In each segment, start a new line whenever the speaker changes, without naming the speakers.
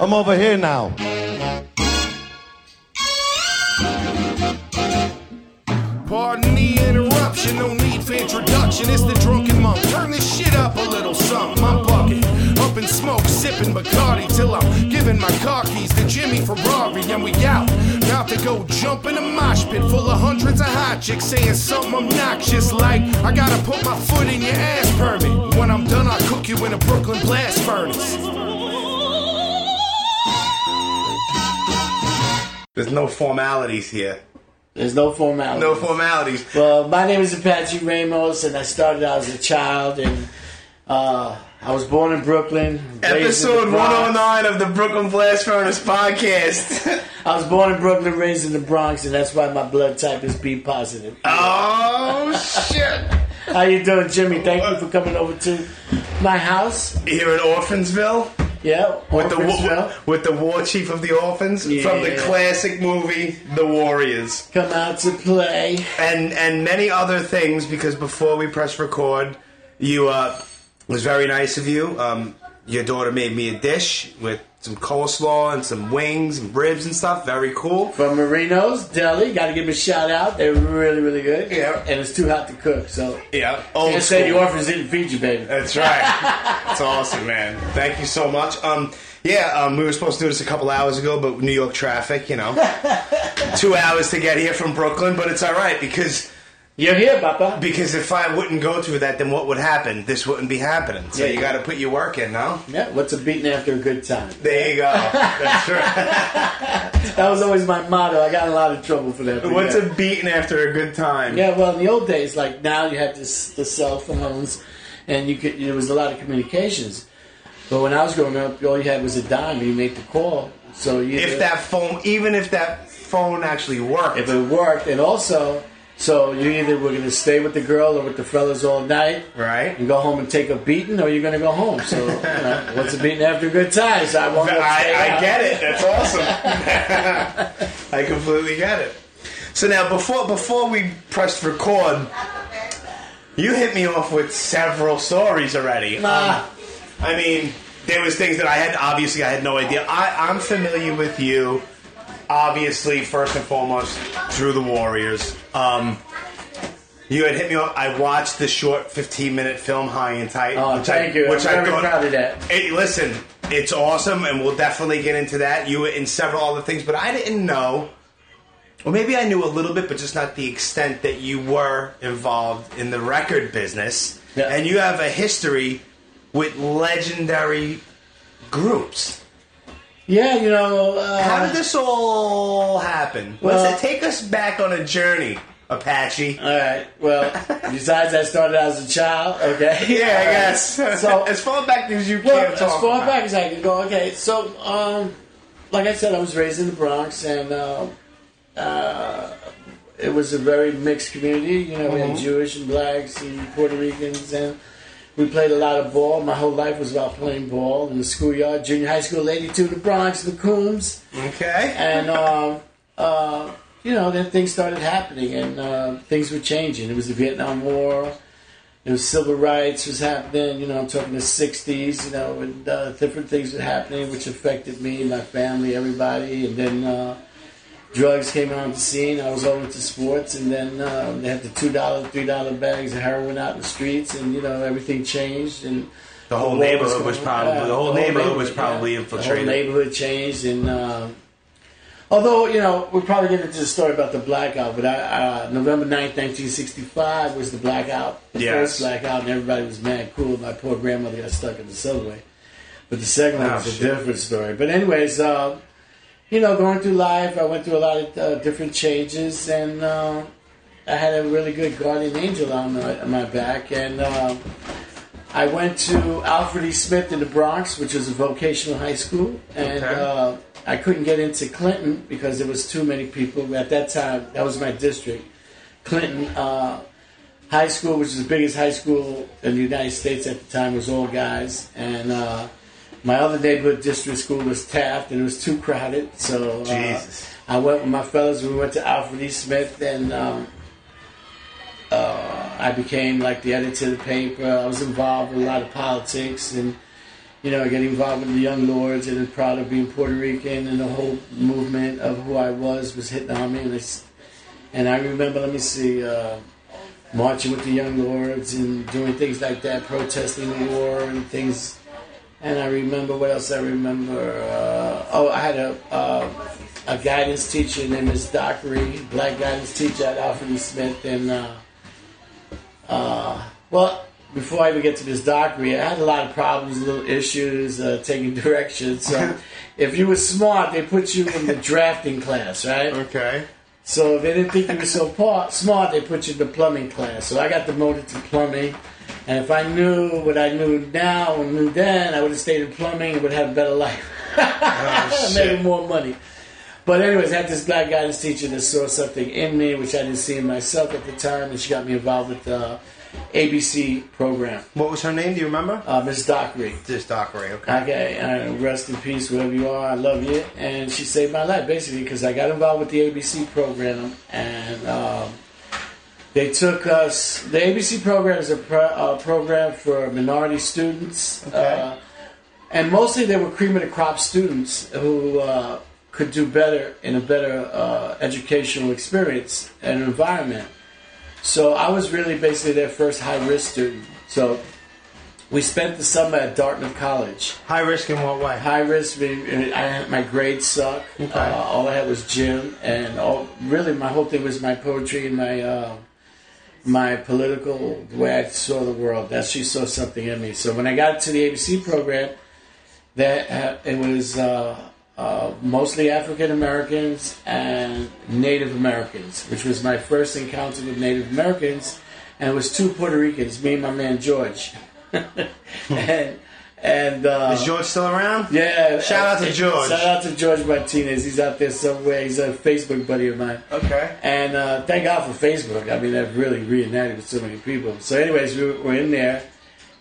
I'm over here now.
Pardon the interruption, no need for introduction. It's the drunken monk. Turn this shit up a little something. I'm bucket, up in smoke, sipping Bacardi till I'm giving my car keys to Jimmy Ferrari, and we out. About to go jump in a mosh pit full of hundreds of hot chicks saying something obnoxious like, I gotta put my foot in your ass permit. When I'm done, I'll cook you in a Brooklyn blast furnace.
There's no formalities here.
There's no formalities.
No formalities.
Well, my name is Apache Ramos, and I started out as a child, and uh, I was born in Brooklyn. raised in
Episode 109 of the Brooklyn Blast Furnace podcast.
I was born in Brooklyn, raised in the Bronx, and that's why my blood type is B positive.
oh, shit.
How you doing, Jimmy? Thank you for coming over to my house.
Here in Orphansville.
Yeah,
With the,
Orphansville.
wa- with the war chief of the orphans from the classic movie The Warriors.
come out to play.
and and many other things because before we press record, you uh, was very nice of you. Um, your daughter made me a dish with some coleslaw and some wings and ribs and stuff. Very cool.
From Marino's Deli, got to give them a shout out. They're really, really good.
Yeah.
and it's too hot to cook, so
Yeah, old
can't say the
school.
orphans didn't feed you, baby.
That's right. That's awesome, man. Thank you so much. Um, yeah, um, we were supposed to do this a couple hours ago, but New York traffic, you know, two hours to get here from Brooklyn, but it's all right because.
You're here, Papa.
Because if I wouldn't go through that, then what would happen? This wouldn't be happening. So
Yeah.
you got to put your work in, no?
Yeah, what's a beating after a good time?
There you go. That's right.
That was always my motto. I got in a lot of trouble for that.
What's
yeah.
a beating after a good time?
Yeah, well, in the old days, like now, you had this, the cell phones, and you could there was a lot of communications. But when I was growing up, all you had was a dime, and you make the call. So you,
If that phone, even if that phone actually worked,
if it worked, and also, so you either were going to stay with the girl or with the fellas all night,
right?
and go home and take a beating, or you're going to go home. So, you know, what's a beating after a good time? I won't.
I, I get it. That's awesome. I completely get it. So now, before before we pressed record, you hit me off with several stories already.
Nah.
Um, I mean, there was things that I had. Obviously, I had no idea. I, I'm familiar with you. Obviously, first and foremost, through the Warriors. Um, you had hit me up. I watched the short 15 minute film High and Tight.
Oh,
which
thank
I,
you.
Which
I'm
I
very
thought,
proud of that.
Hey, listen, it's awesome, and we'll definitely get into that. You were in several other things, but I didn't know, or maybe I knew a little bit, but just not the extent that you were involved in the record business.
Yeah.
And you have a history with legendary groups.
Yeah, you know. Uh,
How did this all happen?
Well-
Let's take us back on a journey, Apache.
All right. Well, besides I started out as a child. Okay.
Yeah, I guess.
So-
as far back as you
Well,
can
as far
about.
back as I can go. Okay. So, um, like I said, I was raised in the Bronx, and uh, uh, it was a very mixed community. You know, we had Jewish and blacks and Puerto Ricans, and we played a lot of ball. My whole life was about playing ball in the schoolyard, junior high school, 82 in the Bronx, the Coombs.
Okay.
and um, uh, you know, then things started happening, and uh, things were changing. It was the Vietnam War. It was civil rights was happening. You know, I'm talking the '60s. You know, and uh, different things were happening, which affected me, my family, everybody. And then uh, drugs came on the scene. I was over to sports, and then uh, they had the two dollar, three dollar bags of heroin out in the streets, and you know, everything changed. And
The whole
was
neighborhood was
going-
probably
yeah,
the whole neighborhood was
yeah.
probably
The
infiltrated.
whole neighborhood changed, and uh, although you know we'll probably get into the story about the blackout, but I, uh, November 9th, nineteen sixty five was the blackout, the
Yes.
first blackout, and everybody was mad cool. My poor grandmother got stuck in the subway, but the second one
Oh,
was a
shit.
different story. But anyways, uh, you know, going through life, I went through a lot of uh, different changes, and uh, I had a really good guardian angel on my, on my back, and. Uh, I went to Alfred E. Smith in the Bronx, which was a vocational high school, and
Okay.
uh, I couldn't get into Clinton because there was too many people at that time. That was my district, Clinton uh, High School, which is the biggest high school in the United States at the time, was all guys, and uh, my other neighborhood district school was Taft, and it was too crowded. So uh,
Jesus.
I went with my fellows. We went to Alfred E. Smith, and um, uh, I became like the editor of the paper. I was involved with a lot of politics, and you know, getting involved with the Young Lords and proud of being Puerto Rican and the whole movement of who I was was hitting on me. And, it's, and I remember, let me see, uh, marching with the Young Lords and doing things like that, protesting the war and things. And I remember what else I remember. Uh, oh, I had a uh, a guidance teacher named Miss Dockery, black guidance teacher at Alfred E. Smith, and uh, uh, well, before I even get to Miss Dockery, I had a lot of problems, little issues, uh, taking directions. So, if you were smart, they put you in the drafting class, right?
Okay.
So if they didn't think you were so smart, they put you in the plumbing class. So I got demoted to plumbing. And if I knew what I knew now and knew then, I would have stayed in plumbing and would have a better life.
Oh,
Maybe more money. But anyways, I had this black guidance teacher that saw something in me, which I didn't see in myself at the time, and she got me involved with the ABC program.
What was her name? Do you remember?
Uh, Miss Dockery.
This Dockery. Okay.
Okay, uh, rest in peace, wherever you are. I love you. And she saved my life, basically, because I got involved with the ABC program, and um, they took us. The ABC program is a pro, uh, program for minority students,
Okay.
uh, and mostly they were cream of the crop students who uh, could do better in a better uh, educational experience and environment. So I was really basically their first high risk student. So we spent the summer at Dartmouth College.
High risk in what way?
High risk. meaning, I my grades suck.
Okay.
Uh, all I had was gym, and all really my whole thing was my poetry and my uh, my political the way I saw the world. That she saw something in me. So when I got to the ABC program, that uh, it was uh, uh, mostly African Americans and Native Americans, which was my first encounter with Native Americans, and it was two Puerto Ricans, me and my man George, and and uh,
Is George still around?
yeah.
Shout out to
uh,
George.
Shout out to George Martinez. He's out there somewhere. He's a Facebook buddy of mine.
Okay.
And uh, thank God for Facebook. I mean, that really reunited with so many people. So, anyways, we were in there,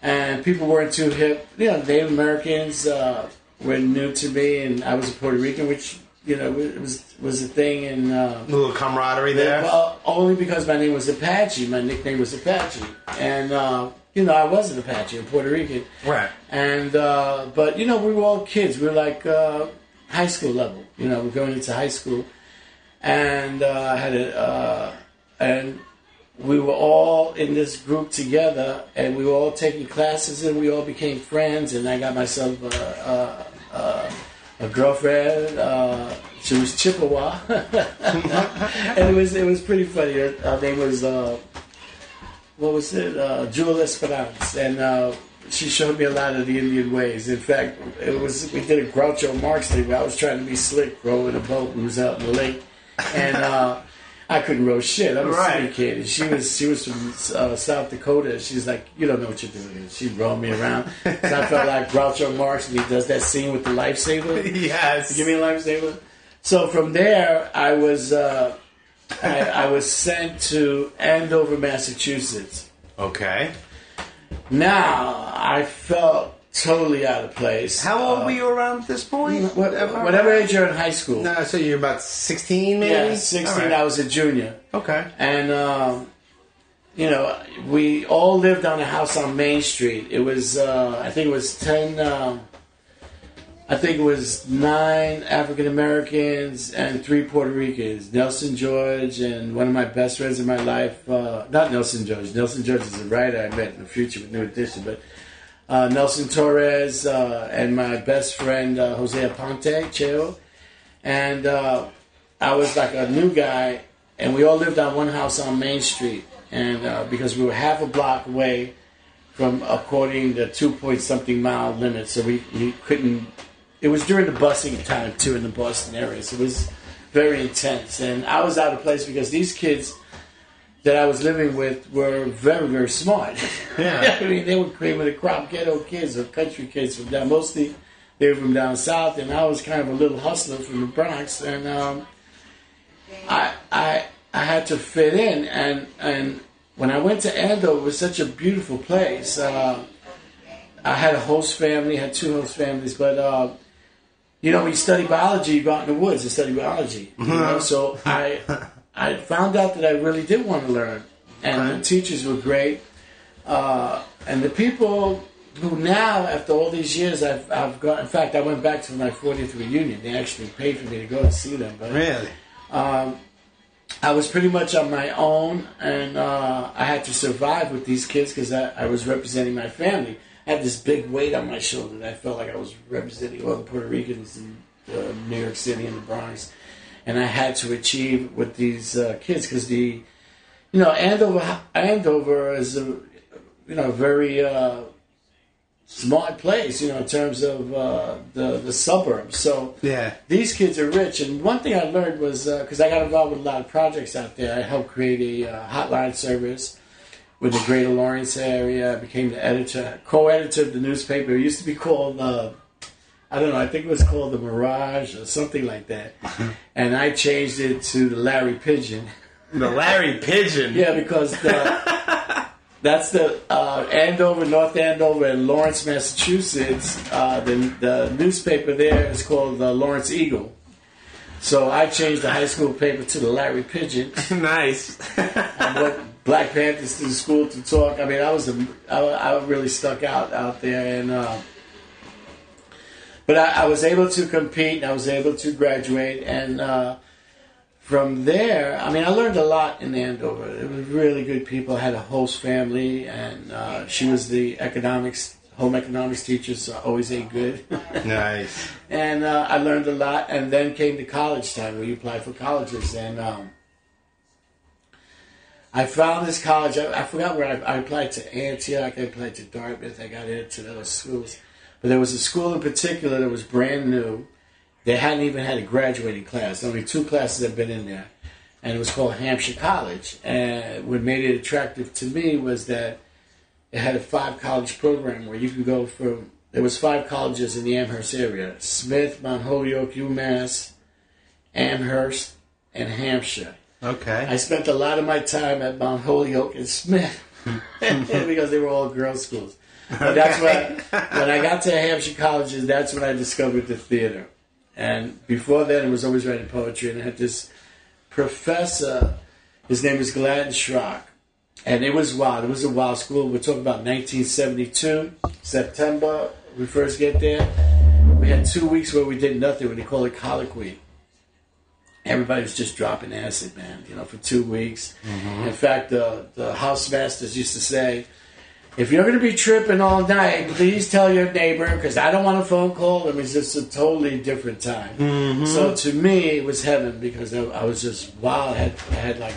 and people weren't too hip. You know, Native Americans uh, were new to me, and I was a Puerto Rican, which you know it was was a thing. And uh,
A little camaraderie there.
well, only because my name was Apache. My nickname was Apache, and uh, you know I was an Apache, a Puerto Rican.
Right.
And uh, but you know we were all kids. We were like uh, high school level. You know, we're going into high school, and uh, I had a uh, and we were all in this group together, and we were all taking classes, and we all became friends. And I got myself a, a, girlfriend. Uh, she was Chippewa, and it was it was pretty funny. Her, her name was. What was it? Uh, Jewel Esperance, and uh, she showed me a lot of the Indian ways. In fact, it was we did a Groucho Marx thing. Where I was trying to be slick, rowing a boat. We was out in the lake, and uh, I couldn't row shit. I was a
Right.
sweet kid. And she was she was from uh, South Dakota. She's like, you don't know what you're doing. And she'd roll me around. So I felt like Groucho Marx, and he does that scene with the lifesaver.
yes.
Give me a lifesaver. So from there, I was uh, I, I was sent to Andover, Massachusetts.
Okay.
Now I felt totally out of place.
How old
Uh,
were you around this point?
wha- Whatever age you're in high school.
No, so you're about 16 maybe?
yeah, 16.
All right.
I was a junior,
Okay.
and um, you know we all lived on a house on Main Street. It was uh, I think it was ten. Um, I think it was nine African Americans and three Puerto Ricans. Nelson George and one of my best friends in my life, uh, not Nelson George. Nelson George is a writer I met in the future with New Edition, but uh, Nelson Torres uh, and my best friend uh, Jose Aponte, Cheo. And uh, I was like a new guy, and we all lived on one house on Main Street. And uh, because we were half a block away from according the two point something mile limit, so we, we couldn't. It was during the busing time too in the Boston area, so it was very intense. And I was out of place because these kids that I was living with were very very smart.
Yeah.
I mean they were cream of the crop ghetto kids or country kids from down. Mostly they were from down south, and I was kind of a little hustler from the Bronx, and um, I I I had to fit in, and and when I went to Andover, it was such a beautiful place. Uh, I had a host family, had two host families, but uh, you know, when you study biology, you go out in the woods and study biology. You know? So I I found out that I really did want to learn, and the teachers were great, uh, and the people who now, after all these years, I've, I've got. In fact, I went back to my 40th reunion. They actually paid for me to go and see them. But
Really?
I was pretty much on my own, and uh, I had to survive with these kids because I, I was representing my family. Had this big weight on my shoulder, and I felt like I was representing all the Puerto Ricans in uh, New York City and the Bronx, and I had to achieve with these uh, kids because the, you know, Andover, Andover is a, you know, very uh, smart place, you know, in terms of uh, the the suburbs. So
Yeah.
these kids are rich. And one thing I learned was because I got involved with a lot of projects out there, I helped create a uh, hotline service with the Greater Lawrence area. I became the editor, co-editor of the newspaper. It used to be called, uh, I don't know, I think it was called the Mirage or something like that. and I changed it to the Larry Pigeon.
The Larry Pigeon.
Yeah, because the, that's the uh, Andover, North Andover, and Lawrence, Massachusetts. Uh, the, the newspaper there is called the Lawrence Eagle. So I changed the high school paper to the Larry Pigeon.
nice.
Went Black Panthers to the school to talk. I mean, I was a, I, I really stuck out out there, and uh, but I, I was able to compete. and I was able to graduate, and uh, from there, I mean, I learned a lot in Andover. It was really good people. I had a host family, and uh, she was the economics home economics teacher, so I always ate good.
nice.
and uh, I learned a lot. And then came to college time, where you apply for colleges, and um, I found this college. I, I forgot where I, I applied to Antioch. I applied to Dartmouth. I got into those schools, but there was a school in particular that was brand new. They hadn't even had a graduating class. Only two classes had been in there, and it was called Hampshire College. And what made it attractive to me was that it had a five college program where you could go from there was five colleges in the Amherst area smith mount holyoke umass amherst and hampshire
Okay.
i spent a lot of my time at mount holyoke and smith because they were all girls schools but that's when, when i got to hampshire colleges that's when i discovered the theater and before then I was always writing poetry and i had this professor his name is gladden schrock and it was wild. It was a wild school. We're talking about 1972, September. We first get there. We had two weeks where we did nothing. What they call it colloquy. Everybody was just dropping acid, man. You know, for two weeks. In fact, the the house-masters used to say, "If you're going to be tripping all night, please tell your neighbor because I don't want a phone call." I mean, it's just a totally different time. So to me, it was heaven because I, I was just wild. I had, I had like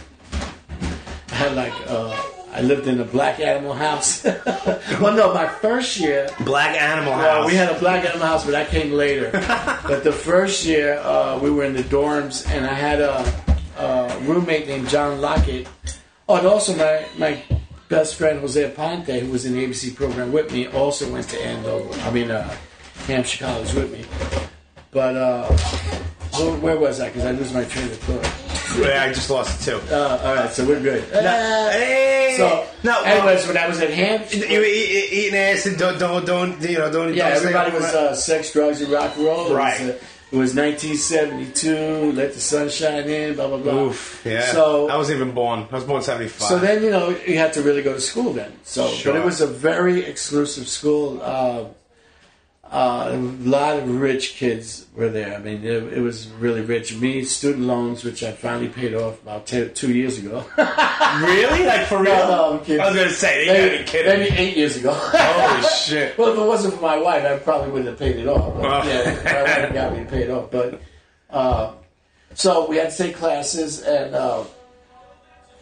I had like uh, I lived in a black animal house. well, no, my first year,
Black Animal House.
well, we had a black animal house, but that came later. but the first year, uh, we were in the dorms, and I had a, a roommate named John Lockett. Oh, and also my my best friend Jose Ponte, who was in the ABC program with me, also went to Andover. I mean, uh, Hampshire College with me. But uh, where, was I? Because I lose my train of thought.
Yeah, I just lost it too.
Uh, all right, so we're good. Uh,
hey.
so,
no.
anyways, when I was at Hampshire,
you eat, eat, eating acid. Don't don't don't you know don't.
yeah,
don't
everybody was uh, sex, drugs, and rock and roll. It was,
Right.
uh, it was 1972. Let the sun shine in. Blah blah blah.
Oof. Yeah.
So
I wasn't even born. I was born seventy five.
so then you know you had to really go to school then. So
Sure.
but it was a very exclusive school. Uh, a lot of rich kids were there. I mean, it, it was really rich. Me, student loans, which I finally paid off about two years ago.
really like for real.
No, no, I'm kidding.
I was gonna say they
maybe,
be kidding.
maybe eight years ago.
Holy shit.
Well, if it wasn't for my wife, I probably wouldn't have paid it off. But,
Oh.
yeah, my wife got me to pay it off. But uh, so we had to take classes, and uh,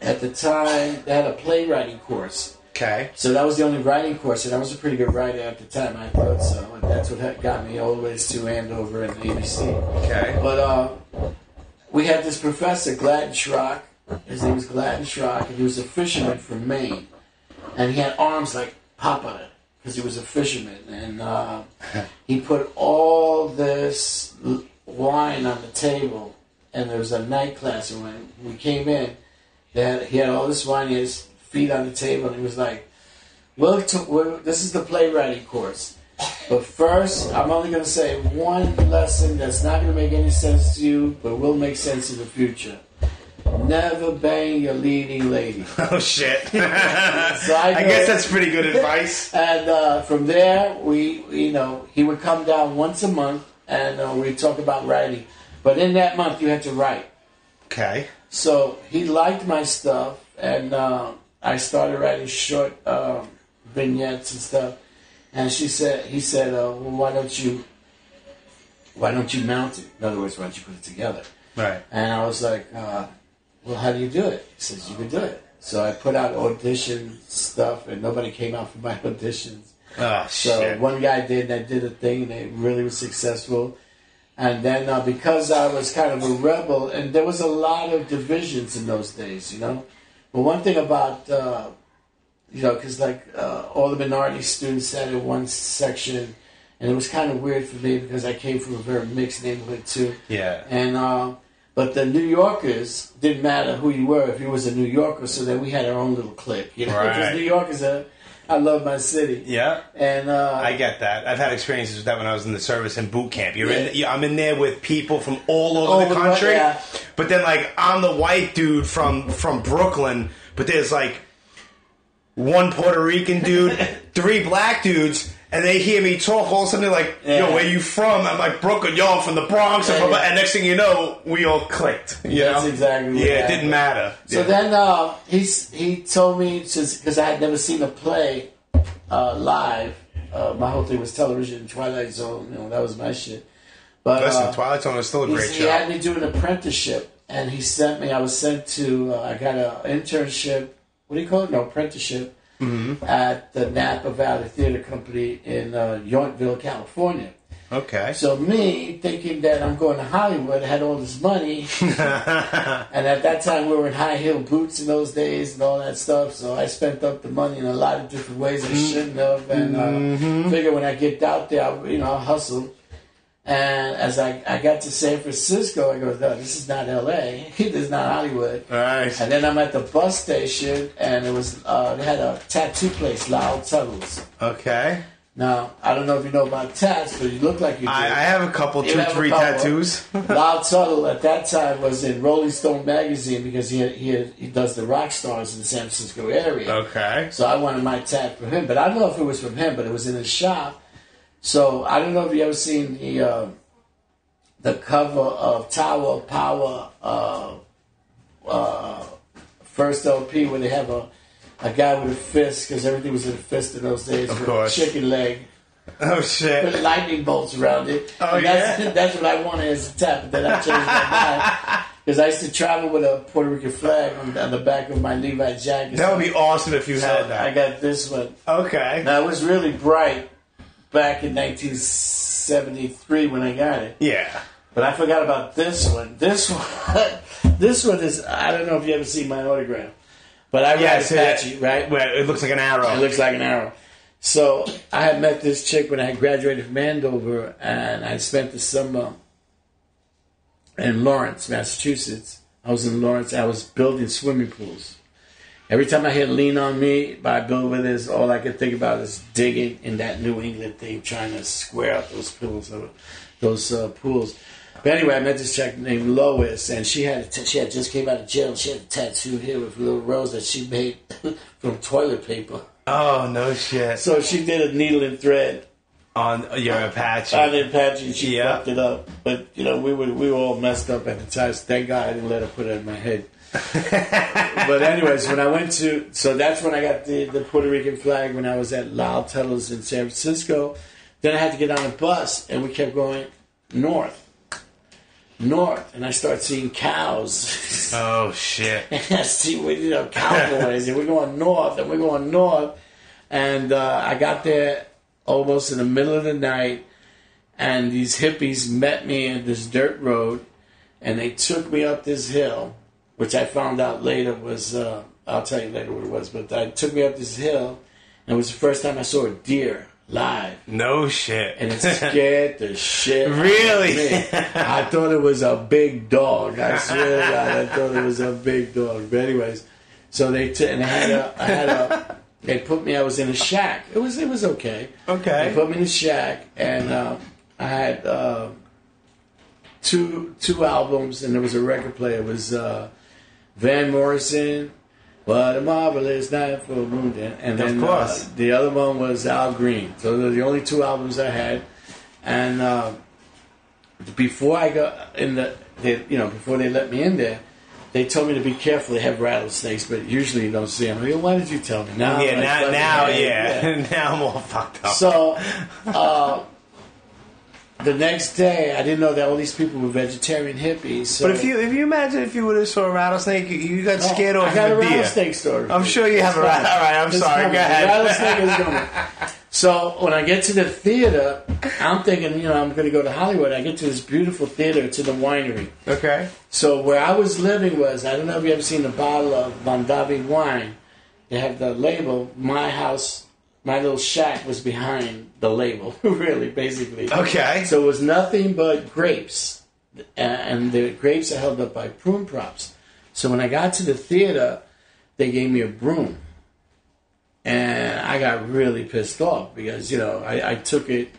at the time they had a playwriting course.
Okay.
So that was the only writing course, and I was a pretty good writer at the time. I thought so, and that's what got me all the way to Andover and ABC.
Okay.
But uh, we had this professor, Gladden Schrock. His name was Gladden Schrock, and he was a fisherman from Maine. And he had arms like Popeye, because he was a fisherman. And uh, he put all this wine on the table, and there was a night class. And when we came in, they had, he had all this wine, he had his feet on the table, and he was like, well, this is the playwriting course. But first, I'm only going to say one lesson that's not going to make any sense to you, but will make sense in the future. never bang your leading lady.
Oh shit.
So I,
I guess that's pretty good advice.
And uh, from there, we, you know, he would come down once a month, and uh, we'd talk about writing. But in that month, you had to write.
Okay.
So he liked my stuff, and uh, I started writing short um vignettes and stuff. And she said, he said, uh, well, why don't you, why don't you mount it? In other words, why don't you put it together?
Right.
And I was like, uh, well, how do you do it? He says, you can do it. So I put out audition stuff, and nobody came out for my auditions.
Oh
So
shit.
one guy did, and I did a thing, and it really was successful. And then uh, because I was kind of a rebel, and there was a lot of divisions in those days, you know. But one thing about, uh, you know, because like uh, all the minority students sat in one section, and it was kind of weird for me because I came from a very mixed neighborhood too.
Yeah.
And uh, but the New Yorkers didn't matter who you were if you was a New Yorker, so that we had our own little clique, you know. Because
Right.
New Yorkers are, I love my city.
Yeah.
And uh,
I get that. I've had experiences with that when I was in the service in boot camp. You're
Yeah.
in. You, I'm in there with people from all over
All
the
over the-
country,
yeah.
but then like I'm the white dude from from Brooklyn, but there's like one Puerto Rican dude, three black dudes. And they hear me talk, all of a sudden they're like, "Yo,
Yeah.
where you from?" I'm like, "Brooklyn, yo, I'm from the Bronx." and
Yeah, yeah.
And next thing you know, we all clicked. You
That's
know?
exactly what
Yeah, it
happened.
didn't matter.
So then uh, he's, he told me, because I had never seen a play uh, live. Uh, my whole thing was television, Twilight Zone, you know, that was my shit. But
listen,
uh,
Twilight Zone is still a great
he had me do an apprenticeship, and he sent me, I was sent to, uh, I got an internship, what do you call it? No, apprenticeship
Mm-hmm.
at the Napa Valley Theater Company in uh, Yountville, California.
okay.
So me thinking that I'm going to Hollywood, I had all this money, and at that time we were in high heel boots in those days and all that stuff. So I spent up the money in a lot of different ways I shouldn't have, and uh, figure when I get out there, I'll, you know, I'll hustle. And as I, I got to San Francisco, I go, no, this is not L.A. this is not Hollywood.
right.
And then I'm at the bus station, and it was uh, they had a tattoo place, Lyle Tuttle's.
Okay.
Now I don't know if you know about tats, but you look like you do.
I, I have a couple,
You
two, three
couple.
tattoos.
Lyle Tuttle at that time was in Rolling Stone magazine because he had, he had, he does the rock stars in the San Francisco area.
Okay.
So I wanted my tat from him, but I don't know if it was from him, but it was in his shop. So I don't know if you ever seen the uh, the cover of Tower of Power uh, uh, first LP where they have a a guy with a fist because everything was in a fist in those days.
Of
with
course.
a chicken leg
Oh shit!
with lightning bolts around it.
Oh,
And that's,
yeah?
that's what I wanted as a tap, but then I changed my mind. Because I used to travel with a Puerto Rican flag on, on the back of my Levi jacket.
That would be awesome if you
So
had that.
I got this one.
okay.
Now, it was really bright back in 1973 when I got it.
Yeah.
But I forgot about this one. This one, this one is, I don't know if you ever see my autograph. But I
Yeah,
write Apache, right?
Where it looks like an arrow.
It looks like an arrow. So I had met this chick when I had graduated from Andover, and I spent the summer in Lawrence, Massachusetts. I was in Lawrence. I was building swimming pools. Every time I hear "Lean on Me" by Bill Withers, all I could think about is digging in that New England thing, trying to square out those pools, those uh, pools. But anyway, I met this chick named Lois, and she had a t- she had just came out of jail. and She had a tattoo here with a little rose that she made from toilet paper.
oh no shit.
So she did a needle and thread
On your Apache.
on the Apache. She
Yeah.
fucked it up, but you know we were we were all messed up at the time. So thank God I didn't let her put it in my head. but anyways, when I went to so that's when I got the, the Puerto Rican flag when I was at Lyle Tuttle's in San Francisco. Then I had to get on a bus, and we kept going north, north, and I start seeing cows.
oh shit.
I see, we, you know, cowboys, and we're going north, and we're going north. And uh, I got there almost in the middle of the night, and these hippies met me in this dirt road, and they took me up this hill, which I found out later was, uh, I'll tell you later what it was, but they took me up this hill, and it was the first time I saw a deer live.
No shit.
And it scared the shit. out of
Really?
me. I thought it was a big dog. I swear to God, I thought it was a big dog. But anyways, so they t- and I had a, I had a, they put me. I was in a shack. It was it was okay.
Okay.
They put me in a shack, and uh, I had uh, two two albums, and there was a record player. It was uh, Van Morrison. What a marvelous night for moon. And then
course.
Uh, the other one was Al Green. So those are the only two albums I had. And uh, before I got in the, they, you know, before they let me in there, they told me to be careful. They have rattlesnakes, but usually you don't see them. Go, why did you tell me? Now,
yeah,
like,
now, now,
hey,
yeah, now I'm all fucked up.
So, uh, the next day, I didn't know that all these people were vegetarian hippies. So
but if you if you imagine if you would have saw a rattlesnake, you, you got
Oh,
scared off
I got a
of a deer.
rattlesnake story.
I'm sure you have a rat. All right, I'm
It's
sorry.
coming.
Go ahead.
Rattlesnake is coming. So when I get to the theater, I'm thinking, you know, I'm going to go to Hollywood. I get to this beautiful theater. It's in the winery.
Okay.
So where I was living was, I don't know if you ever seen the bottle of Mondavi wine. They have the label. My house, my little shack was behind the label. really, basically.
Okay.
So it was nothing but grapes, and the grapes are held up by prune props. So when I got to the theater, they gave me a broom, and I got really pissed off because you know I, I took it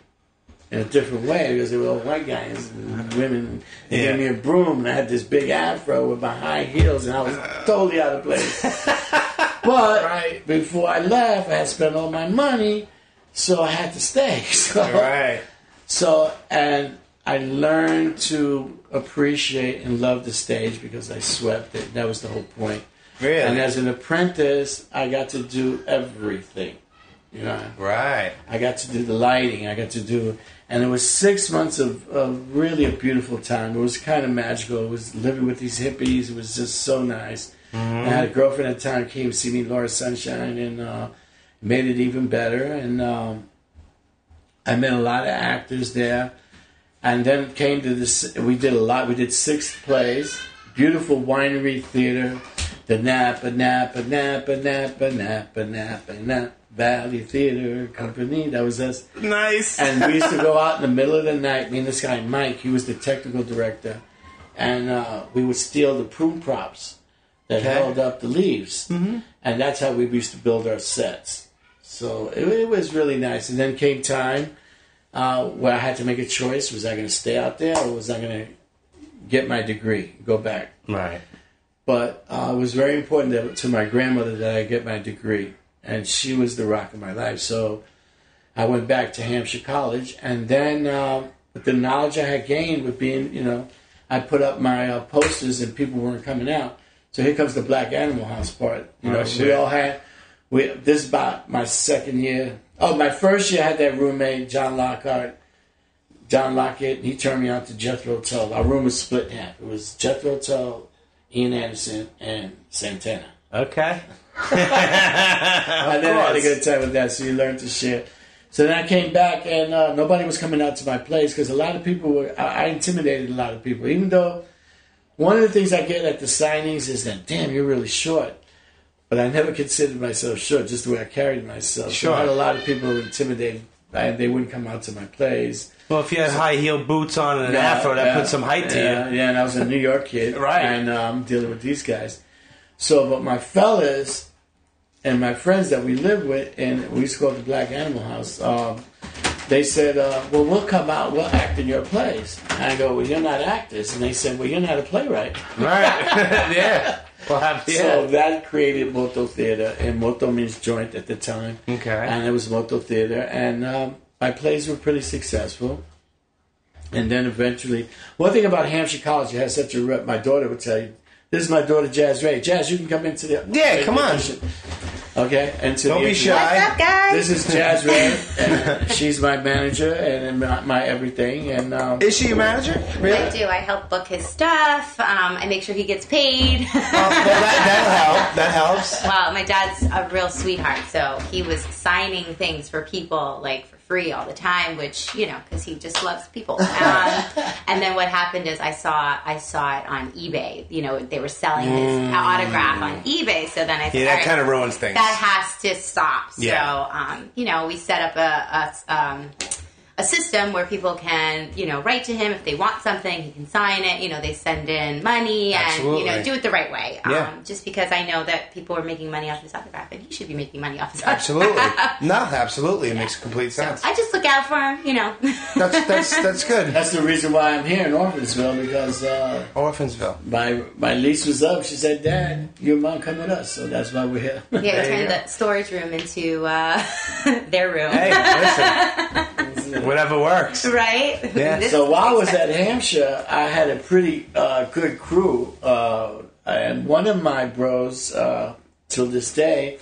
in a different way because they were all white guys and women. They
Yeah.
gave me a broom, and I had this big afro with my high heels, and I was uh. totally out of place. but
Right.
before I left, I had spent all my money, so I had to stay. So,
right.
so, and I learned to appreciate and love the stage because I swept it. That was the whole point.
Really?
And as an apprentice, I got to do everything. You know,
right.
I got to do the lighting. I got to do, and it was six months of, of really a beautiful time. It was kind of magical. It was living with these hippies. It was just so nice. I had a girlfriend at the time came to see me, Laura Sunshine, and uh, made it even better. And um, I met a lot of actors there. And then came to this. We did a lot. We did six plays. Beautiful winery theater. The Napa, Napa, Napa, Napa, Napa, Napa, Napa Valley Theater Company. That was us.
Nice.
And we used to go out in the middle of the night. Me and this guy Mike, he was the technical director, and uh, we would steal the prune props that
Okay.
held up the leaves, mm-hmm. and that's how we used to build our sets. So it, it was really nice. And then came time uh, where I had to make a choice: was I going to stay out there, or was I going to get my degree, go back?
right.
But uh, it was very important that, to my grandmother that I get my degree, and she was the rock of my life. So I went back to Hampshire College, and then uh, with the knowledge I had gained with being, you know, I put up my uh, posters, and people weren't coming out. So here comes the Black Animal House part. You
Oh,
know, we all had. We this is about my second year. Oh, my first year I had that roommate, John Lockhart. John Lockett, and he turned me on to Jethro Tull. Our room was split in half. It was Jethro Tull, Ian Anderson, and Santana.
Okay.
I then had a good time with that, so you learn to share. So then I came back, and uh, nobody was coming out to my place because a lot of people were. I, I intimidated a lot of people, even though one of the things I get at the signings is that, damn, you're really short. But I never considered myself short, just the way I carried myself. So I had a lot of people intimidated, and they wouldn't come out to my plays.
Well, if you had high heel boots on and an
Yeah,
afro, that
yeah,
put some height to
yeah,
you.
Yeah, and I was a New York kid,
Right.
And I'm dealing with these guys. So, but my fellas and my friends that we lived with, and we used to go to the Black Animal House. Um, they said, uh, "Well, we'll come out. We'll act in your plays." And I go, "Well, you're not actors," and they said, "Well, you're not a playwright."
Right. yeah. Well, yeah.
So that created Moto Theater, and Moto means joint at the time.
Okay.
And it was Moto Theater, and um, my plays were pretty successful. And then eventually, one thing about Hampshire College, it has such a rep. My daughter would tell you, "This is my daughter, Jaz Ray. Jaz, you can come into the
Yeah, come on.
Okay, and to
Don't
the
be shy.
What's up, guys?
This is Jaz Ray. and she's my manager and my, my everything. And um,
Is she your manager? Really?
I do. I help book his stuff. Um, I make sure he gets paid.
Oh, well, that, that'll help. That helps.
well, my dad's a real sweetheart, so he was signing things for people like for free all the time, which you know, because he just loves people. Um, and then what happened is I saw I saw it on eBay. You know, they were selling his autograph on eBay. So then I
Yeah,
"All
that
right,
kind of ruins things.
that has to stop. So,
Yeah.
um, you know, we set up a a, um, a system where people can, you know, write to him if they want something. He can sign it. You know, they send in money and you know do it the right way.
Yeah.
Um, just because I know that people are making money off his autograph, and he should be making money off his autograph.
Absolutely. no, absolutely. It makes complete sense.
I just look out for him. You know.
That's that's that's good.
That's the reason why I'm here in Orphansville because uh,
Orphansville.
my my lease was up. She said, "Dad, your mom come with us," so that's why we're here.
Yeah, we turned the storage room into uh, their room.
Hey, listen. Whatever works.
Right?
Yeah.
So while I was at. Hampshire, I had a pretty uh, good crew, uh, and one of my bros uh, till this day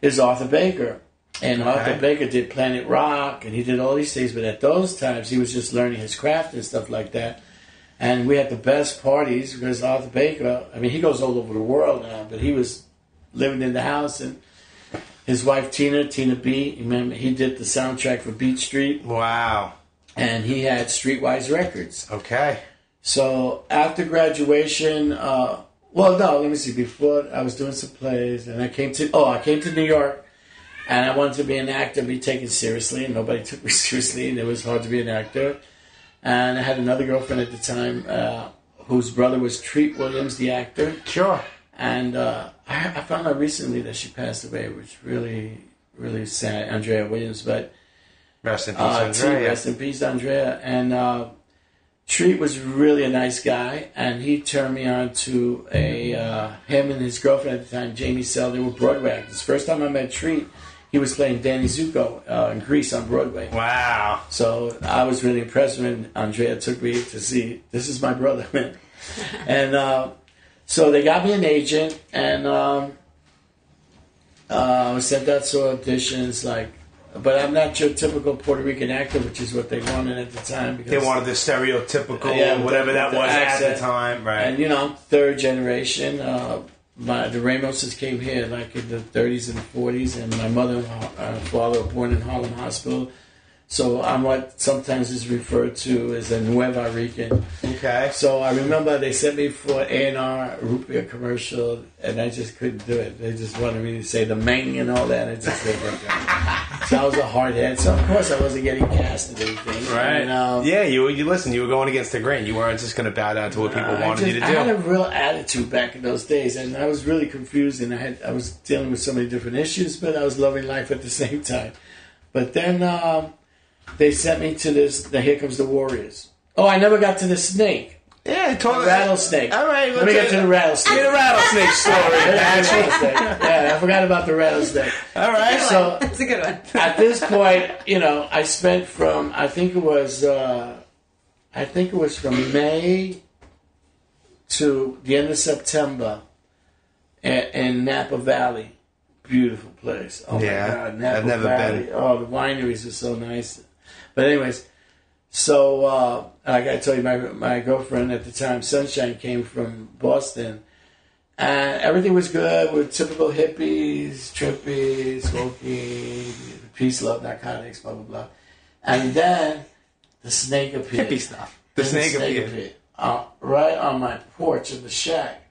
is Arthur Baker. And Arthur
Okay.
Baker did Planet Rock, and he did all these things. But at those times, he was just learning his craft and stuff like that. And we had the best parties because Arthur Baker. I mean, he goes all over the world now, but he was living in the house and. His wife Tina, Tina B, remember he did the soundtrack for Beat Street,
Wow.
and he had Streetwise Records.
Okay.
So after graduation, uh, well, no, let me see. Before I was doing some plays, and I came to oh, I came to New York, and I wanted to be an actor, be taken seriously, and nobody took me seriously, and it was hard to be an actor. And I had another girlfriend at the time, uh, whose brother was Treat Williams, the actor,
Sure.
And uh, I, I found out recently that she passed away, which really, really sad, Andrea Williams, but.
Rest in peace,
Uh, T,
Andrea.
rest in peace, Andrea. And uh, Treat was really a nice guy, and he turned me on to a uh, him and his girlfriend at the time, Jamie Sell. They were Broadway actors. First time I met Treat, he was playing Danny Zuko uh, in Grease on Broadway.
Wow.
So I was really impressed when Andrea took me to see. This is my brother, man. and uh, so they got me an agent, and um, uh, I sent out to auditions. Like, but I'm not your typical Puerto Rican actor, which is what they wanted at the time. Because
They wanted the stereotypical,
Yeah,
whatever
the-
that was at the time, right?
and you know, third generation. Uh, my the Ramoses came here like in the 30s and 40s, and my mother and uh, father were born in Harlem Hospital. So I'm what sometimes is referred to as a Nuyorican.
okay.
So I remember they sent me for A and W root beer commercial, and I just couldn't do it. They just wanted me to say the mang and all that. I just didn't. So I was a hard head. So of course I wasn't getting cast and everything.
Right.
And, um,
yeah, you you listen. You were going against the grain. You weren't just going to bow down to what people
I
wanted you
just-
to
I had a real attitude back in those days, and I was really confused, and I had I was dealing with so many different issues, but I was loving life at the same time. But then um, they sent me to this. The Here Comes the Warriors. Oh, I never got to the snake,
Yeah, talk,
rattlesnake.
All right,
let me get to the rattlesnake.
Get a rattlesnake story,
rattlesnake. Yeah, I forgot about the rattlesnake.
All right.
So
That's a good one.
at this point, you know, I spent from I think it was uh, I think it was from May to the end of September in, in Napa Valley. Beautiful place. Oh
Yeah,
my God, Napa
I've never
Valley.
been.
Oh, the wineries are so nice. But anyways, so uh, gotta tell you, my my girlfriend at the time, Sunshine, came from Boston. And everything was good with typical hippies, trippy, smoking, peace, love, narcotics, blah, blah, blah. And then the snake appeared.
Hippie stuff. The
Then
snake appeared.
Uh, right on my porch in the shack.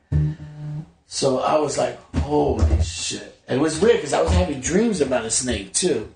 So I was like, holy shit. And it was weird because I was having dreams about a snake too.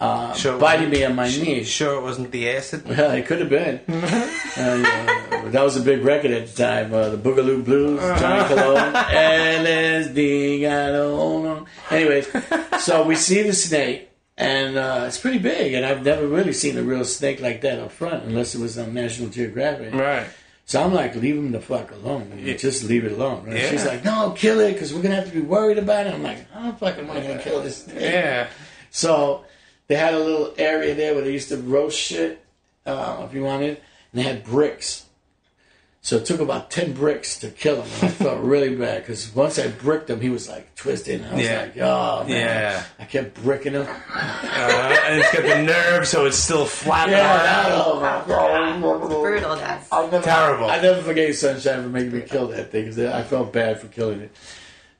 Uh,
Sure.
biting me on my knee.
sure it wasn't the acid?
Well, it could have been. And, uh, that was a big record at the time. Uh, the Boogaloo Blues, Johnny Colón, LSD, got on. Anyways, so we see the snake, and uh, it's pretty big. And I've never really seen a real snake like that up front, unless it was on National Geographic.
Right.
So I'm like, leave him the fuck alone.
Yeah.
Just leave it alone. Right?
Yeah.
She's like, no, kill it, because we're gonna have to be worried about it. I'm like, how the fuck am I gonna kill this snake?
Yeah.
So they had a little area there where they used to roast shit, uh, if you wanted, and they had bricks. So it took about 10 bricks to kill him. And I felt really bad because once I bricked him, he was like twisted. And I was
Yeah.
like, oh, man.
Yeah.
I kept bricking him.
Uh, and it's got the nerve, so it's still flat.
Yeah, oh my God.
Brutal, Des.
I'll never,
Terrible.
I never forgave Sunshine for making me kill that thing because I felt bad for killing it.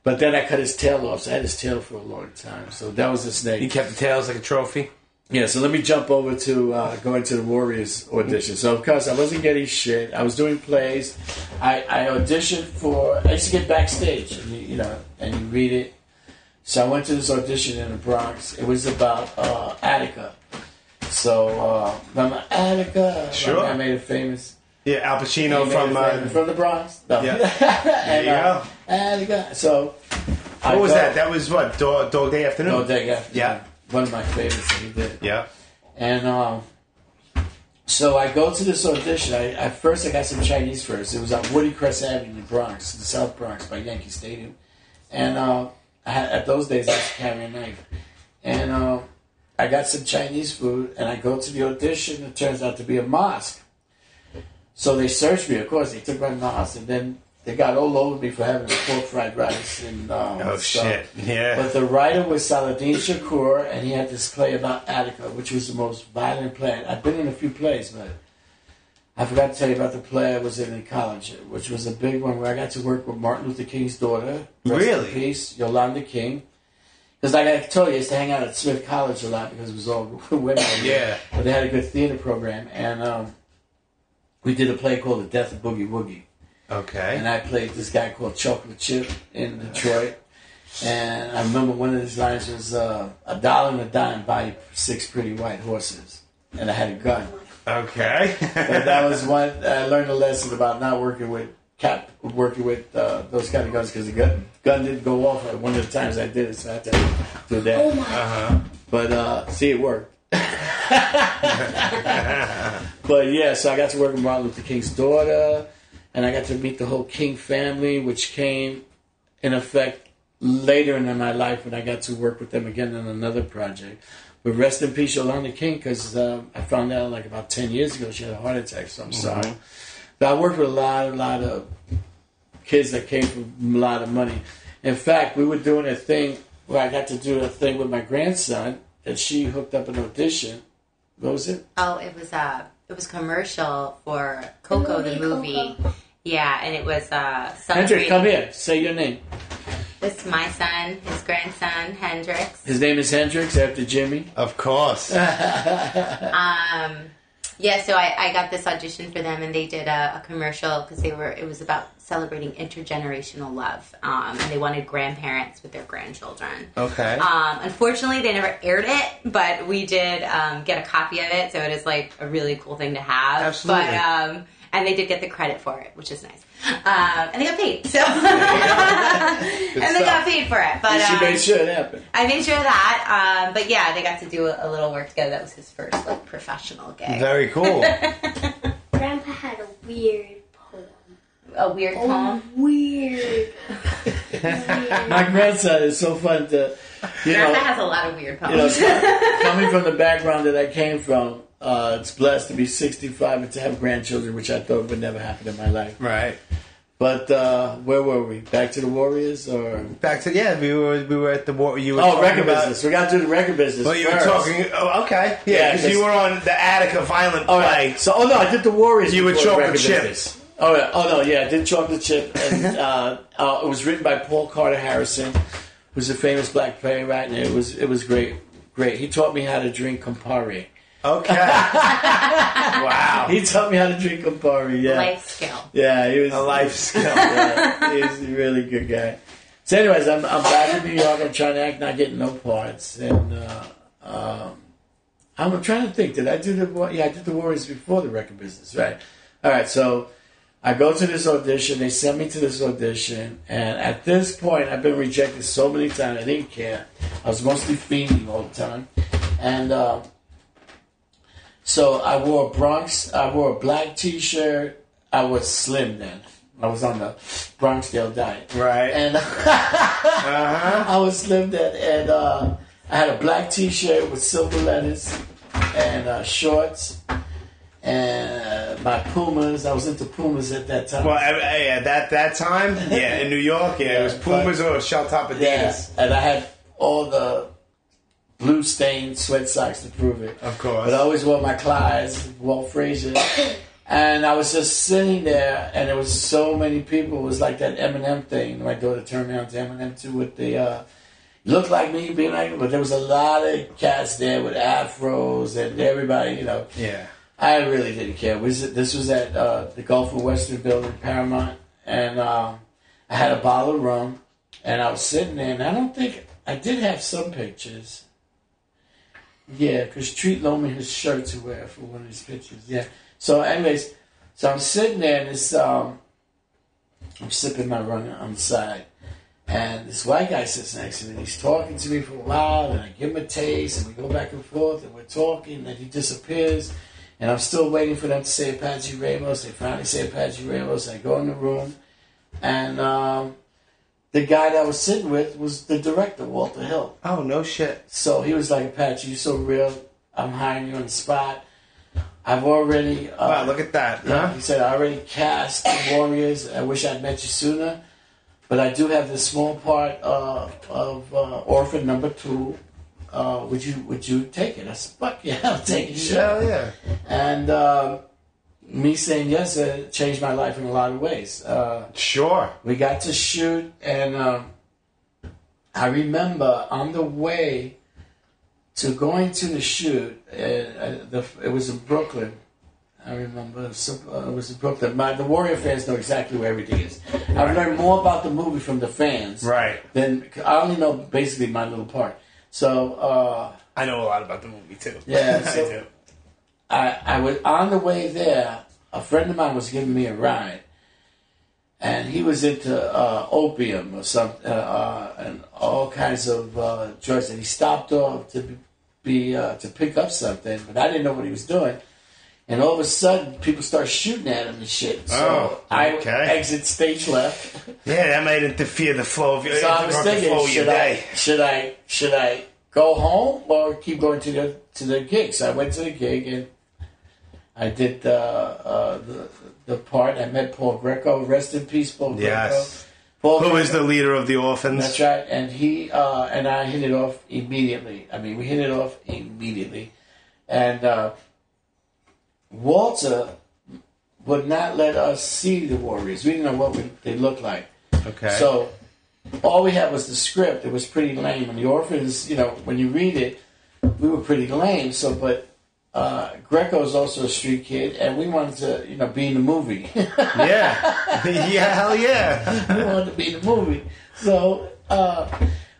But then I cut his tail off, so I had his tail for a long time. So that was the snake.
You kept the tails like a trophy.
Yeah, so let me jump over to uh, going to the Warriors audition. So of course I wasn't getting shit. I was doing plays. I, I auditioned for. I used to get backstage, and you, you know, and you read it. So I went to this audition in the Bronx. It was about uh, Attica. So, uh, remember Attica?
Sure.
I made it famous.
Yeah, Al Pacino from. Uh,
from the Bronx. No.
Yeah.
and,
you
uh,
go.
Attica. So,
what was that? That was what? Dog, Dog Day Afternoon?
Dog Day After.
Yeah.
One of my favorites that he did.
Yeah.
And um, so I go to this audition. I, at first, I got some Chinese first. It was on Woodycrest Avenue in the Bronx, the South Bronx, by Yankee Stadium. And uh, I had, at those days, I was carrying a knife. And uh, I got some Chinese food, and I go to the audition. It turns out to be a mosque. So they searched me, of course. They took my mask, and then they got all over me for having pork fried rice and um,
Oh,
stuff.
shit. Yeah.
But the writer was Saladin Shakur, and he had this play about Attica, which was the most violent play. I've been in a few plays, but I forgot to tell you about the play I was in in college, which was a big one where I got to work with Martin Luther King's daughter.
Really?
Peace, Yolanda King. Because like I told you, I used to hang out at Smith College a lot because it was all women.
Yeah.
But they had a good theater program, and um, we did a play called The Death of Boogie Woogie
Okay.
and I played this guy called Chocolate Chip in Detroit. And I remember one of his lines was uh, a dollar and a dime buy six pretty white horses, and I had a gun.
okay.
But that was one I learned a lesson about not working with cap, working with uh, those kind of guns because the gun gun didn't go off at one of the times I did it, so I had to do that.
Oh my.
uh-huh.
But uh, see, it worked. but yeah, so I got to work with Martin Luther King's daughter, and I got to meet the whole King family, which came in effect later in my life when I got to work with them again on another project. But rest in peace, Yolanda King, because uh, I found out like about 10 years ago she had a heart attack, so I'm sorry. But I worked with a lot, a lot of kids that came from a lot of money. In fact, we were doing a thing where I got to do a thing with my grandson that she hooked up an audition. What was it?
Oh, it was uh it was commercial for Coco the
movie
movie. Yeah, and it was uh
Hendrik,
celebrating.
come here. Say your name.
This is my son, his grandson Hendrix.
His name is Hendrix after Jimmy.
of course.
Um, yeah, so I, I got this audition for them, and they did a, a commercial because they were. It was about celebrating intergenerational love, um, and they wanted grandparents with their grandchildren.
Okay.
Um, unfortunately, they never aired it, but we did um, get a copy of it, so it is like a really cool thing to have.
Absolutely.
But um, and they did get the credit for it, which is nice. Um, and they got paid, so and they got paid for it. But
she
um,
made sure it happened.
I made sure of that. Um, but yeah, they got to do a, a little work together. That was his first like professional gig.
Very cool.
Grandpa had a weird poem.
A weird
Oh,
poem.
weird.
My grandson is so fun to, you
Grandpa
know,
has a lot of weird
you know, coming from the background that I came from. Uh, it's blessed to be 65 and to have grandchildren, which I thought would never happen in my life.
right.
But uh, where were we? Back to the Warriors, or
Back to yeah, we were we were at the war. You were
oh,
talking
record
about,
business? We got to do the record business.
Well, you were talking. Oh, okay. Yeah,
Yeah,
because you were on the Attica violent
All
play.
right. So, oh no, I did the Warriors.
You were
before the
chocolate
record
chip.
business. Oh yeah. Oh no, yeah, I did chocolate chip, and uh, uh, it was written by Paul Carter Harrison, who's a famous black playwright, and it was it was great. Great. He taught me how to drink Campari.
Okay. wow.
He taught me how to drink Campari. Yeah.
Life skill.
Yeah, he was
A life skill.
yeah, he's a really good guy. So, anyways, I'm, I'm back in New York. I'm trying to act, not getting no parts, and uh, um, I'm trying to think. Did I do the? Wa- Yeah, I did the Warriors before the record business, right? All right, so I go to this audition. They send me to this audition, and at this point, I've been rejected so many times. I didn't care. I was mostly fiending all the time, and. Uh, so I wore a Bronx, I wore a black T-shirt. I was slim then. I was on the Bronxdale diet,
Right.
and
Uh-huh.
I was slim then, and uh, I had a black T-shirt with silver letters and uh, shorts, and uh, my Pumas. I was into Pumas at that time.
Well, at that that time, yeah, in New York, yeah, it was
Yeah,
Pumas or shell top Adidas.
Yes, and I had all the blue stained sweat socks to prove it.
Of course.
But I always wore my Clydes, Walt Frazier. and I was just sitting there, and there was so many people. It was like that Eminem thing. My daughter turned me on to Eminem too with the uh, look like me, being like, but there was a lot of cats there with afros and everybody, you know.
Yeah.
I really didn't care. Was it, this was at uh, the Gulf of Western Building, Paramount, and um, I had a bottle of rum, and I was sitting there, and I don't think I did have some pictures. Yeah, because Treat loaned me his shirt to wear for one of his pictures. Yeah. So, anyways, so I'm sitting there and this um, I'm sipping my rum on the side, and this white guy sits next to me. and He's talking to me for a while, and I give him a taste, and we go back and forth, and we're talking, and he disappears, and I'm still waiting for them to say Apache Ramos. They finally say Apache Ramos. I go in the room, and um, the guy that I was sitting with was the director, Walter Hill.
Oh no shit.
So he was like, Apache, you're so real. I'm hiring you on the spot. I've already. Uh,
Wow, look at that.
yeah,
Huh?
he said, I already cast the Warriors. I wish I'd met you sooner. But I do have this small part uh, of uh, Orphan number two. Uh, would you would you take it? I said, fuck yeah, I'll take it. Sure.
Hell yeah.
And uh, me saying yes uh, changed my life in a lot of ways. Uh,
Sure.
we got to shoot, and um, I remember on the way to going to the shoot, uh, the, it was in Brooklyn. I remember it was, some- it was in Brooklyn. My, the Warrior fans know exactly where everything is. I've learned more about the movie from the fans
Right.
than I only know basically my little part. So uh,
I know a lot about the movie too.
Yeah,
I do.
I, I was on the way there. A friend of mine was giving me a ride, and he was into uh, opium or something, uh, uh, and all kinds of uh, drugs. And he stopped off to be, be uh, to pick up something, but I didn't know what he was doing. And all of a sudden, people start shooting at him and shit. So
Oh,
I exit stage left.
Yeah, that might interfere the flow of your,
So I was thinking, should I,
day.
should I, should I go home or keep going to the to the gig? So I went to the gig and I did the uh, the, the part. I met Paul Greco. Rest in peace, Paul
Yes.
Greco. Paul
Who
Greco-
is the leader of the orphans?
That's right. And he uh, and I hit it off immediately. I mean, we hit it off immediately. And uh, Walter would not let us see the Warriors. We didn't know what we, they looked like.
Okay.
So all we had was the script. It was pretty lame. And the orphans, you know, when you read it, we were pretty lame. So, but uh, Greco is also a street kid, and we wanted to, you know, be in the movie.
yeah. yeah, hell yeah.
we wanted to be in the movie. So, uh,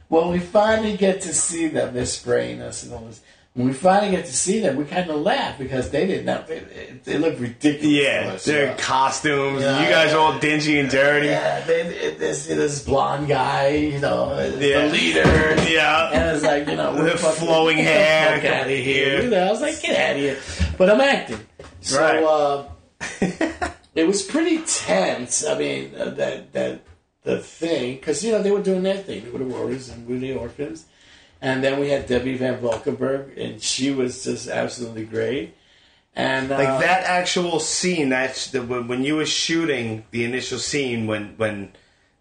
when we finally get to see them, they're spraying us and all this. When we finally get to see them, we kind of laugh because they didn't know. They, they look ridiculous.
Yeah, their
you know.
costumes.
Yeah,
you guys
yeah.
are all dingy and dirty.
Yeah, they, this, this blonde guy, you know,
Yeah.
the leader.
Yeah.
And it's like, you know,
The
fucking-
flowing hair.
Fuck out of here. You know, I was like, get out of here. But I'm acting. So
Right.
uh, it was pretty tense. I mean, uh, that that the thing, because, you know, they were doing their thing. They were the Warriors and we were the Orphans. And then we had Debbie Van Valkenburgh, and she was just absolutely great. And uh,
Like that actual scene, that's the, when when you were shooting the initial scene when when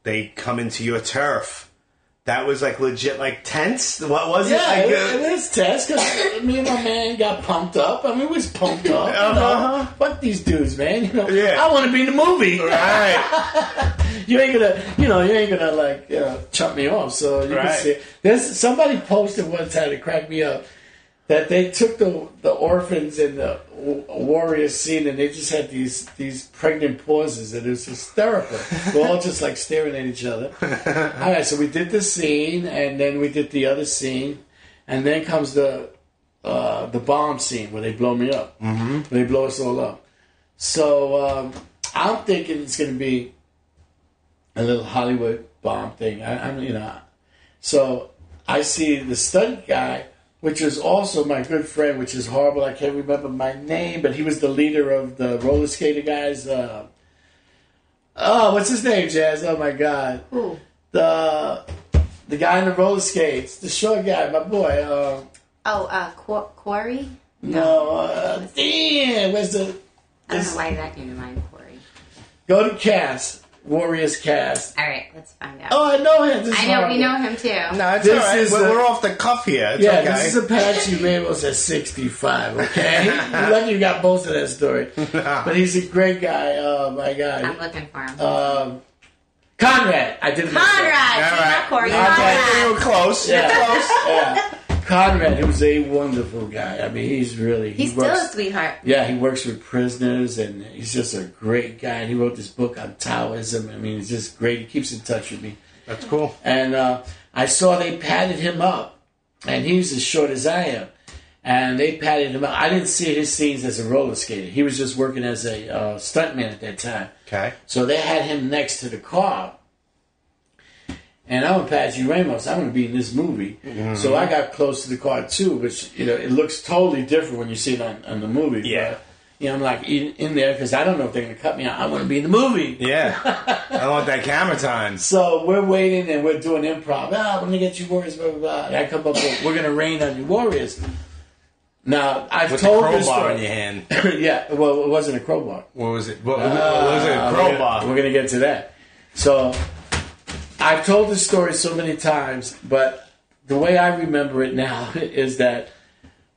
they come into your turf. That was like legit, like tense. What was it?
Yeah,
Like,
it,
uh,
it was tense because me and my man got pumped up. I mean, we was pumped up. You know?
Uh-huh.
Fuck these dudes, man. You know,
Yeah.
I want to be in the movie.
right.
You ain't gonna, you know, you ain't gonna like, you know, chop me off. So you
Right.
can see. There's somebody posted one time to crack me up that they took the the orphans in the warrior scene and they just had these these pregnant pauses and it was hysterical. We're all just like staring at each other. all right, so we did the scene and then we did the other scene, and then comes the uh, the bomb scene where they blow me up. Mm-hmm. They blow us all up. So um, I'm thinking it's going to be a little Hollywood bomb thing. I, I'm, you know, so I see the stunt guy, which is also my good friend, which is horrible. I can't remember my name, but he was the leader of the roller skater guys. Uh, oh, what's his name, Jaz? Oh my God,
Who?
the the guy in the roller skates, the short guy, my boy. Uh,
Oh, uh, Qu- Quarry?
no, uh, damn, where's the?
I don't know why that came to mind, Quarry.
Go to cast Warriors cast.
All right, let's find out.
Oh, I know him. This
I know,
horrible.
we know him too.
No, it's
This
all right.
is
We're,
a-
we're off the cuff here. It's
Yeah,
okay.
this is Apache Ramos at 65, okay? You're lucky you got most of that story. But he's a great guy. Oh, my god, I'm
looking for him.
Um, Conrad. I did it myself.
Conrad!
All
see,
right.
not Corey,
Yeah,
Okay, you were
Conrad.
close. You're
Yeah.
close.
Yeah. Conrad, who's a wonderful guy. I mean, he's really. He
He's still a sweetheart.
Yeah, he works with prisoners, and he's just a great guy. And he wrote this book on Taoism. I mean, he's just great. He keeps in touch with me.
That's cool.
And uh, I saw they padded him up, and he's as short as I am. and they patted him up. I didn't see his scenes as a roller skater. He was just working as a uh, stuntman at that time.
Okay.
So they had him next to the car. And I'm Apache Ramos. I'm going to be in this movie. So I got close to the car too, which, you know, it looks totally different when you see it on, on the movie.
Yeah.
But, you know, I'm like in, in there because I don't know if they're going to cut me out. I want to be in the movie.
Yeah. I want that camera time.
So we're waiting and we're doing improv. Ah, we're going to get you warriors, blah, blah, blah. And I come up with, we're going to rain on you warriors. Now, I've
With the
told this
crowbar in your hand.
yeah, well, it wasn't a crowbar.
What was it? What, what was it?
Uh,
A crowbar.
we're gonna get to that. So I've told this story so many times, but the way I remember it now is that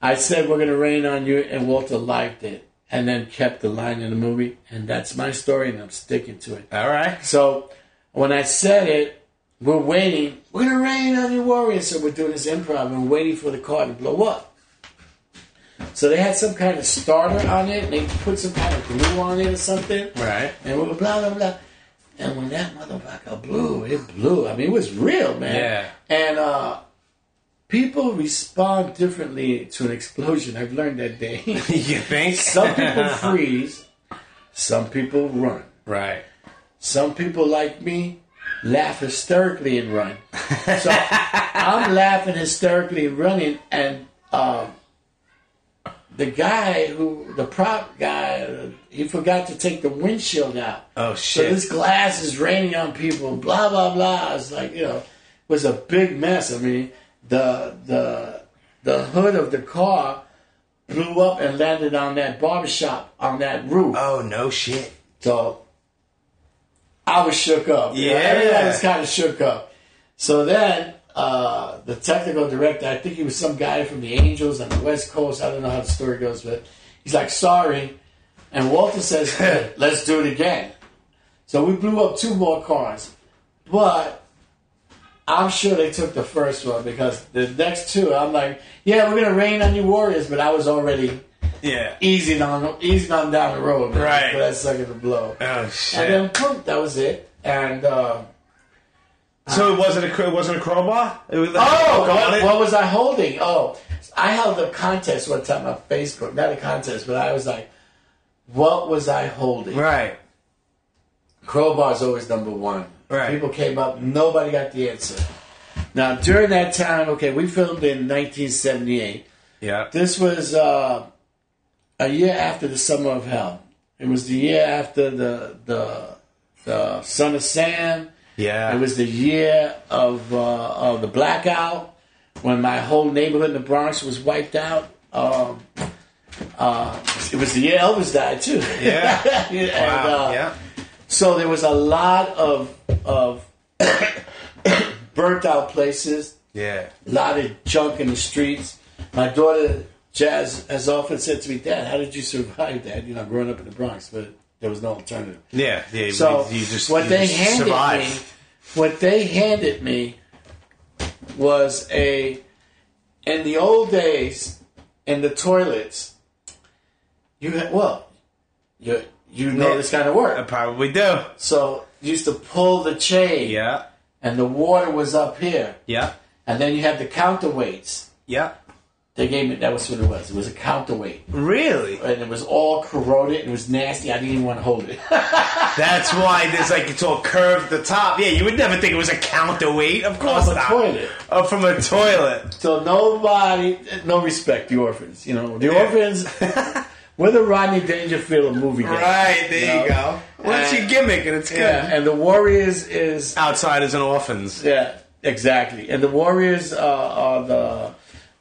I said we're gonna rain on you, and Walter liked it, and then kept the line in the movie, and that's my story, and I'm sticking to it.
All right.
So when I said it, we're waiting. We're gonna rain on you, warriors. So we're doing this improv, and we're waiting for the car to blow up. So they had some kind of starter on it, and they put some kind of glue on it or something.
Right.
And we were blah blah blah. And when that motherfucker blew, it blew. I mean, it was real, man.
Yeah.
And uh, people respond differently to an explosion. I've learned that day.
You think?
some people freeze. Some people run.
Right.
Some people like me laugh hysterically and run. So I'm laughing hysterically and running, and um, the guy who the prop guy he forgot to take the windshield out.
Oh shit!
So this glass is raining on people. Blah blah blah. It's like you know, it was a big mess. I mean, the the the hood of the car blew up and landed on that barbershop on that roof.
oh no shit.
So I was shook up. You know,
Yeah.
everybody was kind of shook up. So then uh, the technical director, I think he was some guy from the Angels on the West Coast. I don't know how the story goes, but he's like, sorry. And Walter says, "Hey, let's do it again. So we blew up two more cars. But I'm sure they took the first one because the next two, I'm like, yeah, we're going to rain on you Warriors, but I was already
Yeah.
easing on easing on down the road, man,
Right.
For that second to blow.
Oh shit!
And then poof, that was it. And uh,
So it wasn't a cr- it wasn't a crowbar. It was
oh,
Got
what,
it?
what was I holding? Oh, I held a contest one time on Facebook. Not a contest, but I was like, what was I holding?
Right.
Crowbar's always number one.
Right.
People came up, nobody got the answer. Now during that time, okay, we filmed in 1978.
Yeah.
This was uh, a year after the Summer of Hell. It was the year after the the the Son of Sam.
Yeah.
It was the year of uh, of the blackout when my whole neighborhood in the Bronx was wiped out. Um, uh, it was the year Elvis died too.
Yeah.
and,
Wow.
uh,
yeah.
So there was a lot of of burnt out places
Yeah.
a lot of junk in the streets. My daughter Jaz has often said to me, "Dad, how did you survive that? You know, growing up in the Bronx, but there was no alternative."
Yeah. Yeah.
So
you just
what they
just
handed
survive.
me, what they handed me, was a. In the old days, in the toilets, you had well, you you know
Yeah.
this kind of
I
work.
probably do.
So you used to pull the chain,
Yeah.
and the water was up here,
Yeah.
and then you had the counterweights.
Yeah.
They gave me that was what it was. It was a counterweight,
Really?
and it was all corroded. and It was nasty. I didn't even want to hold it.
That's why there's like it's all curved at the top. Yeah, you would never think it was a counterweight. Of course
From a
not.
toilet.
Oh, from a toilet.
so nobody, no respect. The orphans, you know, the orphans. we're the Rodney Dangerfield of movie game.
Right there you
No.
go. Well, that's
Uh,
your gimmick, and it's good.
Yeah, and the Warriors is
Outsiders and orphans.
yeah, exactly. And the Warriors uh, are the.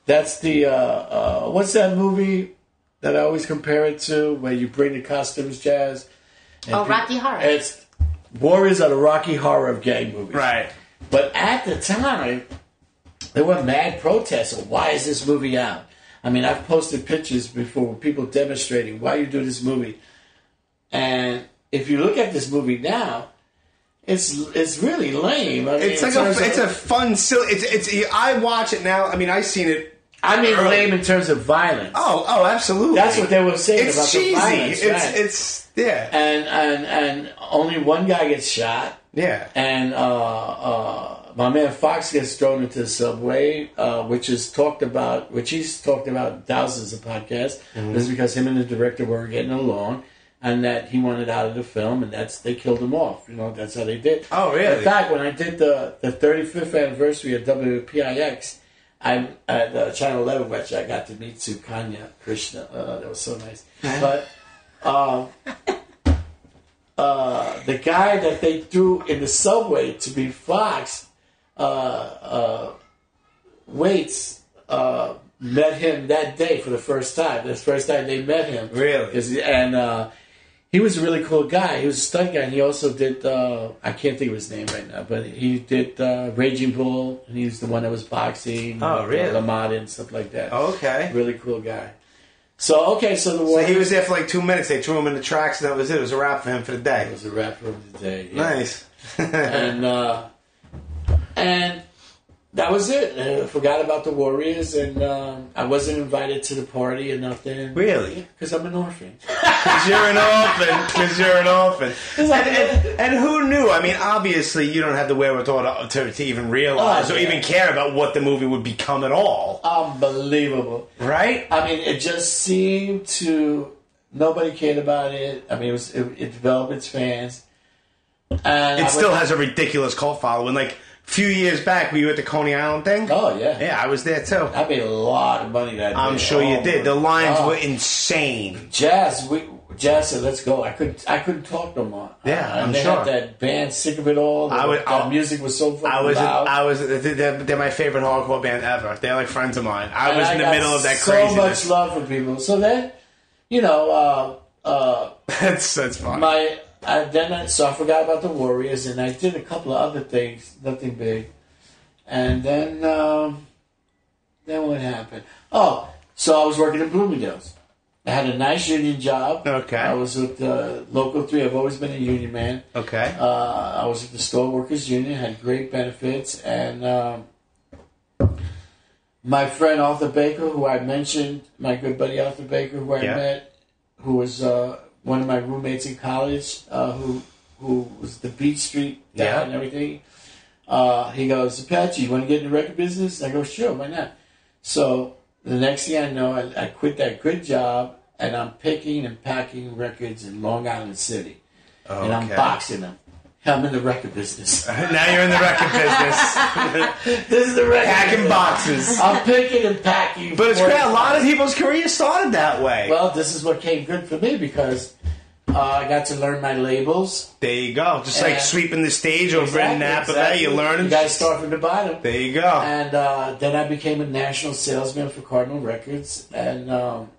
That's the uh, uh, what's that movie that I always compare it to, where you bring the costumes, Jaz. and
Oh,
people-
Rocky Horror.
It's Warriors are the Rocky Horror of gang movies.
Right.
But at the time, there were mad protests of why is this movie out? I mean, I've posted pictures before with people demonstrating why you do this movie. And if you look at this movie now, it's it's really lame. I mean,
It's like a
terms of-
it's a fun silly. It's it's. I watch it now. I mean, I've seen it.
I mean
early.
lame in terms of violence.
Oh, oh, absolutely.
That's what they were saying
It's
about
cheesy.
the violence.
it's
right.
it's yeah
and and and only one guy gets shot.
yeah.
and uh, uh, my man Fox gets thrown into the subway, uh, which is talked about, which he's talked about thousands of podcasts.
Mm-hmm.
This is because him and the director weren't getting along, and that he wanted out of the film, and that's they killed him off. You know, that's how they did.
Oh, really?
In fact, when I did the the 35th anniversary of WPIX, I at uh, Channel 11, which I got to meet Sukanya Krishna. Uh, that was so nice. But uh, uh, the guy that they threw in the subway to be Fox, uh, uh, Waites, uh, met him that day for the first time. That's the first time they met him.
Really?
And uh, he was a really cool guy. He was a stunt guy, and he also did, uh, I can't think of his name right now, but he did uh, Raging Bull, and he was the one that was boxing.
Oh,
with,
really?
Uh, LaMotta and stuff like that.
Okay.
Really cool guy. So, okay, so the
So he was there for like two minutes. They threw him in the tracks, and that was it. It was a wrap for him for the day.
It was a rapper for the day. yeah.
Nice.
and uh, and that was it. I forgot about the Warriors, and um, I wasn't invited to the party or nothing.
Really?
Because I'm an orphan.
Because you're an orphan. Because you're an orphan. And, and, and who knew? I mean, obviously, you don't have the wherewithal to, to, to even realize
Oh,
or even care about what the movie would become at all.
Unbelievable.
Right?
I mean, it just seemed to nobody cared about it. I mean, it was it, it developed its fans. And I
It still
went-
has a ridiculous cult following. Like, few years back, were you at the Coney Island thing?
Oh yeah.
Yeah, I was there too.
I made a lot of money that day.
I'm sure you
Oh,
did. The lines
God.
were insane.
Jaz, we Jaz said, "Let's go." I couldn't, I couldn't talk no more.
Yeah,
Uh,
I'm
they
sure.
had that band, sick of it all. The,
I
that
I'll-
music was so fucking
I was,
loud.
I was. They're, they're my favorite hardcore band ever. They're like friends of mine. I
And
was in the middle of that
so
craziness.
much love for people. So then, you know, uh, uh,
that's that's fun.
my I, then I, so I forgot about the Warriors, and I did a couple of other things, nothing big. And then, um, then what happened? Oh, so I was working at Bloomingdale's. I had a nice union job.
Okay.
I was with the local three. I've always been a union man.
okay.
Uh, I was with the store workers union. Had great benefits, and um, my friend Arthur Baker, who I mentioned, my good buddy Arthur Baker, who I
Yeah.
met, who was uh, one of my roommates in college, uh, who who was the Beat Street guy
Yeah.
and everything. Uh, he goes, Apache, you want to get in the record business? I go, sure, why not? So the next thing I know, I, I quit that good job, and I'm picking and packing records in Long Island City and I'm boxing them. I'm in the record business.
now you're in the record business,
this is the record.
packing
business.
boxes.
I'm picking and packing.
But it's great. A lot of people's career started that way.
Well, this is what came good for me because uh, I got to learn my labels.
there you go. Just like sweeping the stage over in Napa. There, you're learning.
You to start from the bottom.
there you go.
And uh, then I became a national salesman for Cardinal Records, and um,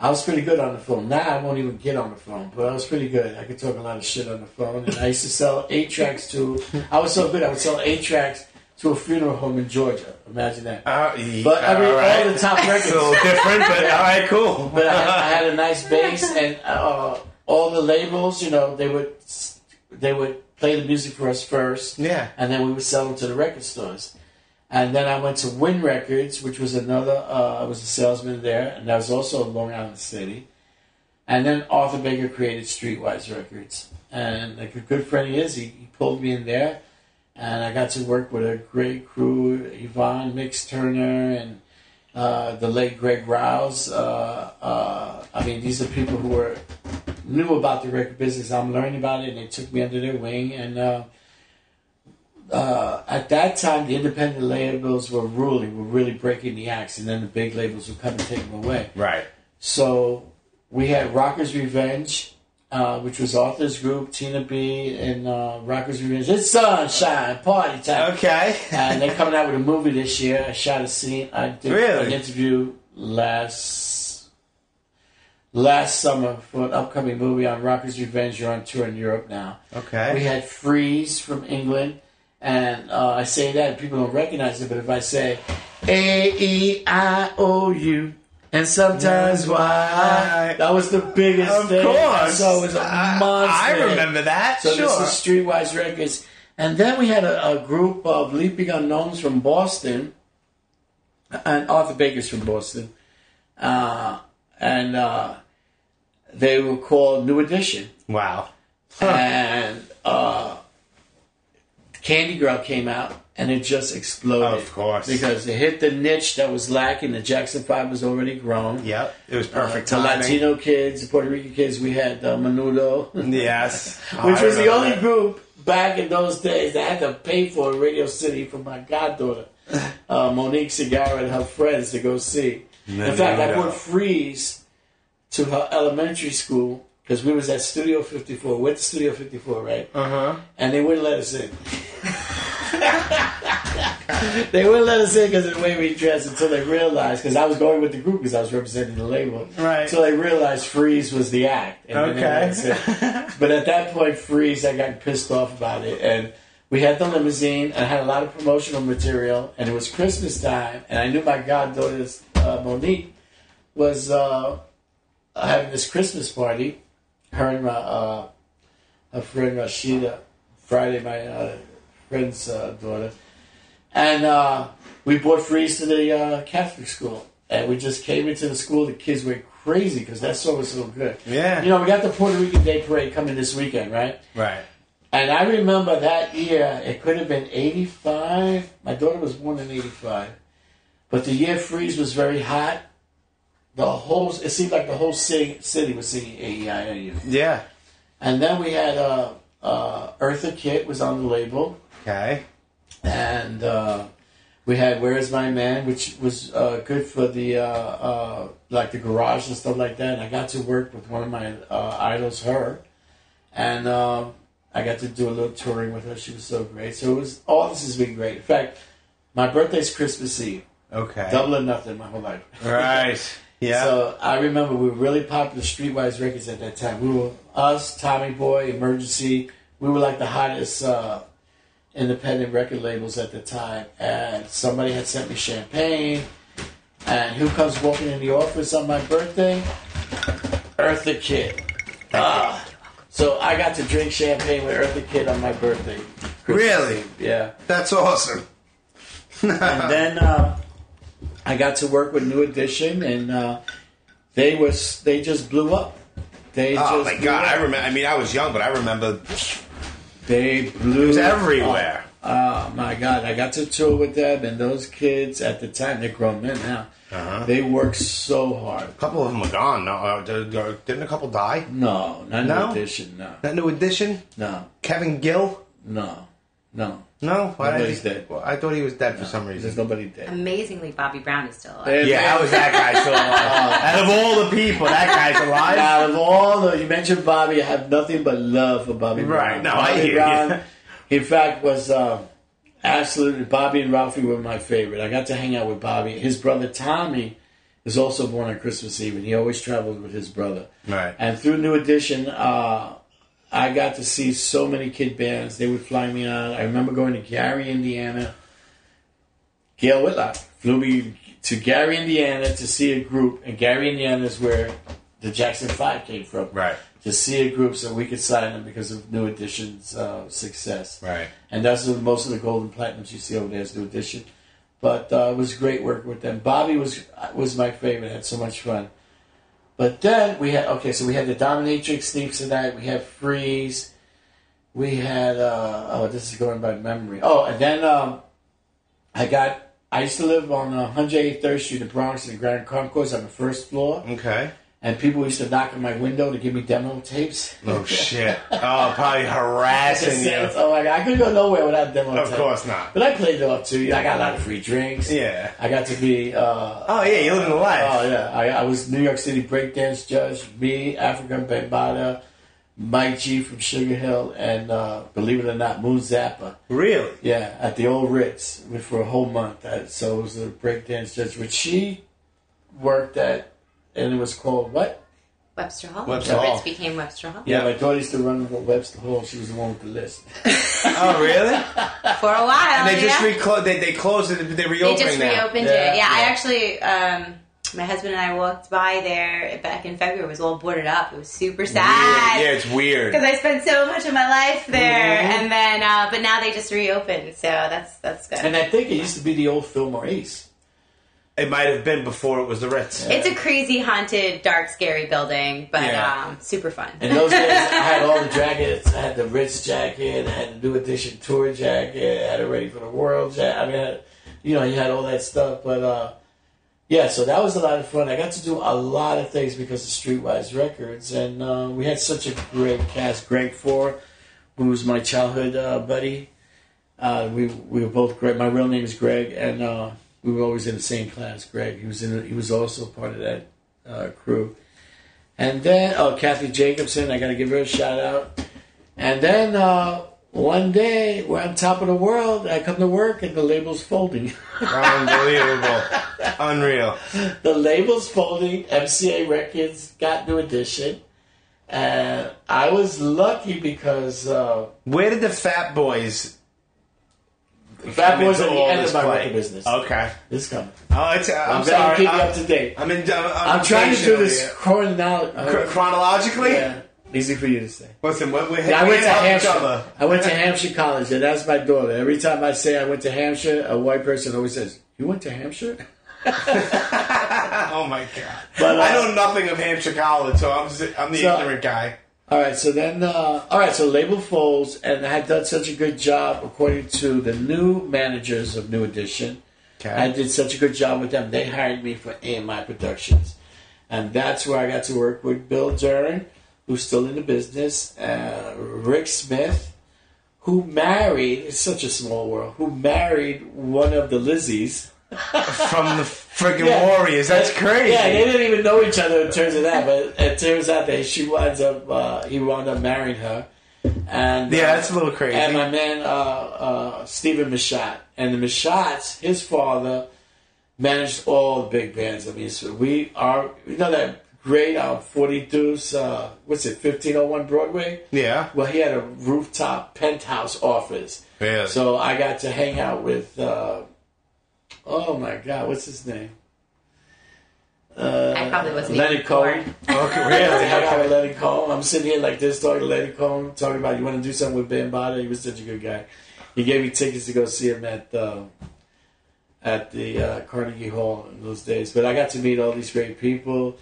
I was pretty good on the phone. Now I won't even get on the phone, but I was pretty good. I could talk a lot of shit on the phone, and I used to sell eight tracks to. I was so good. I would sell eight tracks to a funeral home in Georgia. Imagine that.
Uh,
But I mean,
all right.
all the top records.
little different, but all right, cool.
but I had, I had a nice bass, and uh, all the labels, you know, they would they would play the music for us first,
Yeah.
and then we would sell them to the record stores. And then I went to Win Records, which was another. Uh, I was a salesman there, and that was also in Long Island City. And then Arthur Baker created Streetwise Records, and like a good friend he is, he, he pulled me in there, and I got to work with a great crew: Yvonne Mix Turner and uh, the late Greg Rouse. Uh, uh, I mean, these are people who were knew about the record business. I'm learning about it, and they took me under their wing. And uh, at that time, the independent labels were ruling, were really breaking the axe, and then the big labels would come and take them away.
Right.
So we had Rockers Revenge, uh, which was Arthur's group, Tina B, and uh, Rockers Revenge. It's sunshine, party time.
Okay.
and they're coming out with a movie this year. I shot a scene. I did
Really?
an interview last last summer for an upcoming movie on Rockers Revenge. You're on tour in Europe now.
Okay.
We had Freeez from England, and uh, I say that and people don't recognize it. But if I say A E I O U. And sometimes why? That was the biggest
Of
thing.
course.
So it was a
I-
monster.
I remember that.
So
sure.
this was Streetwise Records. And then we had a, a group of Leaping Unknowns from Boston, and Arthur Baker's from Boston. Uh, and uh, they were called New Edition.
wow.
And uh, Candy Girl came out, and it just exploded.
Of course.
because it hit the niche that was lacking. The Jackson Five was already grown.
Yep, it was perfect
to
timing.
Latino kids, Puerto Rican kids, we had uh, Menudo,
Yes,
which
I
was the only
that.
group back in those days that had to pay for Radio City for my goddaughter, uh, Monique Segarra and her friends to go see. In fact, I
Menudo.
brought Freeez to her elementary school because we was at Studio 54. Went to Studio 54, right?
Uh huh.
And they wouldn't let us in. they wouldn't let us in because of the way we dressed until they realized, because I was going with the group because I was representing the label.
Right.
Until they realized Freeez was the act. And
Okay.
but at that point, Freeez, I got pissed off about it. And we had the limousine I had a lot of promotional material. And it was Christmas time. And I knew my goddaughter, uh, Monique was uh, having this Christmas party. Her and my, uh, her friend Rashida, Friday, my uh, friend's uh, daughter. And uh, we brought Freeez to the uh, Catholic school. And we just came into the school. The kids went crazy because that song was so good.
Yeah.
You know, we got the Puerto Rican Day Parade coming this weekend, right?
Right.
And I remember that year, it could have been 85. My daughter was born in 85. But the year Freeez was very hot. The whole, it seemed like the whole city, city was singing AEIOU.
Yeah.
And then we had uh, uh, Eartha Kitt was on the label.
Okay.
And uh, we had Where Is My Man, which was uh, good for the, uh, uh, like the garage and stuff like that. And I got to work with one of my uh, idols, her. And uh, I got to do a little touring with her. She was so great. So it was, all this has been great. In fact, my birthday's Christmas Eve.
Okay.
Double or nothing my whole life.
Right. Yeah.
So I remember we were really popular Streetwise Records at that time. We were us, Tommy Boy, Emergency. We were like the hottest uh, independent record labels at the time. And somebody had sent me champagne. And who comes walking in the office on my birthday? Eartha Kitt. Ah. so I got to drink champagne with Eartha Kitt on my birthday. Christmas
Really?
Yeah.
That's awesome.
And then uh, I got to work with New Edition, and uh, they was they just blew up. They
Oh
just
my god!
up.
I remember. I mean, I was young, but I remember
They blew
it was everywhere.
Oh my god! I got to tour with them, and those kids at the time they're grown men now.
Uh-huh.
They worked so hard.
A couple of them are gone. No, uh, uh, didn't a couple die?
No, not
No?
New Edition. No,
That new edition,
no,
Kevin Gill.
no, no.
No, Why did
Nobody's
he-
dead.
Well, I thought he was dead for some
There's
reason.
nobody dead.
Amazingly, Bobby Brown is still alive.
There-
Yeah, how was that guy still alive? Out of all the people, that guy's alive.
Out of all the, you mentioned Bobby, I have nothing but love for Bobby Brown.
Right, no, I
Bobby
hear you.
In fact, was um, absolutely Bobby and Ralphie were my favorite. I got to hang out with Bobby. His brother Tommy was also born on Christmas Eve, and he always traveled with his brother.
Right.
And through New Edition, uh, I got to see so many kid bands. They would fly me out. I remember going to Gary, Indiana. Gail Whitlock flew me to Gary, Indiana to see a group, and Gary, Indiana is where the Jackson Five came from.
Right.
To see a group so we could sign them because of New Edition's uh, success.
Right.
And that's what most of the golden platinums you see over there is New Edition. But uh, it was great working with them. Bobby was was my favorite. Had so much fun. But then we had okay, so we had the Dominatrix Sleeps tonight. We had Freeze. We had uh, oh, this is going by memory. Oh, and then um, I got. I used to live on uh, 183rd Street in the Bronx in the Grand Concourse on the first floor,
Okay.
And people used to knock on my window to give me demo tapes.
Oh shit. Oh, probably harassing you.
oh my god, I couldn't go nowhere without demo tapes.
Of
tapes.
course not.
But I played it off too. I got a lot of free drinks.
Yeah.
I got to be. Uh,
Oh yeah, you're living the life.
Oh yeah, I, I was New York City breakdance judge. Me, Afrika Bambaataa, Mike G from Sugar Hill, and uh, believe it or not, Moon Zappa.
Really?
Yeah, at the old Ritz for a whole month. Uh, So it was a breakdance judge, which she worked at, and it was called what?
Webster Hall.
Webster
The
Hall.
Ritz became Webster Hall
Yeah, my daughter used to run the Webster Hall. She was the one with the list.
Oh really?
for a while.
And they just
yeah.
reclo- they they closed it. They're
They
reopening
just
now.
reopened
Yeah,
it. Yeah, I actually, um, my husband and I walked by there back in February. It was all boarded up. It was super
Weird.
sad.
Yeah, it's weird.
Because I spent so much of my life there,
Mhm.
and then, uh, but now they just reopened, so that's that's good.
And I think it used to be the old Fillmore East.
It might have been before it was the Ritz.
It's a crazy, haunted, dark, scary building, but
Yeah.
um, super fun.
In those days, I had all the jackets. I had the Ritz jacket. I had the New Edition tour jacket. I had it ready for the World jacket. I mean, I had, you know, you had all that stuff. But uh, yeah, so that was a lot of fun. I got to do a lot of things because of Streetwise Records, and uh, we had such a great cast. Greg Four, who was my childhood uh, buddy. Uh, we we were both great. My real name is Greg, and uh, we were always in the same class. Greg, he was in. He was also part of that uh, crew. And then, oh, Kathy Jacobson, I got to give her a shout out. And then uh, one day, we're on top of the world. I come to work and the label's folding.
Unbelievable. Unreal.
the label's folding. MCA Records got new edition. And I was lucky because uh,
Where did the Fat Boys?
Fat
come
Boys
into
at the
all
end of my
play?
record business.
Okay.
This coming.
Oh, it's, I'm,
I'm,
sorry.
keep
I'm,
up to date.
I'm in. I'm,
I'm trying to do this
impatient
chronology.
over here. Chro- chronologically.
yeah, easy for you to say.
Listen, we're, we're
Yeah, I went to Hampshire. I went to Hampshire College, and that's my daughter. Every time I say I went to Hampshire, a white person always says, "You went to Hampshire?"
Oh my god!
But, uh,
I know nothing of Hampshire College, so I'm just, I'm the
So-
ignorant guy.
All right, so then, uh, all right, so label folds, and I had done such a good job according to the new managers of New Edition. I did such a good job with them. They hired me for AMI Productions, and that's where I got to work with Bill Dern, who's still in the business, uh, Rick Smith, who married. It's such a small world. Who married one of the Lizzies.
From the friggin'
Yeah.
Warriors. That's crazy.
Yeah, they didn't even know each other in terms of that, but it turns out that she winds up, uh, he wound up marrying her. And
Yeah,
uh,
that's a little crazy.
And my man, uh, uh, Stephen Machat. And the Machats, his father, managed all the big bands. I mean, so we are, you know that great uh, 40 Deuce, uh, what's it, 1501 Broadway?
yeah.
Well, he had a rooftop penthouse office.
Really?
So I got to hang out with, uh, oh my God, what's his name? Uh,
I probably wasn't
Lenny
even born.
Cohen.
Okay,
I
really?
got to hang out with Lenny Cohen. I'm sitting here like this talking to Lenny Cohen, talking about you want to do something with Ben Bada. He was such a good guy. He gave me tickets to go see him at uh, at the uh, Carnegie Hall in those days. But I got to meet all these great people.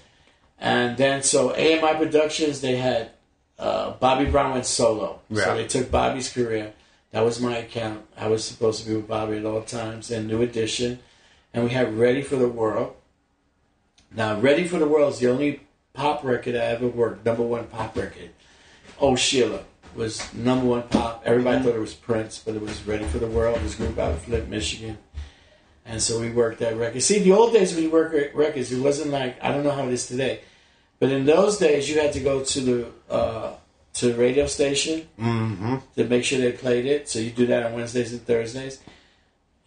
And then, so AMI Productions, they had uh, Bobby Brown went solo.
Yeah.
So they took Bobby's career. That was my account. I was supposed to be with Bobby at all times. And New Edition. And we had Ready for the World. Now, Ready for the World is the only pop record I ever worked, number one pop record. Oh, Sheila was number one pop. Everybody thought it was Prince, but it was Ready for the World. It was group out of Flint, Michigan. And so we worked that record. See, the old days when you work records, it wasn't like, I don't know how it is today, but in those days you had to go to the uh, to the radio station to make sure they played it. So you do that on Wednesdays and Thursdays.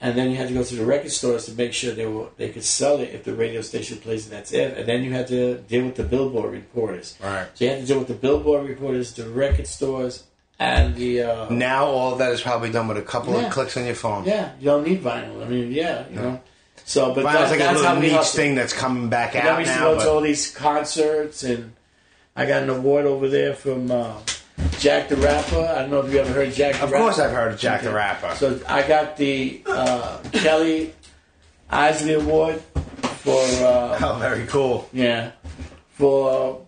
And then you had to go to the record stores to make sure they were they could sell it if the radio station plays it. That's it. And then you had to deal with the billboard reporters.
Right.
So you had to deal with the billboard reporters, the record stores, and the uh,
Now all of that is probably done with a couple
Yeah.
of clicks on your phone.
yeah. You don't need vinyl. I mean, yeah, you know. So, but
Vinyl's
that,
like a
that's how
little niche thing that's coming back
And
out
we used to
now.
go to all these concerts, and I got an award over there from uh, Jack the Rapper. I don't know if you ever heard Jack the Rapper.
Of
Rapper.
course, I've heard of Jack the
Okay.
Rapper.
So I got the uh, Kelly Isley Award for uh,
oh, very cool.
yeah for.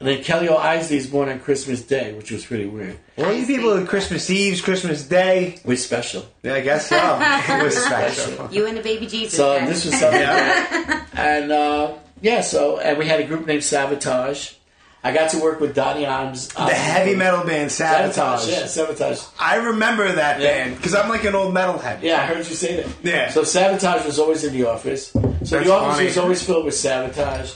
And then Kelly O. Isley is born on Christmas Day, which was pretty weird.
Well, you people at Christmas Eve's, Christmas Day.
We're special.
Yeah, I guess so. it was special.
You and the baby Jesus.
So
guys.
this was something.
Yeah.
And uh, yeah, so and we had a group named Sabotage. I got to work with Donnie Arms.
The heavy metal band Sabotage.
Yeah, Sabotage.
I remember that
Yeah.
band because I'm like an old metalhead.
Yeah, I heard you say that.
Yeah.
So Sabotage was always in the office. So
That's
the office
funny.
was always filled with Sabotage.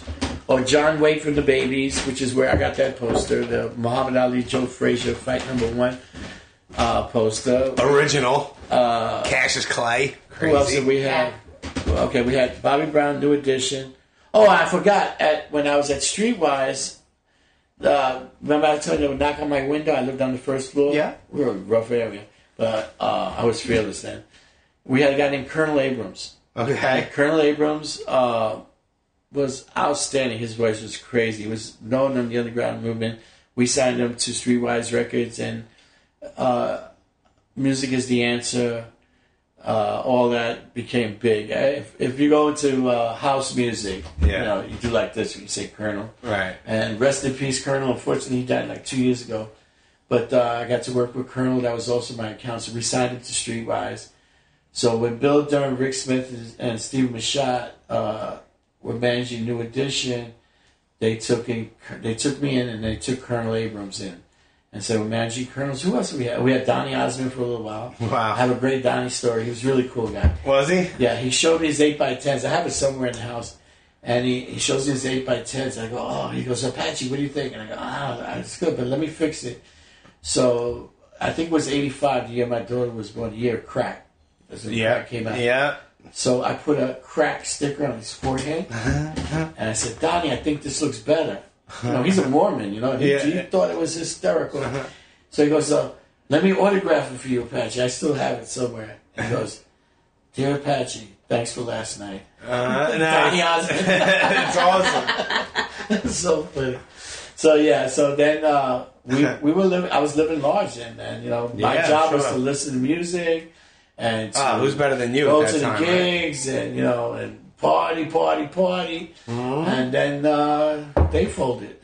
Or John Waite from the Babys, which is where I got that poster. The Muhammad Ali, Joe Frazier, fight number one uh, poster.
Original.
Uh,
Cassius Clay. Crazy.
Who else did we have? Okay, we had Bobby Brown, New Edition. Oh, I forgot. At when I was at Streetwise, uh, remember I told you they would knock on my window? I lived on the first floor.
Yeah.
we were a rough area, but uh, I was fearless then. We had a guy named Colonel Abrams.
Okay.
Colonel Abrams uh, was outstanding. His voice was crazy. He was known in the underground movement. We signed him to Streetwise Records and uh, Music is the Answer. Uh, all that became big. Uh, If, if you go into uh, house music, you know, you do like this, you say Colonel.
Right.
And rest in peace, Colonel. Unfortunately, he died like two years ago. But uh, I got to work with Colonel. That was also my account. So we signed him to Streetwise. So when Bill Durham, Rick Smith, and- and Steve Machat uh, were managing New Edition, they took in, they took me in, and they took Colonel Abrams in. And so we're managing Colonels. Who else we had? We had Donny Osmond for a little while.
Wow.
I have a great Donny story. He was a really cool guy.
Was he?
Yeah, he showed me his 8 by 10s I have it somewhere in the house. And he, he shows me his 8 by 10s I go, oh, he goes, Apache, what do you think? And I go, ah, it's good, but let me fix it. So I think it was 85, the year my daughter was born, the year crack.
Yeah.
crack came out.
Yeah.
So I put a crack sticker on his forehead. and I said, Donny, I think this looks better. You know, he's a Mormon, you know. He,
Yeah.
he thought it was hysterical. So he goes, uh, let me autograph it for you, Apache. I still have it somewhere. He goes, Dear Apache, thanks for last night.
Uh, nice. It's awesome.
so funny. So yeah, so then uh, we we were living. I was living large then, and you know my
Yeah,
job was to listen to music and to
Ah, who's better than you
go
at
to
that time?
the
right?
gigs and you know and party, party, party,
Mm-hmm.
and then uh, they folded.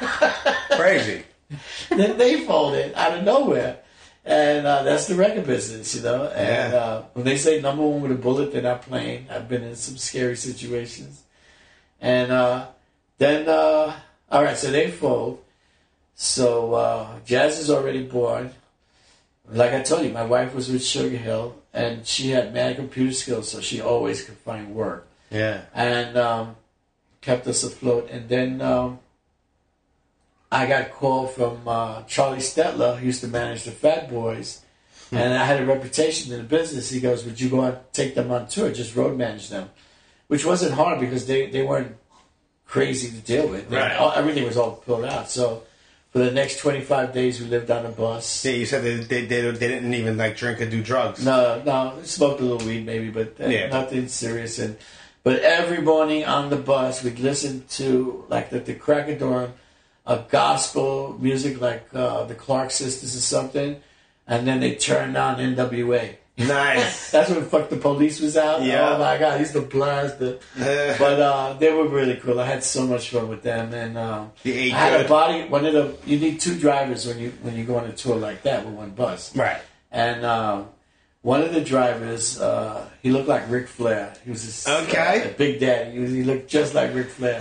Crazy.
then they folded out of nowhere. And uh, that's the record business, you know. And
Yeah.
uh, when they say number one with a bullet, they're not playing. I've been in some scary situations. And uh, then, uh, all right, so they fold. So uh, Jaz is already born. Like I told you, my wife was with Sugar Hill, and she had mad computer skills, so she always could find work
Yeah.
and um, kept us afloat. And then um, I got called from uh, Charlie Stettler, who used to manage the Fat Boys, and I had a reputation in the business. He goes, "Would you go and take them on tour? Just road manage them," which wasn't hard because they, they weren't crazy to deal with. They-
Right.
all- everything was all pulled out. So for the next twenty five days, we lived on a bus.
Yeah, you said they, they, they, they didn't even like drink or do drugs.
No, no, smoked a little weed maybe, but uh,
Yeah.
nothing serious. And but every morning on the bus, we'd listen to like the, the crack of dawn, a gospel music like uh, the Clark Sisters or something, and then they turned on N.W.A.
Nice.
That's when Fuck the Police was out.
Yeah.
Oh my God, he's the blast. The, but uh, they were really cool. I had so much fun with them, and
ate
I had
good?
a body. One of the you need two drivers when you when you go on a tour like that with one bus.
right.
And um, one of the drivers, uh, he looked like Ric Flair. He was this,
Okay.
uh, a big daddy. He, was, he looked just like Ric Flair.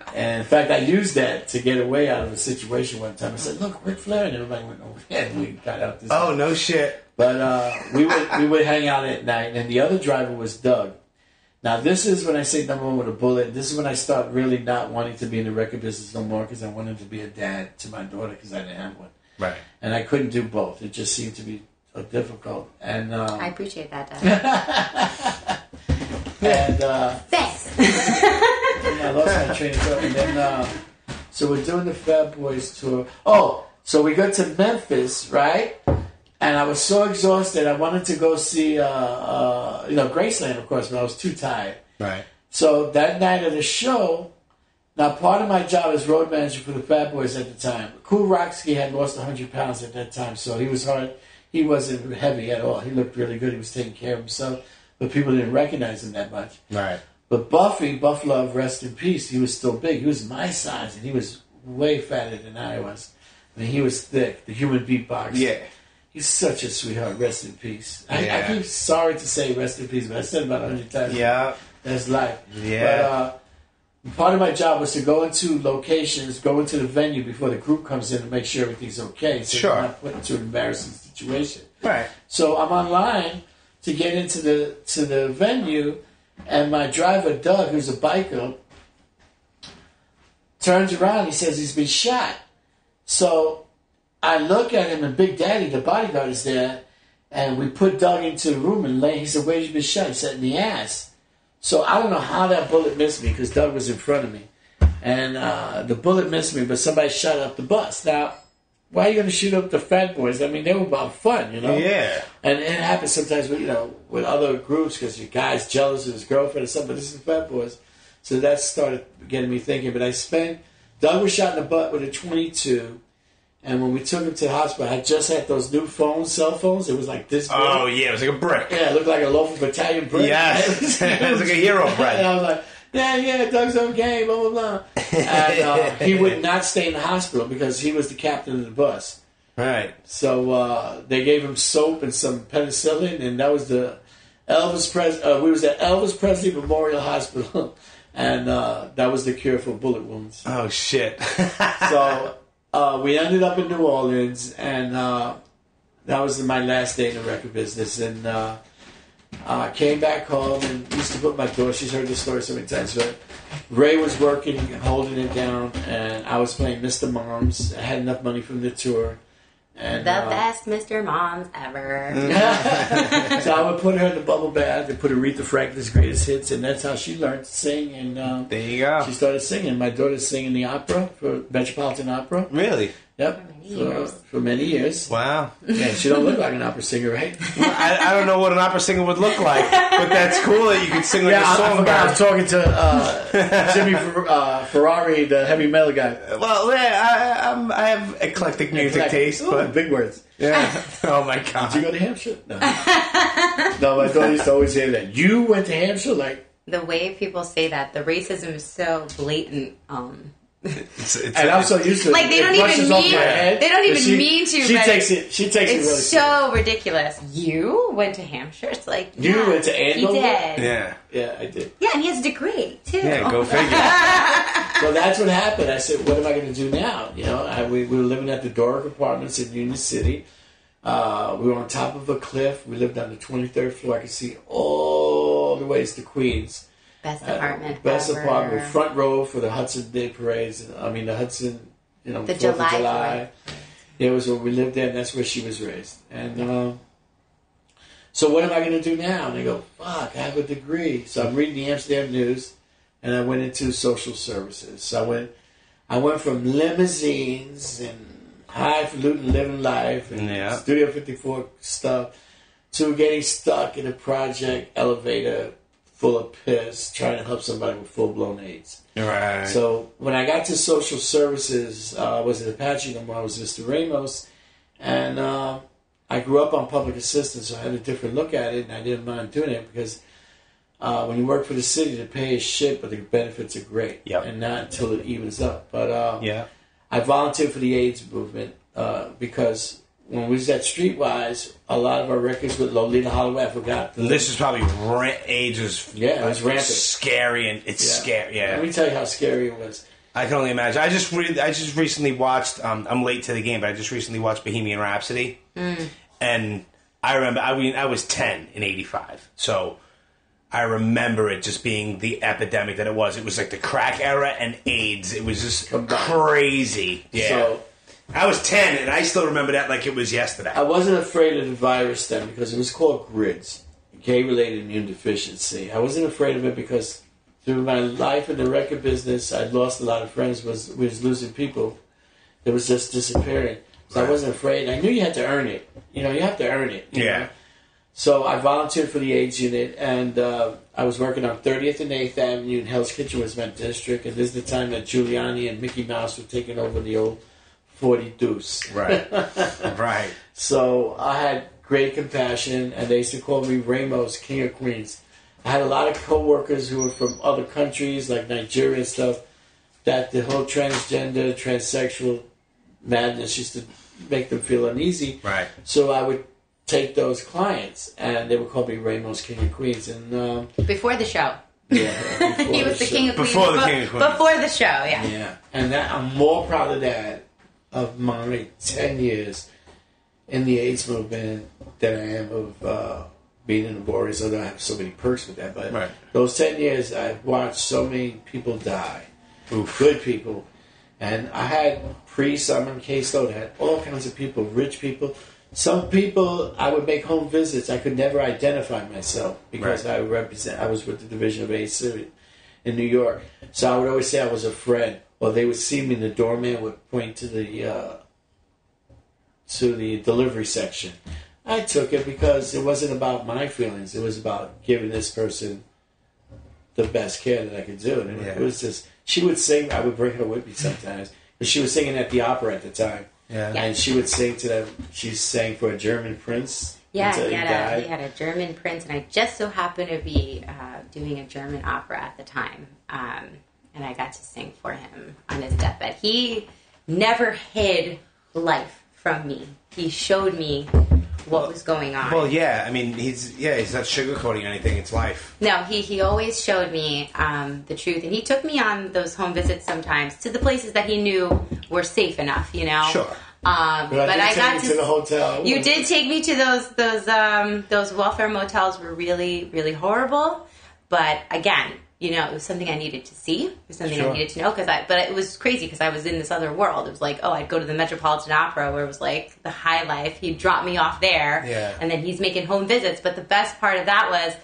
and in fact, I used that to get away out of a situation one time. I said, "Look, Ric Flair," and everybody went over, and we got out this.
Oh, no shit.
But uh, we would we would hang out at night, and the other driver was Doug. Now this is when I say number one with a bullet. This is when I start really not wanting to be in the record business no more because I wanted to be a dad to my daughter because I didn't have one,
Right.
and I couldn't do both. It just seemed to be uh, difficult. And um,
I appreciate that, Dad.
and uh,
Thanks.
I lost my train of thought. And then, uh, so we're doing the Fat Boys tour. Oh, so we got to Memphis, right? And I was so exhausted. I wanted to go see, uh, uh, you know, Graceland, of course, but I was too tired.
Right.
So that night of the show, now part of my job as road manager for the Fat Boys at the time, Kool Rock-Ski had lost 100 pounds at that time, so he was hard. He wasn't heavy at all. He looked really good. He was taking care of himself, but people didn't recognize him that much.
Right.
But Buffy, Buff Love, rest in peace, he was still big. He was my size, and he was way fatter than I was. I mean, he was thick, the human beatbox.
Yeah.
He's such a sweetheart. Rest in peace. I, I
Yeah.
keep sorry to say rest in peace, but I said about a hundred times.
Yeah.
That's life.
Yeah.
But uh, part of my job was to go into locations, go into the venue before the group comes in to make sure everything's okay. So
Sure.
you're not put into embarrassing situation.
Right.
So I'm online to get into the to the venue, and my driver Doug, who's a biker, turns around. He says he's been shot. So I look at him, and Big Daddy, the bodyguard, is there, and we put Doug into the room and lay. He said, "Where you been shot?" He said, "In the ass." So I don't know how that bullet missed me because Doug was in front of me, and uh, the bullet missed me, but somebody shot up the bus. Now, why are you going to shoot up the Fat Boys? I mean, they were about fun, you know.
Yeah.
And it happens sometimes with you know with other groups because your guy's jealous of his girlfriend or something. But this is the Fat Boys, so that started getting me thinking. But I spent Doug was shot in the butt with a 22, And when we took him to the hospital, I just had those new phones, cell phones. It was like this. Oh, big.
Oh yeah, it was like a brick.
Yeah, it looked like a loaf of Italian bread.
Yes. It was like a hero bread.
And I was like, yeah, yeah, Doug's okay, blah, blah, blah. And uh, he would not stay in the hospital because he was the captain of the bus.
Right.
So uh, they gave him soap and some penicillin, and that was the Elvis Pres. Uh, we was at Elvis Presley Memorial Hospital, and uh, that was the cure for bullet wounds.
Oh shit.
So uh, we ended up in New Orleans, and uh, that was my last day in the record business. And uh, I came back home and used to put my door. She's heard this story so many times, but Ray was working, holding it down, and I was playing Mr. Moms. I had enough money from the tour. And,
The
uh,
best Mr. Moms ever.
so I would put her in the bubble bath and put Aretha Franklin's greatest hits, and that's how she learned to sing. And um,
there you go.
she started singing. My daughter's singing the opera for Metropolitan Opera.
Really?
Yep,
many
for,
years.
for many years.
Wow.
Yeah, she don't look like an opera singer, right?
I, I don't know what an opera singer would look like, but that's cool that you could sing like
yeah,
a
I, I
song
forgot. I was talking to uh, Jimmy uh, Ferrari, the heavy metal guy.
Well, yeah, I, I'm, I have eclectic music
Like,
taste,
ooh,
but
big words.
yeah. Oh my god.
Did you go to Hampshire? No. no, my daughter used to always say that. You went to Hampshire, like,
The way people say that, the racism is so blatant. Um,
It's, it's,
and I'm so used to it.
Like, they
it
don't even mean- they don't even
she,
mean to,
She takes it. She takes it really.
it's so ridiculous. You went to Hampshire. It's like
You
yeah,
went to
He did.
yeah.
Yeah, I did.
Yeah, and he has a degree too.
Yeah, go figure.
So that's what happened. I said, "What am I going to do now?" You know, I, we, we were living at the Doric Apartments in Union City. Uh, we were on top of a cliff. We lived on the 23rd floor. I could see all the ways to Queens.
Best
Uh,
apartment.
best
ever.
apartment, front row for the Hudson Day parades. I mean, the Hudson, you know,
The
Fourth
July
of July. It was where we lived there, and that's where she was raised. And um, so, what am I going to do now? And I go, fuck, I have a degree. So I'm reading the Amsterdam News, and I went into social services. So I went, I went from limousines and highfalutin living life and
Yeah.
Studio 54 stuff to getting stuck in a project elevator full of piss trying to help somebody with full blown AIDS.
Right.
So when I got to social services, uh, I was at Apache no more. I was Mr. Ramos, and uh, I grew up on public assistance, so I had a different look at it, and I didn't mind doing it because uh, when you work for the city, the pay is shit, but the benefits are great,
Yep.
and not until it evens up. But uh,
yeah.
I volunteered for the AIDS movement uh, because when we was at Streetwise, a lot of our records with Loleatta Holloway, I forgot. the-
This is probably ra- ages.
Yeah, it was rampant.
Scary and it's
Yeah.
scary. Yeah.
Let me tell you how scary it was.
I can only imagine. I just re- I just recently watched. Um, I'm late to the game, but I just recently watched Bohemian Rhapsody, and I remember. I mean, I was ten in '85, so I remember it just being the epidemic that it was. It was like the crack era and AIDS. It was just crazy. Yeah,
So
I was ten, and I still remember that like it was yesterday.
I wasn't afraid of the virus then because it was called GRIDS, gay-related immune deficiency. I wasn't afraid of it because through my life in the record business, I'd lost a lot of friends. Was was losing people that was just disappearing. So I wasn't afraid. I knew you had to earn it. You know, you have to earn it.
Yeah.
know? So I volunteered for the AIDS unit, and uh, I was working on 30th and 8th Avenue, and Hell's Kitchen was my district. And this is the time that Giuliani and Mickey Mouse were taking over the old 40 Deuce.
right, right.
So I had great compassion, and they used to call me Ramos, King of Queens. I had a lot of coworkers who were from other countries, like Nigeria and stuff, that the whole transgender, transsexual madness used to make them feel uneasy.
Right.
So I would take those clients, and they would call me Ramos, King of Queens. And um,
Before the show.
yeah,
he was the
show.
king of queens.
Before the king of queens.
Before the show, yeah.
Yeah, and that I'm more proud of that of my ten years in the AIDS movement than I am of uh, being in the Warriors. Although I have so many perks with that, but
Right.
those ten years I've watched so many people die, good people, and I had priests on my caseload. I had all kinds of people, rich people. Some people I would make home visits. I could never identify myself because
Right.
I represent. I was with the Division of AIDS in New York. So I would always say I was a friend. Or they would see me, and the doorman would point to the uh, to the delivery section. I took it because it wasn't about my feelings. It was about giving this person the best care that I could do. And it,
Yeah.
it was just she would sing. I would bring her with me sometimes, but she was singing at the opera at the time.
Yeah.
Yeah.
And she would sing to them. She sang for a German prince.
Yeah,
until
he
he
had,
died.
a, he had a German prince, and I just so happened to be uh, doing a German opera at the time. Um, and I got to sing for him on his deathbed. He never hid life from me, he showed me what was going on.
Well, yeah. I mean, he's yeah. He's not sugarcoating anything. It's life.
No, he, he always showed me um, the truth, and he took me on those home visits sometimes to the places that he knew were safe enough, you know.
Sure.
Um,
But I
but
did
I
take
got
you
to,
to the hotel.
You did take me to those those um, those welfare motels were really really horrible, but again, you know, it was something I needed to see. It was something
Sure.
I needed to know because I. But it was crazy because I was in this other world. It was like, oh, I'd go to the Metropolitan Opera where it was like the high life. He'd drop me off there,
Yeah.
and then he's making home visits. But the best part of that was.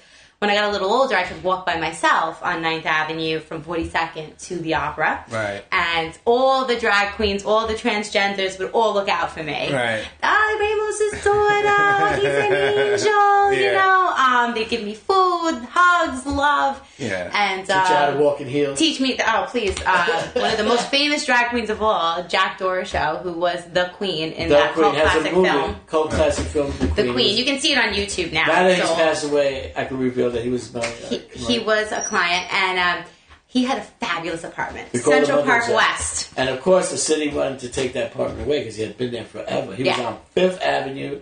When I got a little older, I could walk by myself on 9th Avenue from 42nd to the opera.
Right.
And all the drag queens, all the transgenders would all look out for me.
Right.
Ah, Ramos' daughter. He's an angel. You know, um, they give me food, hugs, love,
Yeah.
and
Teach you how to
um,
walk in heels.
teach me. The, oh, please! Uh, one of the most famous drag queens of all, Jack Doroshow, who was the queen in
the
that
Queen
cult
has
classic
a movie,
film,
cult classic film. The Queen.
The Queen. You can see it on YouTube now.
now that he's passed away, I can reveal that he was my. Uh,
he, he was a client, and um, he had a fabulous apartment,
We
Central
Uncle
Park
Jack.
West.
And of course, the city wanted to take that apartment away because he had been there forever. He was
Yeah.
on Fifth Avenue,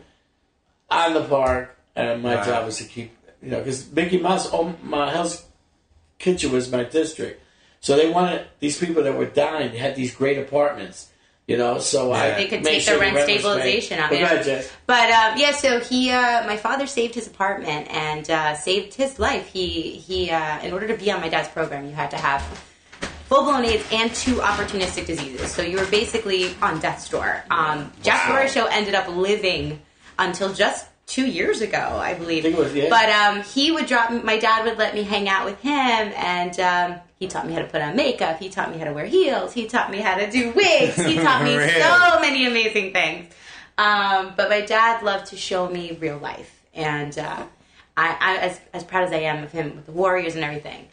on the park, and my
Wow.
job was to keep, you know, because Mickey Mouse, oh, my Hell's Kitchen was my district, so they wanted these people that were dying. They had these great apartments, you know. So I
They could take
sure
the rent stabilization on
But
it.
go ahead, Jess.
But um, yeah, so he, uh, my father saved his apartment and uh, saved his life. He, he, uh, in order to be on my dad's program, you had to have full blown AIDS and two opportunistic diseases. So you were basically on death's door. Um, Jack
Wow.
Doroshow ended up living until just two years ago, I believe.
I think it was, yeah.
But um, he would drop. My dad would let me hang out with him, and um, he taught me how to put on makeup. He taught me how to wear heels. He taught me how to do wigs. He taught me
Really?
so many amazing things. Um, but my dad loved to show me real life, and uh, I, I, as as proud as I am of him with the Warriors and everything,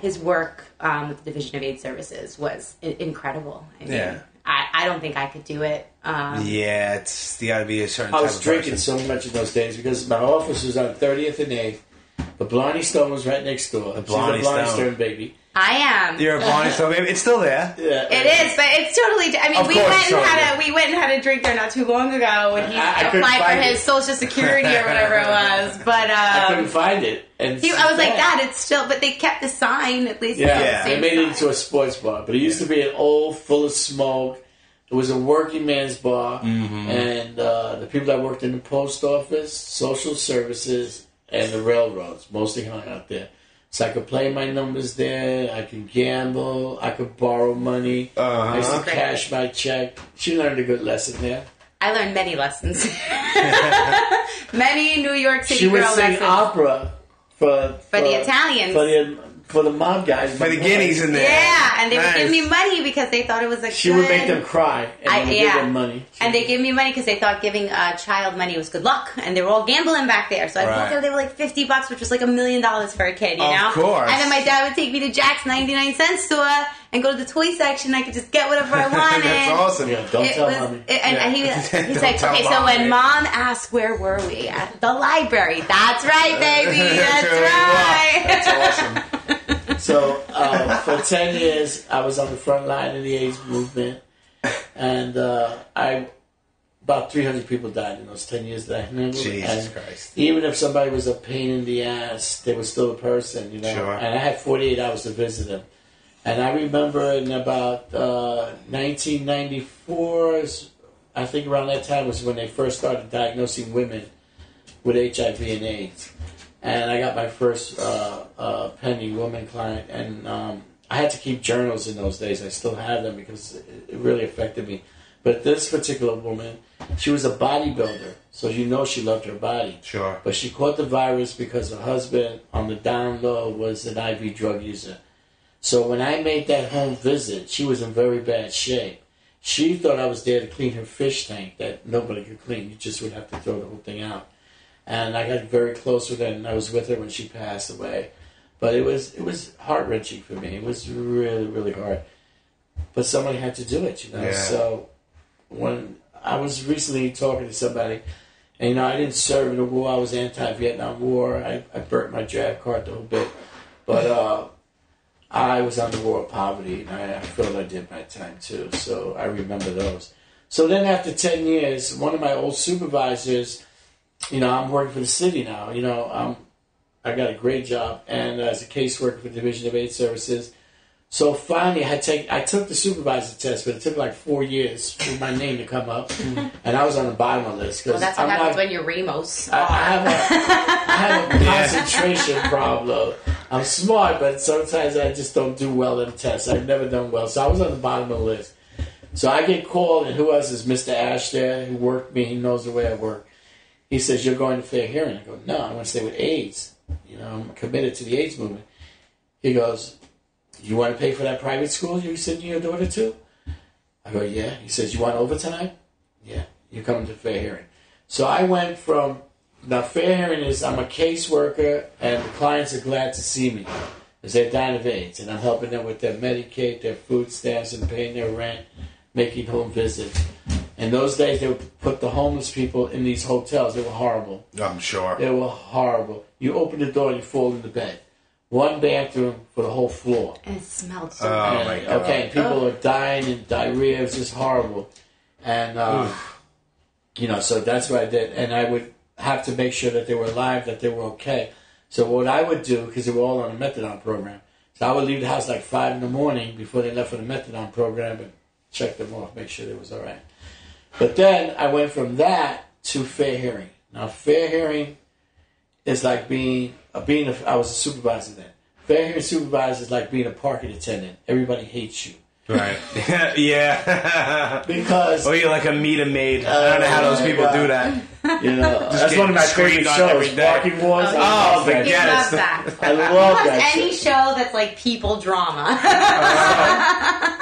his work um, with the Division of AIDS Services was I- incredible. I mean,
Yeah.
I, I don't think I could do it. Um,
Yeah, it's you got to be a certain.
I
type
was
of
drinking
person.
so much in those days because my office was on 30th and 8th. But Blarney Stone was right next door. The
Blarney
She's a Blarney
Stone.
Stone baby.
I am.
You're a Blarney Stone baby. It's still there.
Yeah,
It is, but it's totally. I mean,
Of
we
course,
went and
totally.
had a we went and had a drink there not too long ago when he
I- I
applied for his
it.
social security or whatever it was. But
I couldn't
um,
find it. And
he, I was like,
Yeah.
"Dad, it's still." But they kept the sign at least.
Yeah,
Yeah.
the
they
same
made it into a sports bar, but it used to be an old, full of smoke. It was a working man's bar,
Mm-hmm.
and uh, the people that worked in the post office, social services, and the railroads mostly hung out there. So I could play my numbers there. I could gamble. I could borrow money. I used to
Uh-huh.
Great.
cash my check. She learned a good lesson there.
I learned many lessons, many New York City
She would
girl
sing
lessons.
opera for
For the Italians.
for the for the mob guys,
For the guineas in there.
yeah, and they would
Nice.
give me money because they thought it was a.
She
good...
would make them cry and
I-
I,
yeah.
give them money.
And they give me money because they thought giving a child money was good luck, and they were all gambling back there. So I
Right.
thought they, they were like fifty bucks, which was like a million dollars for a kid, you
Of
know.
course.
And then my dad would take me to Jack's ninety nine cent store and go to the toy section. I could just get whatever I wanted.
That's awesome.
Yeah, don't
It
tell
was,
mommy.
it- and, and he,
Yeah.
he's
Don't
like,
tell
okay, so when mom asked where were we at the library, that's right, baby,
That's
that's
where
right.
That's awesome.
So uh, for ten years, I was on the front line of the AIDS movement, and uh, I about three hundred people died in those ten years that I handled.
Jesus
and
Christ.
Even if somebody was a pain in the ass, they were still a person, you know.
Sure.
And I had forty eight hours to visit them. And I remember in about uh, 1994, I think around that time was when they first started diagnosing women with HIV and AIDS. And I got my first uh, uh, pending woman client, and um, I had to keep journals in those days. I still have them because it it really affected me. But this particular woman, she was a bodybuilder, so you know she loved her body.
Sure.
But she caught the virus because her husband, on the down low, was an IV drug user. So when I made that home visit, she was in very bad shape. She thought I was there to clean her fish tank that nobody could clean. You just would have to throw the whole thing out. And I got very close with her, and I was with her when she passed away. But it was it was heart wrenching for me. It was really really hard. But somebody had to do it, you know.
Yeah.
So when I was recently talking to somebody, and you know, I didn't serve in the war. I was anti-Vietnam War. I, I burnt my draft card a little bit, but uh, I was on the war of poverty, and I, I felt I did my time too. So I remember those. So then, after ten years, one of my old supervisors, you know, I'm working for the city now. You know, um, I got a great job, and as a caseworker for the Division of AIDS Services. So finally, I take I took the supervisor test, but it took like four years for my name to come up, mm-hmm. and I was on the bottom of the list
Well,
because
that's what
I'm
happens
not.
when you're Ramos.
I, I have a I have a concentration problem. I'm smart, but sometimes I just don't do well in tests. I've never done well, so I was on the bottom of the list. So I get called, and who else is Mr. Ash there? Who worked me? He knows the way I work. He says, "You're going to fair hearing." I go, "No, I want to stay with AIDS. You know, I'm committed to the AIDS movement." He goes, "You want to pay for that private school you're sending your daughter to?" I go, "Yeah." He says, "You want overtime?" Yeah. You're coming to fair hearing. So I went from now fair hearing is I'm a caseworker and the clients are glad to see me because they're dying of AIDS and I'm helping them with their Medicaid, their food stamps, and paying their rent, making home visits. In those days, they would put the homeless people in these hotels. They were horrible.
I'm sure.
They were horrible. You open the door, and you fall into bed. One bathroom for the whole floor.
And it smelled so
Oh,
bad.
my
And,
God.
Okay, people are dying and diarrhea. It was just horrible. And, uh, you know, so that's what I did. And I would have to make sure that they were alive, that they were okay. So what I would do, because they were all on a methadone program, so I would leave the house like 5 in the morning before they left for the methadone program and check them off, make sure they was all right. But then I went from that to fair hearing. Now, fair hearing is like being, uh, being a, I was a supervisor then. Fair hearing supervisor is like being a parking attendant. Everybody hates you.
Right. yeah.
Because
or you're like a meter maid. I don't know how those
Oh,
people
my
do that.
You know, that's one of my favorite shows. Parking Wars.
Oh,
I
Oh,
love that
He
forget it.
that.
I love
loves
that
any
shit.
show that's like people drama.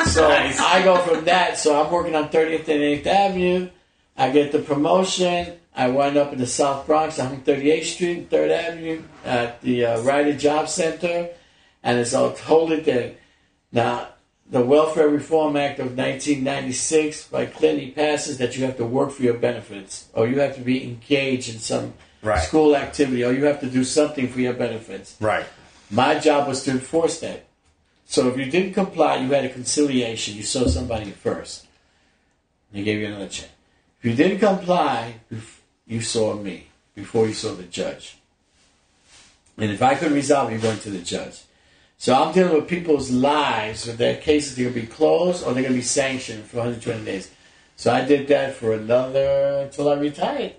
So
Nice.
I go from that. So I'm working on 30th and 8th Avenue. I get the promotion. I wind up in the South Bronx, 138th Street, 3rd Avenue, at the uh, Ryder Job Center, and it's a totally thing. Now, the Welfare Reform Act of 1996 by Clinton passes that you have to work for your benefits, or you have to be engaged in some
Right.
school activity, or you have to do something for your benefits.
Right.
My job was to enforce that. So if you didn't comply, you had a conciliation. You saw somebody first. They gave you another chance. If you didn't comply, you saw me before you saw the judge. And if I couldn't resolve, it, you're going to the judge. So I'm dealing with people's lives, with their cases, they're going to be closed or they're going to be sanctioned for 120 days. So I did that for another until I retired.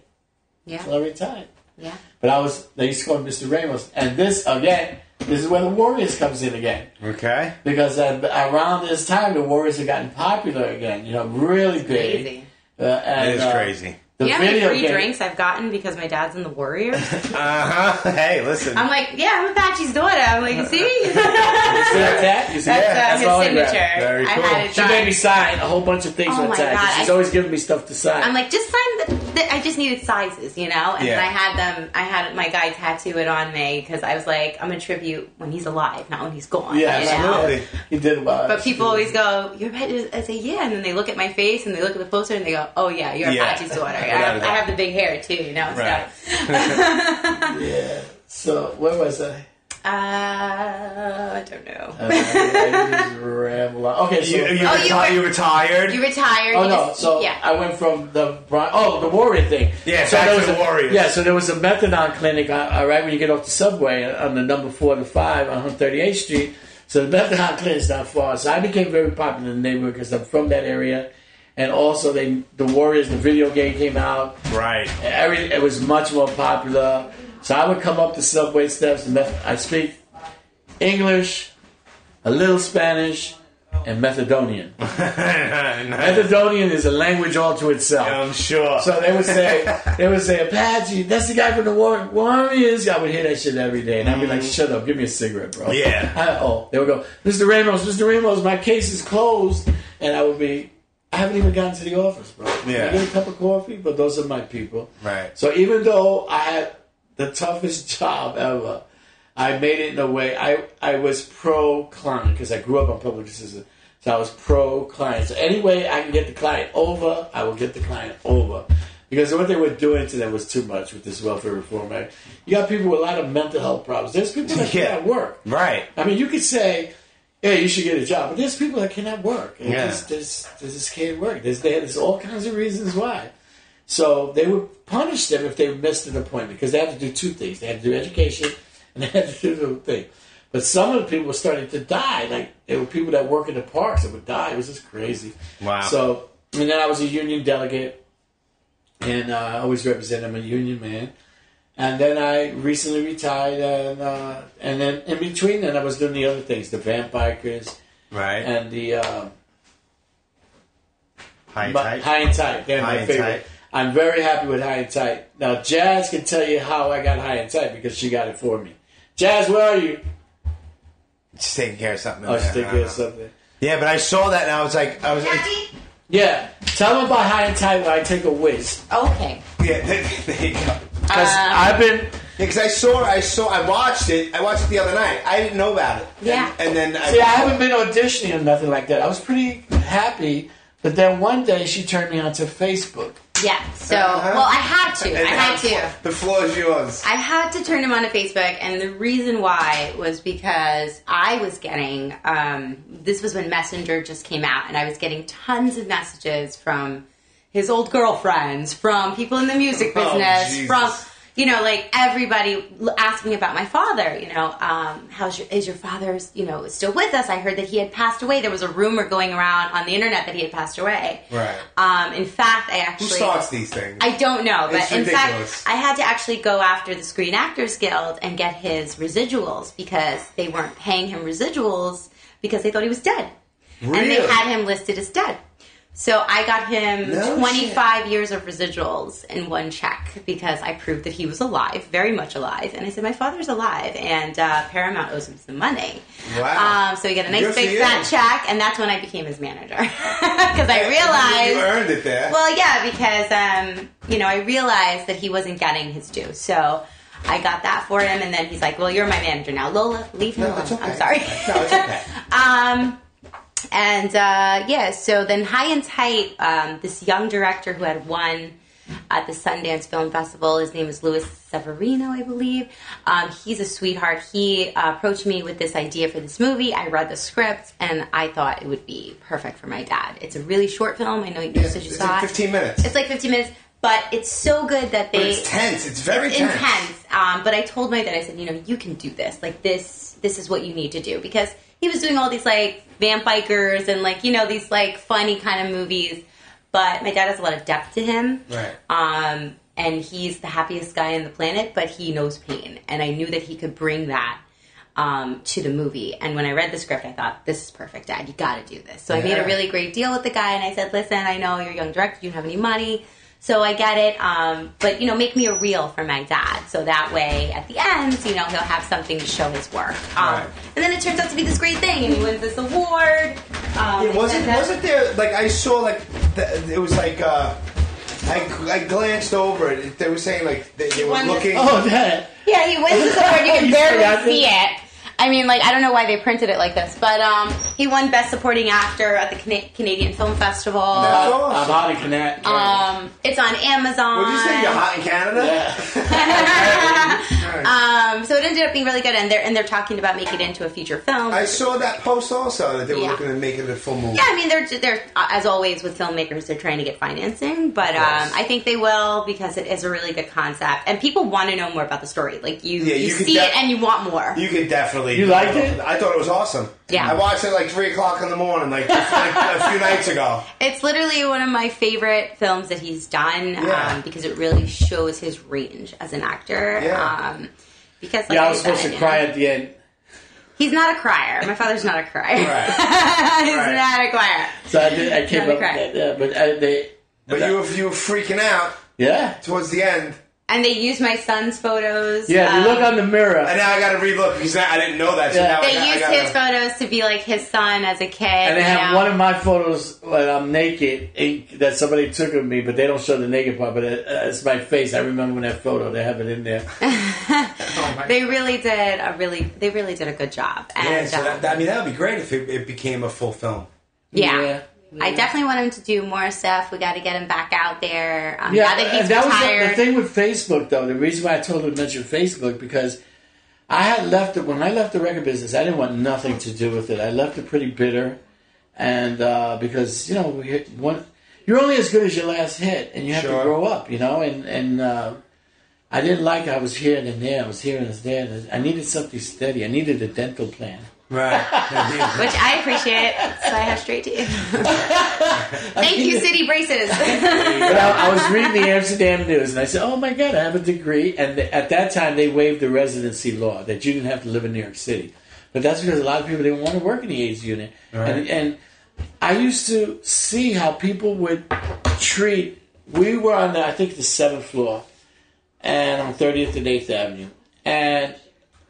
yeah,
Until I retired.
yeah.
But I was, they used to call me Mr. Ramos. And this, again, this is where the Warriors comes in again.
Okay.
Because uh, around this time, the Warriors had gotten popular again, you know, really big.
Crazy.
Uh, and,
It is
uh,
crazy.
The
You know how many
video
free
game,
drinks I've gotten because my dad's in the Warriors?
Uh huh. Hey, listen.
I'm like, yeah, I'm Apache's daughter. I'm like, see?
You see that tat? You see
That's,
that?
uh, his signature.
Very
I
cool.
She
done.
made me sign a whole bunch of things
Oh
on.
God,
She's
I-
always giving me stuff to sign.
I'm like, just sign the, I just needed sizes, you know. And
Yeah.
I had them. I had my guy tattoo it on me because I was like, I'm a tribute when he's alive, not when he's gone.
yeah,
you know?
He did well.
But people always go, "You're Apache's." I say, "Yeah," and then they look at my face and they look at the poster and they go, "Oh yeah, you're
Yeah.
Apache's daughter." I, have, I have the big hair too, you know.
Right.
So,
Yeah. So, where was I?
Uh, I don't know.
Uh, I just ramble on. Okay, so.
you, you,
Oh,
reti-
you were-
you retired.
You retired.
Oh no!
just-
So
yeah.
I went from the oh the Warrior thing.
Yeah,
so
back
there was
the
a,
Warriors.
Yeah, so there was a methadone clinic. uh, All right, when you get off the subway on the number four to five on 38th Street. So the methadone clinic is not far. So I became very popular in the neighborhood because I'm from that area, and also they the Warriors the video game came out.
right.
Every it was much more popular. So I would come up the subway steps. And meth- I speak English, a little Spanish, and Methadonian. Methadonian is a language all to itself.
I'm sure.
So they would say, they would say, Apache, that's the guy from the War- Warriors. I would hear that shit every day, and I'd be like, mm. shut up, give me a cigarette, bro.
Yeah.
I, oh, they would go, Mr. Ramos, Mr. Ramos, my case is closed, and I would be, I haven't even gotten to the office, bro.
Yeah.
I get a cup of coffee, but those are my people.
Right.
So even though I had the toughest job ever, I made it in a way. I I was pro client because I grew up on public assistance. So I was pro client. So any way I can get the client over, I will get the client over. Because what they were doing to them was too much with this welfare reform act. You got people with a lot of mental health problems. There's people that
Yeah.
cannot work.
Right.
I mean, you could say, "Yeah, you should get a job," but there's people that cannot work. They
Yeah.
they just can't work. There's, there's all kinds of reasons why. So they would punish them if they missed an appointment because they had to do two things: they had to do education and they had to do the thing. But some of the people were starting to die. Like there were people that work in the parks that would die. It was just crazy.
Wow.
So and then I was a union delegate, and uh, I always represent. I'm a union man. And then I recently retired, and uh, and then in between, then I was doing the other things, the vamp bikers
Right.
and the uh,
High and tight.
high and tight. They're
High
my favorite.
tight.
I'm very happy with high and tight. Now Jaz can tell you how I got high and tight because she got it for me. Jaz, where are you?
She's taking care of something.
Oh, she's
there.
taking care of something.
Yeah, but I saw that and I was like, I was.
Yeah, tell them about high and tight when I take a whiz.
Okay.
Yeah, there you go.
Because
Um,
I've been
Because I saw, I saw, I watched it. I watched it the other night. I didn't know about it.
Yeah.
And, and then I,
See, I haven't been auditioning or nothing like that. I was pretty happy, but then one day she turned me onto Facebook.
Yeah. So,
Uh-huh.
well, I had to. I had to.
The floor is yours.
I had to turn him on to Facebook, and the reason why was because I was getting. Um, this was when Messenger just came out, and I was getting tons of messages from his old girlfriends, from people in the music
Oh,
business,
Jesus.
from you know, like everybody l- asking about my father. You know, um, how's your is your father's you know still with us? I heard that he had passed away. There was a rumor going around on the internet that he had passed away.
Right.
Um, in fact, I actually Who
starts these things?
I don't know, but
It's
in
ridiculous.
fact, I had to actually go after the Screen Actors Guild and get his residuals because they weren't paying him residuals because they thought he was dead. And they had him listed as dead. So I got him
No
25 years of residuals in one check because I proved that he was alive, very much alive. And I said, My father's alive, and uh, Paramount owes him some money.
Wow.
Um, so we got a nice big fat check, and that's when I became his manager. Because I realized.
you earned it there.
Well, yeah, because um, you know, I realized that he wasn't getting his due, so I got that for him, and then he's like, "Well, you're my manager now, Lola. Leave him
No,
alone."
okay.
I'm sorry.
No, it's okay.
um, and uh, yeah, so then High and Tight, um, this young director who had won at the Sundance Film Festival. His name is Louis Severino, I believe. Um, he's a sweetheart. He uh, approached me with this idea for this movie. I read the script, and I thought it would be perfect for my dad. It's a really short film. I know you said you
it's
saw
like
it.
15 minutes.
It's like 15 minutes, but it's so good that
but
they
it's tense. It's very tense.
intense. Um, but I told my dad, I said, you know, you can do this. Like this, this is what you need to do because he was doing all these like vamp bikers and like you know these like funny kind of movies. But my dad has a lot of depth to him.
Right.
Um, and he's the happiest guy on the planet, but he knows pain, and I knew that he could bring that. Um, to the movie, and when I read the script, I thought, "This is perfect, Dad. You got to do this." So I made a really great deal with the guy, and I said, "Listen, I know you're a young director. You don't have any money, so I get it. Um, but you know, make me a reel for my dad, so that way at the end, you know, he'll have something to show his work. Um,
Right.
And then it turns out to be this great thing, and he wins this award. Um,
Yeah, wasn't
and
wasn't there like I saw like the, it was like uh, I, I glanced over it. They were saying like they, they were
won the-
looking.
Oh, that.
Yeah, he wins this award. You can barely see
this?
it. I mean, like I don't know why they printed it like this, but um, he won Best Supporting Actor at the Cana- Canadian Film Festival.
That's
I'm hot in Connect.
Um, it's on Amazon.
Would you say you're hot in Canada?
yeah.
Um, so it ended up being really good, and they're and they're talking about making it into a feature film.
I saw that post also that they were
Yeah.
looking to make it a full movie.
yeah, I mean, they're they're as always with filmmakers, they're trying to get financing, but um, I think they will because it is a really good concept, and people want to know more about the story. Like you,
Yeah,
you,
you
see
def-
it and you want more.
You could definitely.
You liked it?
I thought it was awesome.
Yeah.
I watched it like three o'clock in the morning, like, just, like a few nights ago.
It's literally one of my favorite films that he's done
Yeah.
um, because it really shows his range as an actor.
Yeah.
Um, because like
Yeah, I
I
was supposed
said,
to
you
cry
know,
at the end.
He's not a crier. My father's not a crier.
Right.
he's
Right.
not a crier.
So I did. I came
Not
up
cry.
with that. Yeah, but I, they.
But you were you were freaking out
Yeah.
towards the end,
And they use my son's photos.
Yeah. You
um,
look on the mirror.
and now I got to relook because I didn't know that. So
Yeah.
now I
They
got, I
used
gotta-
his photos to be like his son as a kid.
And they have
know?
one of my photos when I'm naked ink, that somebody took of me, but they don't show the naked part. But it, uh, it's my face. I remember that photo. They have it in there.
They really did a really. They really did a good job. And
Yeah, so
um,
that, that- I mean that would be great if it, it became a full film.
Yeah.
Yeah.
I definitely want him to do more stuff. We got to get him back out there. Um,
Yeah,
now that he's
and that was the, the thing with Facebook, though. The reason why I told him to mention Facebook because I had left it when I left the record business. I didn't want nothing to do with it. I left it pretty bitter, and uh, because you know, we hit one, you're only as good as your last hit, and you have
Sure.
to grow up, you know. And and uh, I didn't like I was here and there. I was here and there. I needed something steady. I needed a dental plan.
Right.
which I appreciate, so I have straight teeth. Thank you, City Braces.
But I, I was reading the Amsterdam News, and I said, "Oh my God, I have a degree." And th- at that time, they waived the residency law that you didn't have to live in New York City. But that's because a lot of people didn't want to work in the AIDS unit. And, and I used to see how people would treat. We were on the, I think, the seventh floor, and on 30th and 8th Avenue, and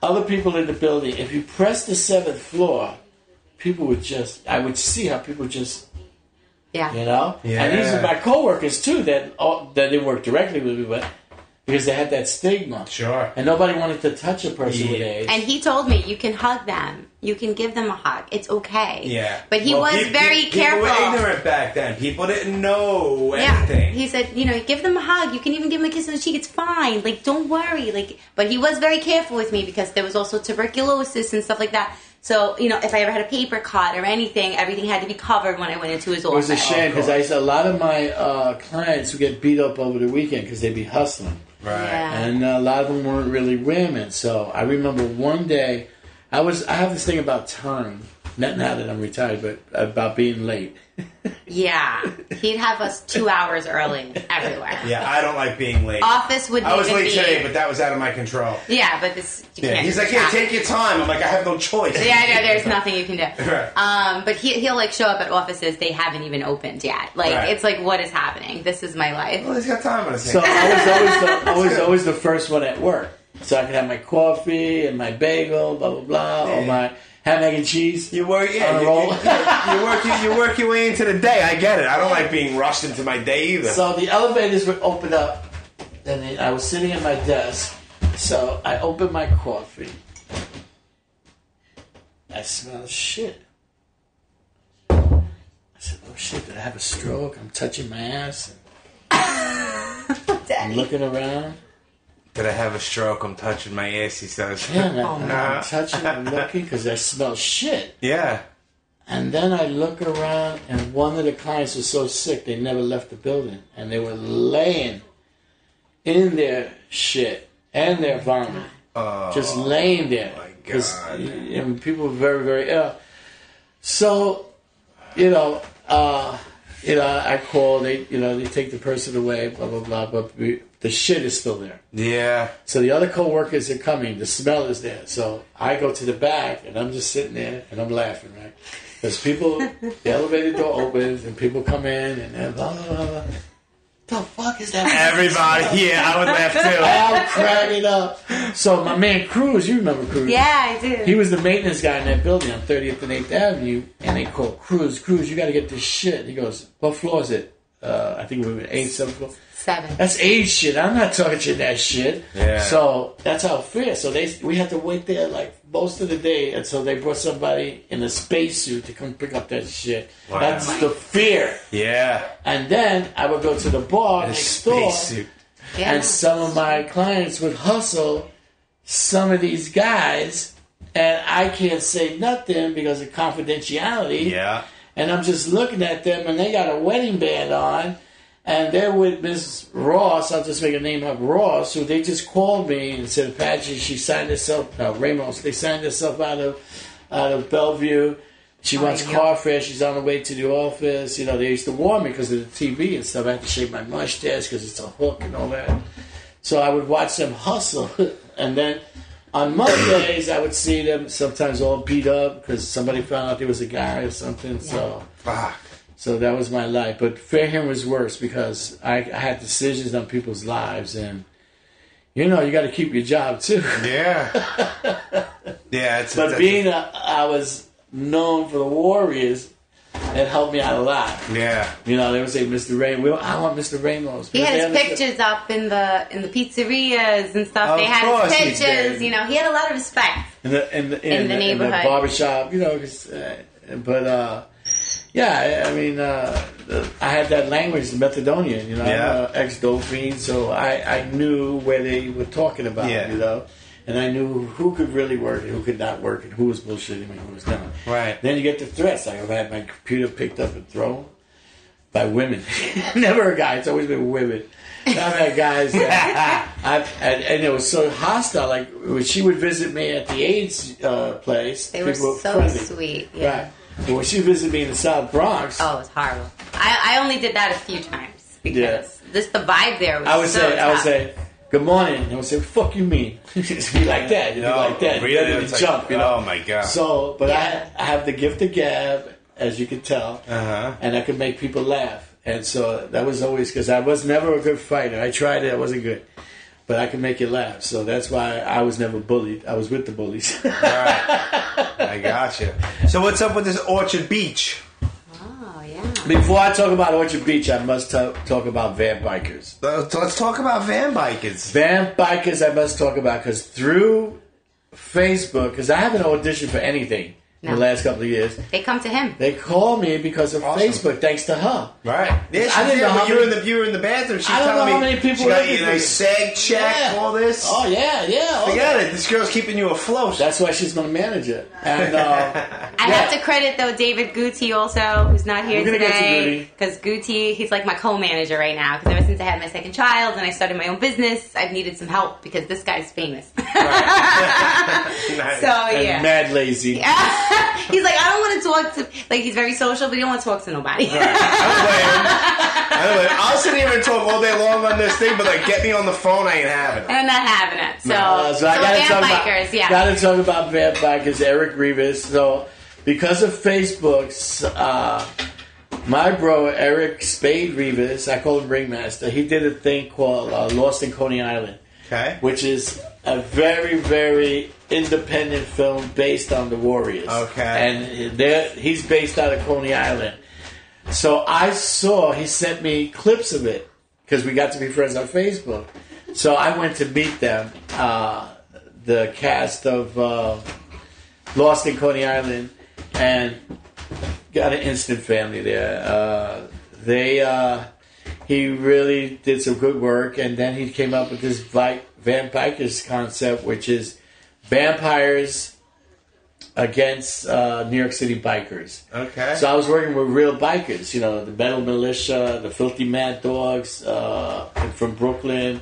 other people in the building. If you press the seventh floor, people would just. I would see how people just
yeah.
you know.
Yeah.
And these are my coworkers too that all, that didn't work directly with me, but because they had that stigma,
Sure.
and nobody wanted to touch a person with AIDS.
And he told me you can hug them. You can give them a hug. It's okay.
Yeah.
But he
Well,
was
pe-
very
pe-
careful.
People were ignorant back then. People didn't know
Yeah.
anything.
He said, you know, give them a hug. You can even give them a kiss on the cheek. It's fine. Like, don't worry. Like, but he was very careful with me because there was also tuberculosis and stuff like that. So, you know, if I ever had a paper cut or anything, everything had to be covered when I went into his office.
it was a shame because
course.
I saw a lot of my uh, clients who get beat up over the weekend because they'd be hustling,
right.
Yeah.
and a lot of them weren't really women. So I remember one day, I was I have this thing about time. Not now that I'm retired, but about being late.
Yeah. He'd have us two hours early everywhere.
Yeah, I don't like being late.
Office wouldn't
I was late
be.
today, but that was out of my control.
yeah, but this. You
Yeah,
can't
he's like, yeah,
that.
take your time. I'm like, I have no choice.
Yeah, I know. There's nothing you can do.
Right.
Um, but he, he'll like show up at offices they haven't even opened yet. Like
Right.
it's like, what is happening? This is my life.
Well, he's got time on his hands. So.
I was always the, always
good.
always the first one at work, so I could have my coffee and my bagel, blah blah blah, or
Yeah.
my ham egg and cheese.
You work, yeah,
On a
you,
roll.
you, you work, you, you work your way into the day. I get it. I don't like being rushed into my day either.
So the elevators would open up, and then I was sitting at my desk. So I opened my coffee. I smell shit. I said, "Oh shit! Did I have a stroke?" I'm touching my ass. I'm looking around.
Did I have a stroke? I'm touching my ass. He says.
Yeah, and I-
Oh,
I'm
no.
touching. I'm looking because I smell shit.
Yeah.
And then I look around, and one of the clients was so sick they never left the building, and they were laying in their shit and their vomit,
Oh,
just laying there.
my
'Cause,
God.
and people were very, very ill. So, you know, uh, you know, I call. They, you know, they take the person away. Blah blah blah. But we, the shit is still there.
yeah.
So the other coworkers are coming. The smell is there. So I go to the back and I'm just sitting there and I'm laughing, right? Because people, the elevator door opens and people come in and blah blah blah. blah. The fuck is that?
Everybody. Yeah, I would laugh too.
I'm cracking up. So my man Cruz, you remember Cruz?
Yeah, I do.
He was the maintenance guy in that building on 30th and 8th Avenue, and they called Cruz. Cruz, you got to get this shit. He goes, "What floor is it?" Uh, I think we were 8th, 7th floor.
Seven.
That's age shit. I'm not talking that shit.
Yeah.
So that's how it feels. So they we had to wait there like most of the day until they brought somebody in a spacesuit to come pick up that shit.
Wow.
That's the fear.
Yeah.
And then I would go to the bar
A
next door,
spacesuit.
Yeah.
and some of my clients would hustle some of these guys, and I can't say nothing because of confidentiality.
Yeah.
And I'm just looking at them, and they got a wedding band on, and they're with Miss Ross. I'll just make a name up, Ross, who they just called me and said, Apache, she signed herself, no, Ramos, they signed herself out of out of Bellevue. She wants
yeah.
car fare. She's on the way to the office. You know, they used to warn me because of the TV and stuff. I had to shave my mustache because it's a hook and all that. So I would watch them hustle, and then on Mondays I would see them sometimes all beat up because somebody found out there was a guy or something. So,
Fuck.
So that was my life. But fair hearing was worse because I, I had decisions on people's lives, and you know you got to keep your job too.
Yeah. yeah. It's,
But
it's-
being a, I was known for the Warriors, it helped me out a lot.
Yeah.
You know, they would say, "Mr. Ray, we, I want Mr. Ramos."
He had his
understood-
pictures up in the in the pizzerias and stuff.
Of
they had his pictures. You know, he had a lot of respect.
in the in the, in,
In the
the, in the
neighborhood.
barbershop, you know. 'cause, uh, but uh, Yeah, I, I mean, uh, the- I had that language, Methadonian. You know,
Yeah.
I'm uh, ex-Dolphine, so I, I knew where they were talking about.
Yeah.
You know, and I knew who could really work and who could not work, and who was bullshitting me and who was not.
Right.
Then you get the threats. Like I've had my computer picked up and thrown by women. Never a guy. It's always been women. I've had guys that I've, and, and it was so hostile. Like when she would visit me at the AIDS uh, place,
They were
people
so
friendly.
sweet. Yeah.
Right. But when she visited me in the South Bronx,
Oh, it was horrible. I, I only did that a few times because
Yeah.
this the vibe there was
I would
so
say, I would say, "Good morning." And I would say, "Fuck you mean?" Just be like that. You'd be like that.
really?
Ready to
It's like-
jump. You know?
oh my God.
So, but
Yeah.
I, I have the gift of gab, as you can tell,
Uh-huh.
and I can make people laugh. And so that was always because I was never a good fighter. I tried it; I wasn't good, but I can make you laugh. So that's why I was never bullied. I was with the bullies.
All right. I got you. So what's up with this Orchard Beach?
Oh yeah.
Before I talk about Orchard Beach, I must ta- talk about vamp bikers.
Uh, let's let's talk about vamp bikers.
Vamp bikers, I must talk about because through Facebook, because I haven't auditioned for anything in
No.
the last couple of years.
They come to him.
They call me because of
Awesome.
Facebook, thanks to her.
Right. Yeah,
I didn't
did.
know
When
how
you were in the you were in the bathroom. She's
I don't
telling
know how many people
she got
looking
you
for
a
me.
check,
Yeah.
all this.
Oh yeah, yeah. all
Forget
that.
it. This girl's keeping you afloat.
That's why she's going to manage it. And uh,
I
Yeah.
have to credit though David Guti also, who's not here
We're gonna get
today, because Gucci he's like my co-manager right now. Because ever since I had my second child and I started my own business, I've needed some help because this guy's famous.
Nice.
so
and
yeah.
mad lazy.
he's like, I don't want to talk to like he's very social, but he don't want to talk to nobody.
I don't blame. I don't blame him. I'll sit here and talk all day long on this thing, but like, get me on the phone, I ain't having it.
I'm not having it. So,
Uh, so I gotta
vamp
talk
bikers,
about,
yeah.
Gotta talk about vamp bikers, Eric Rivas. So because of Facebook's, uh, my bro Eric Spade Rivas, I call him Ringmaster. He did a thing called uh, Lost in Coney Island,
Okay.
which is a very very independent film based on the Warriors.
Okay.
and he's based out of Coney Island. So I saw he sent me clips of it because we got to be friends on Facebook. So I went to meet them, uh, the cast of uh, Lost in Coney Island, and got an instant family there. Uh, they uh, he really did some good work, and then he came up with this vi- vampires concept, which is vampires against uh, New York City bikers.
Okay.
So I was working with real bikers, you know, the Metal Militia, the Filthy Mad Dogs uh, from Brooklyn.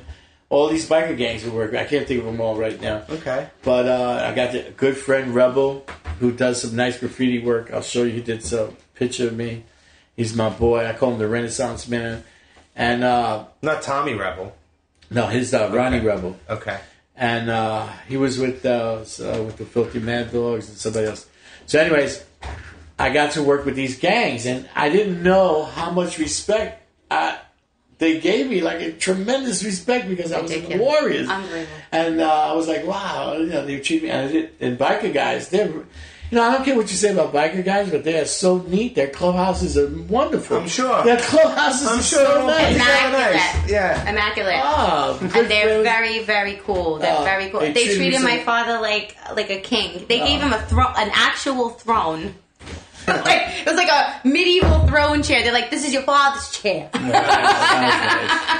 All these biker gangs we work with. I can't think of them all right now.
okay.
But uh, I got a good friend, Rebel, who does some nice graffiti work. I'll show you. He did some picture of me. He's my boy. I call him the Renaissance Man. And uh,
Not Tommy Rebel.
No, his uh, Ronnie Rebel
Okay.
and uh, he was with uh, so, with the Filthy Mad Dogs and somebody else. So, anyways, I got to work with these gangs, and I didn't know how much respect I, they gave me. Like a tremendous respect because I was in the
Ridiculous.
Warriors, and uh, I was like, wow, you know, they treat me. And, I and biker guys, they're. You know, I don't care what you say about biker guys, but they are so neat. Their clubhouses are wonderful.
I'm sure.
Their clubhouses
I'm
are
sure
so nice.
Immaculate.
nice. Yeah.
Immaculate.
Oh,
and they're
for-
very, very cool. They're
Oh,
very cool.
they
They,
treated me
treated
so-
my father like like a king. They
Oh.
gave ah. him a throne, an actual throne. like it was like a medieval throne chair. They're like, "This is your father's chair."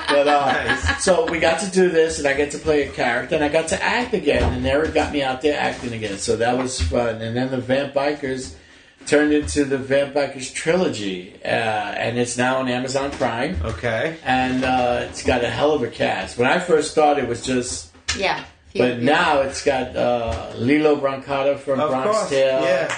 But uh, so we got to do this, and I get to play a character, and I got to act again, and Eric got me out there acting again. So that was fun. And then the Vamp Bikers turned into the Vamp Bikers trilogy, uh, and it's now on Amazon Prime,
Okay.
and uh, it's got a hell of a cast. When I first started, it was just.
yeah.
But now it's got uh, Lillo Brancato from
Of
Bronx
course.
Tale.
Yeah.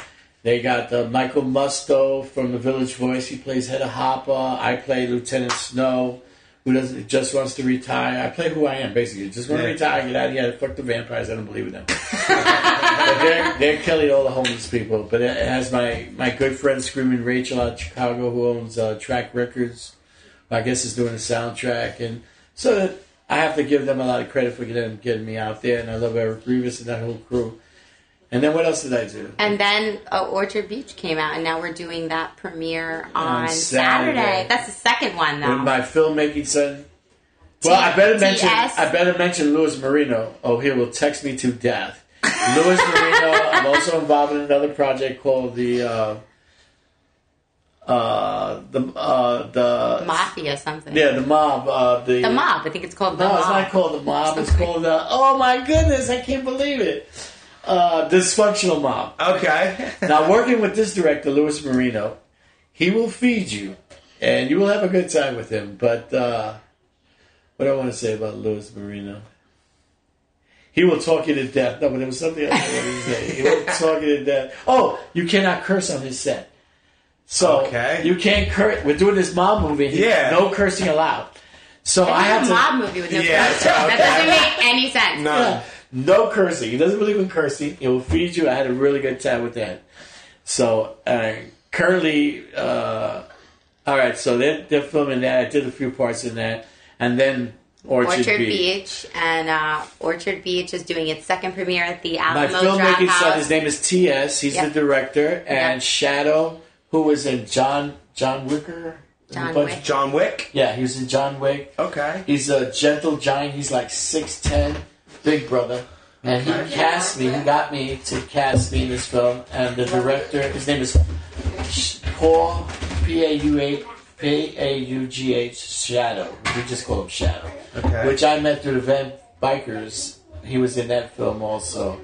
They got uh, Michael Musto from The Village Voice. He plays Hedda Hopper. I play Lieutenant Snow, who doesn't just wants to retire. I play who I am, basically. Just want to
Yeah.
retire, get out of here. Fuck the vampires. I don't believe in them. they're, they're killing all the homeless people. But it has my, my good friend Screaming Rachel out of Chicago, who owns uh, Trax Records. I guess is doing a soundtrack. And so I have to give them a lot of credit for getting, getting me out there. And I love Eric Rivas and that whole crew. And then what else did I do?
And then uh, Orchard Beach came out, and now we're doing that premiere on,
On
Saturday.
Saturday.
That's the second one, though.
with my filmmaking son. Well, I better mention.
TS.
I better mention Louis Marino. Oh, he will text me to death. Luis Marino. I'm also involved in another project called the uh, uh, the uh, the
Mafia something.
yeah the mob uh, the
The mob. I think it's called the
No,
mob.
it's not called the mob. It's called the. Oh my goodness! I can't believe it. Uh, dysfunctional mom.
Okay.
Now, working with this director, Louis Marino, he will feed you, and you will have a good time with him. But uh, what do I want to say about Louis Marino? He will talk you to death. No, but there was something else I wanted to say. He will talk you to death. Oh, you cannot curse on his set. So
Okay.
you can't curse. We're doing this mob movie.
Yeah.
No cursing allowed. So I
It's
have
a
to.
mob movie with no
Yeah,
cursing.
okay.
That doesn't make any sense.
No.
Yeah. No cursing. He doesn't believe in cursing. He will feed you. I had a really good time with that. So uh, currently, uh, all right. So they're, they're filming that. I did a few parts in that, and then Orchard,
Orchard
Beach.
Beach. and uh, Orchard Beach is doing its second premiere at the
My filmmaking
Draft
son, his name is T.S. He's
Yep.
the director, and
Yep.
Shadow, who was in John John Wicker.
John Wick.
John Wick.
Yeah, he was in John Wick.
Okay.
He's a gentle giant. He's like six ten, big brother. And he cast me. He got me to cast me in this film. And the director, his name is Paul P A U A P A U G H Shadow. We just call him Shadow.
Okay.
Which I met through the Vamp Bikers. He was in that film also.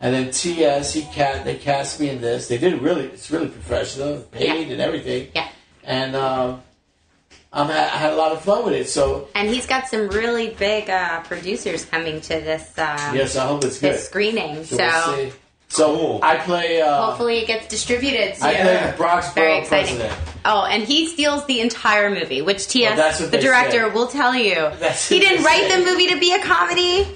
And then T.S. He cast. They cast me in this. They did really. It's really professional, paid
Yeah.
and everything.
Yeah.
And um, I'm, I had a lot of fun with it. So
And he's got some really big uh, producers coming to this uh,
Yes, I hope it's good.
this screening. So,
So, we'll see. So
Cool.
I play. Uh,
hopefully it gets distributed soon.
I play the Bronx
Very exciting.
president.
Oh, and he steals the entire movie, which T.S.
Well,
the director
say.
will tell you.
That's
he didn't
they
write
say.
the movie to be a comedy,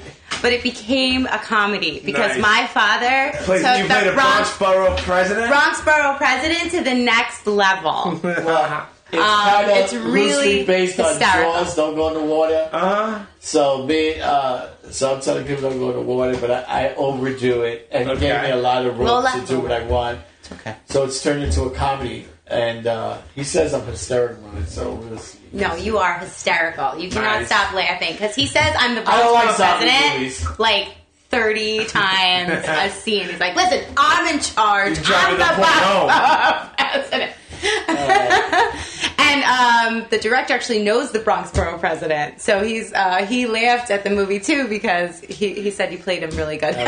but it became a comedy because
Nice.
my father
Play,
took
you played
the
a
Bronx,
Bronx Borough president.
Bronx Borough president to the next level.
Well, it's
Um, it's really
based
hysterical.
on Jaws. Don't go in the water.
Uh,
So me, uh, so I'm telling people don't go in the water, but I, I overdo it, and he gave me a lot of room
Well,
to do what I want.
okay.
So it's turned into a comedy, and uh, he says I'm hysterical. So we'll see.
No, you are hysterical. You cannot
Nice.
stop laughing because he says I'm the
like
president
movies.
like 30 times a scene. He's like, listen, I'm in charge. I'm
the
the
point home.
Bronx Borough president. and um, the director actually knows the Bronx Borough president, so he's uh, he laughed at the movie too because he, he said you played him really good.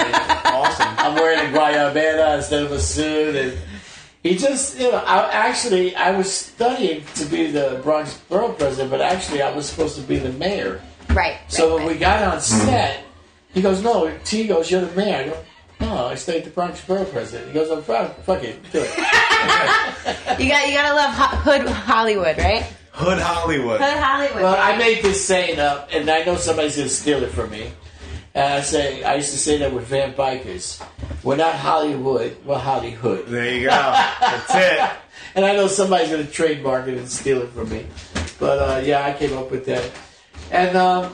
Awesome.
I'm wearing a guayabera instead of a suit, and he just, you know, I actually I was studying to be the Bronx Borough president, but actually I was supposed to be the mayor.
right.
So
right,
when
right.
we got on set, he goes, "No, T goes, you're the mayor." I go, "No, I stayed the Bronx Borough president." He goes, "Oh, fuck, fuck it, do it."
you got you gotta love Ho- Hood Hollywood, right?
Hood Hollywood.
Hood Hollywood.
Well, I made this saying up, and I know somebody's gonna steal it from me. And I say, I used to say that with Vamp Bikers. We're not Hollywood, we're Hollywood.
There you go. That's it.
And I know somebody's going to trademark it and steal it from me. But uh, yeah, I came up with that. And um,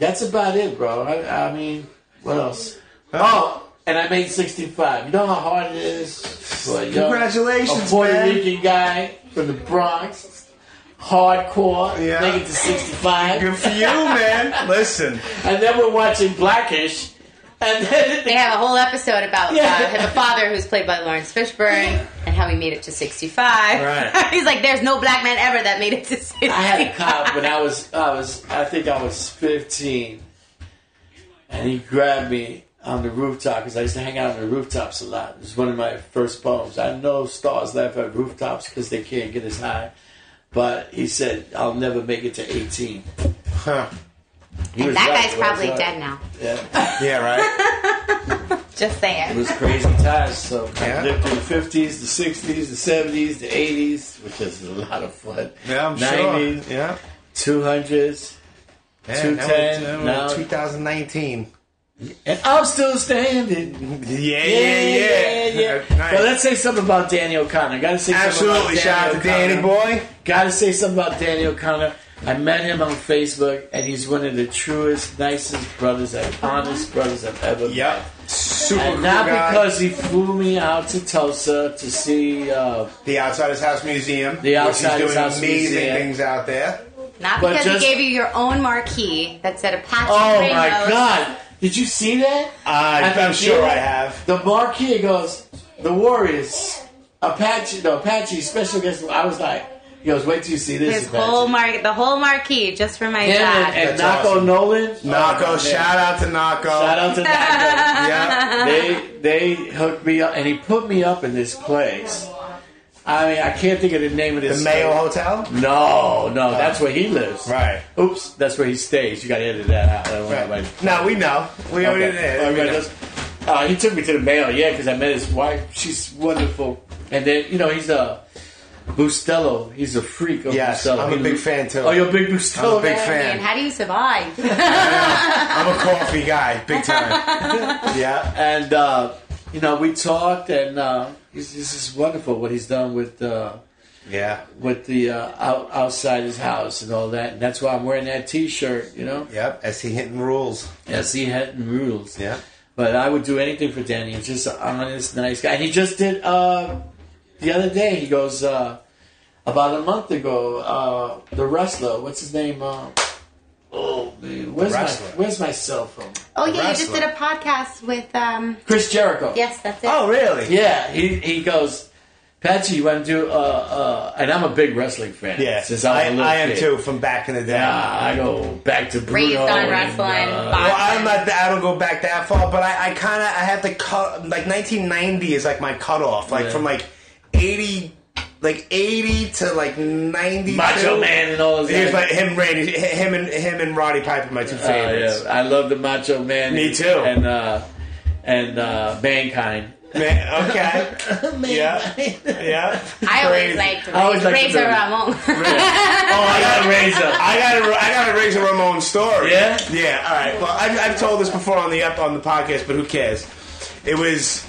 that's about it, bro. I, I mean, what else? Oh, and I made 65. You know how hard it is for a young,
Congratulations,
a Puerto
man.
Rican guy from the Bronx, hardcore,
Yeah.
make it to 65.
Good for you, man. Listen.
And then we're watching Blackish. And then
They have a whole episode about
Yeah.
uh, the father who's played by Laurence Fishburne and how he made it to 65.
Right.
He's like, there's no black man ever that made it to 65.
I had a cop when I was I was I think I was 15, and he grabbed me on the rooftop because I used to hang out on the rooftops a lot. It was one of my first poems. I know stars laugh at rooftops because they can't get as high, but he said I'll never make it to 18.
Huh.
He
And that
right,
guy's probably
right.
dead now.
Yeah,
Yeah, right?
Just saying.
it was crazy times. So
Yeah.
I lived through the 50s, the 60s, the 70s, the 80s, which is a lot of fun.
Yeah, I'm
90s,
sure. Yeah.
200s.
Yeah,
210,
now
now-
now 2019.
And I'm still standing.
Yeah, yeah, yeah.
yeah.
Nice.
But let's say something about Danny O'Connor. Gotta say something
Absolutely.
about
Shout out to Danny boy.
Gotta say something about Danny O'Connor. I met him on Facebook, and he's one of the truest, nicest brothers, and honest brothers I've ever met.
Yep. Super
And
cool
not
guy.
because he flew me out to Tulsa to see. Uh,
the Outsiders House Museum.
The Outside
which
His
is doing
House
amazing
Museum.
things out there.
Not
But
because
just-
he gave you your own marquee that said Apache
oh
Ramos.
my God! Did you see that?
Uh, I'm sure I have.
The marquee goes, the Warriors, Apache, no Apache special guest. I was like, he goes, wait till you see this.
His
Apache.
whole mar- the whole marquee just for my
Him
dad.
and, and
That's
Naco
awesome.
Nolan.
Naco,
Oh,
shout out to Naco.
Shout out to Naco.
Yeah.
they they hooked me up, and he put me up in this place. I mean, I can't think of the name of this.
The
this.
Mayo
place.
Hotel?
No, no, that's where he lives.
Right.
Oops, that's where he stays. You got to edit that out. I don't want
Right.
anybody-
No, we know. We already did.
All
We
right,
know.
let's- uh, he took me to the Mayo, yeah, because I met his wife. She's wonderful. And then, you know, he's a Bustelo. He's a freak of
Yes,
Bustelo.
I'm a
He-
big fan, too.
Oh, you're a big Bustelo
I'm a big
guy?
fan.
And how do you survive?
I'm a coffee guy, big time. yeah.
And uh, you know, we talked, and uh, he's, this is wonderful what he's done with uh,
Yeah.
with the uh, out, Outsiders House and all that. And that's why I'm wearing that T-shirt. You know,
Yep. S.E. Hinton rules.
yes, he had rules.
Yeah.
But I would do anything for Danny. He's just an honest, nice guy. And he just did uh, the other day. He goes uh, about a month ago. Uh, the wrestler, what's his name? Oh, man, where's my where's my cell phone?
oh yeah, you just
wrestler.
did a podcast with um.
Chris Jericho.
Yes, that's it.
Oh, really?
Yeah, he he goes, Patsy, you want to do uh uh? And I'm a big wrestling fan.
Yeah.
since I was
I,
a little
I am
kid.
too from back in the day.
Yeah, I go back to Bruno.
Raised on
and,
wrestling.
uh,
Well, I'm not. I don't go back that far, but I, I kind of I have to cut. Like 1990 is like my cutoff. Like
Yeah.
from like 80, like 80 to like ninety.
Macho Man and all
Here's
that.
my him, Randy, him and him and Roddy Piper, my two
Uh,
favorites.
yeah, I love the Macho Man.
Me too.
And uh, and uh, Mankind.
Man, okay, yeah, yeah.
I always
Crazy.
liked
I always liked
Razor
the-
Ramon.
Oh, I got a Razor.
I got to I got to Razor Ramon story.
Yeah?
yeah. All right. Well, I've, I've told this before on the up on the podcast, but who cares? It was.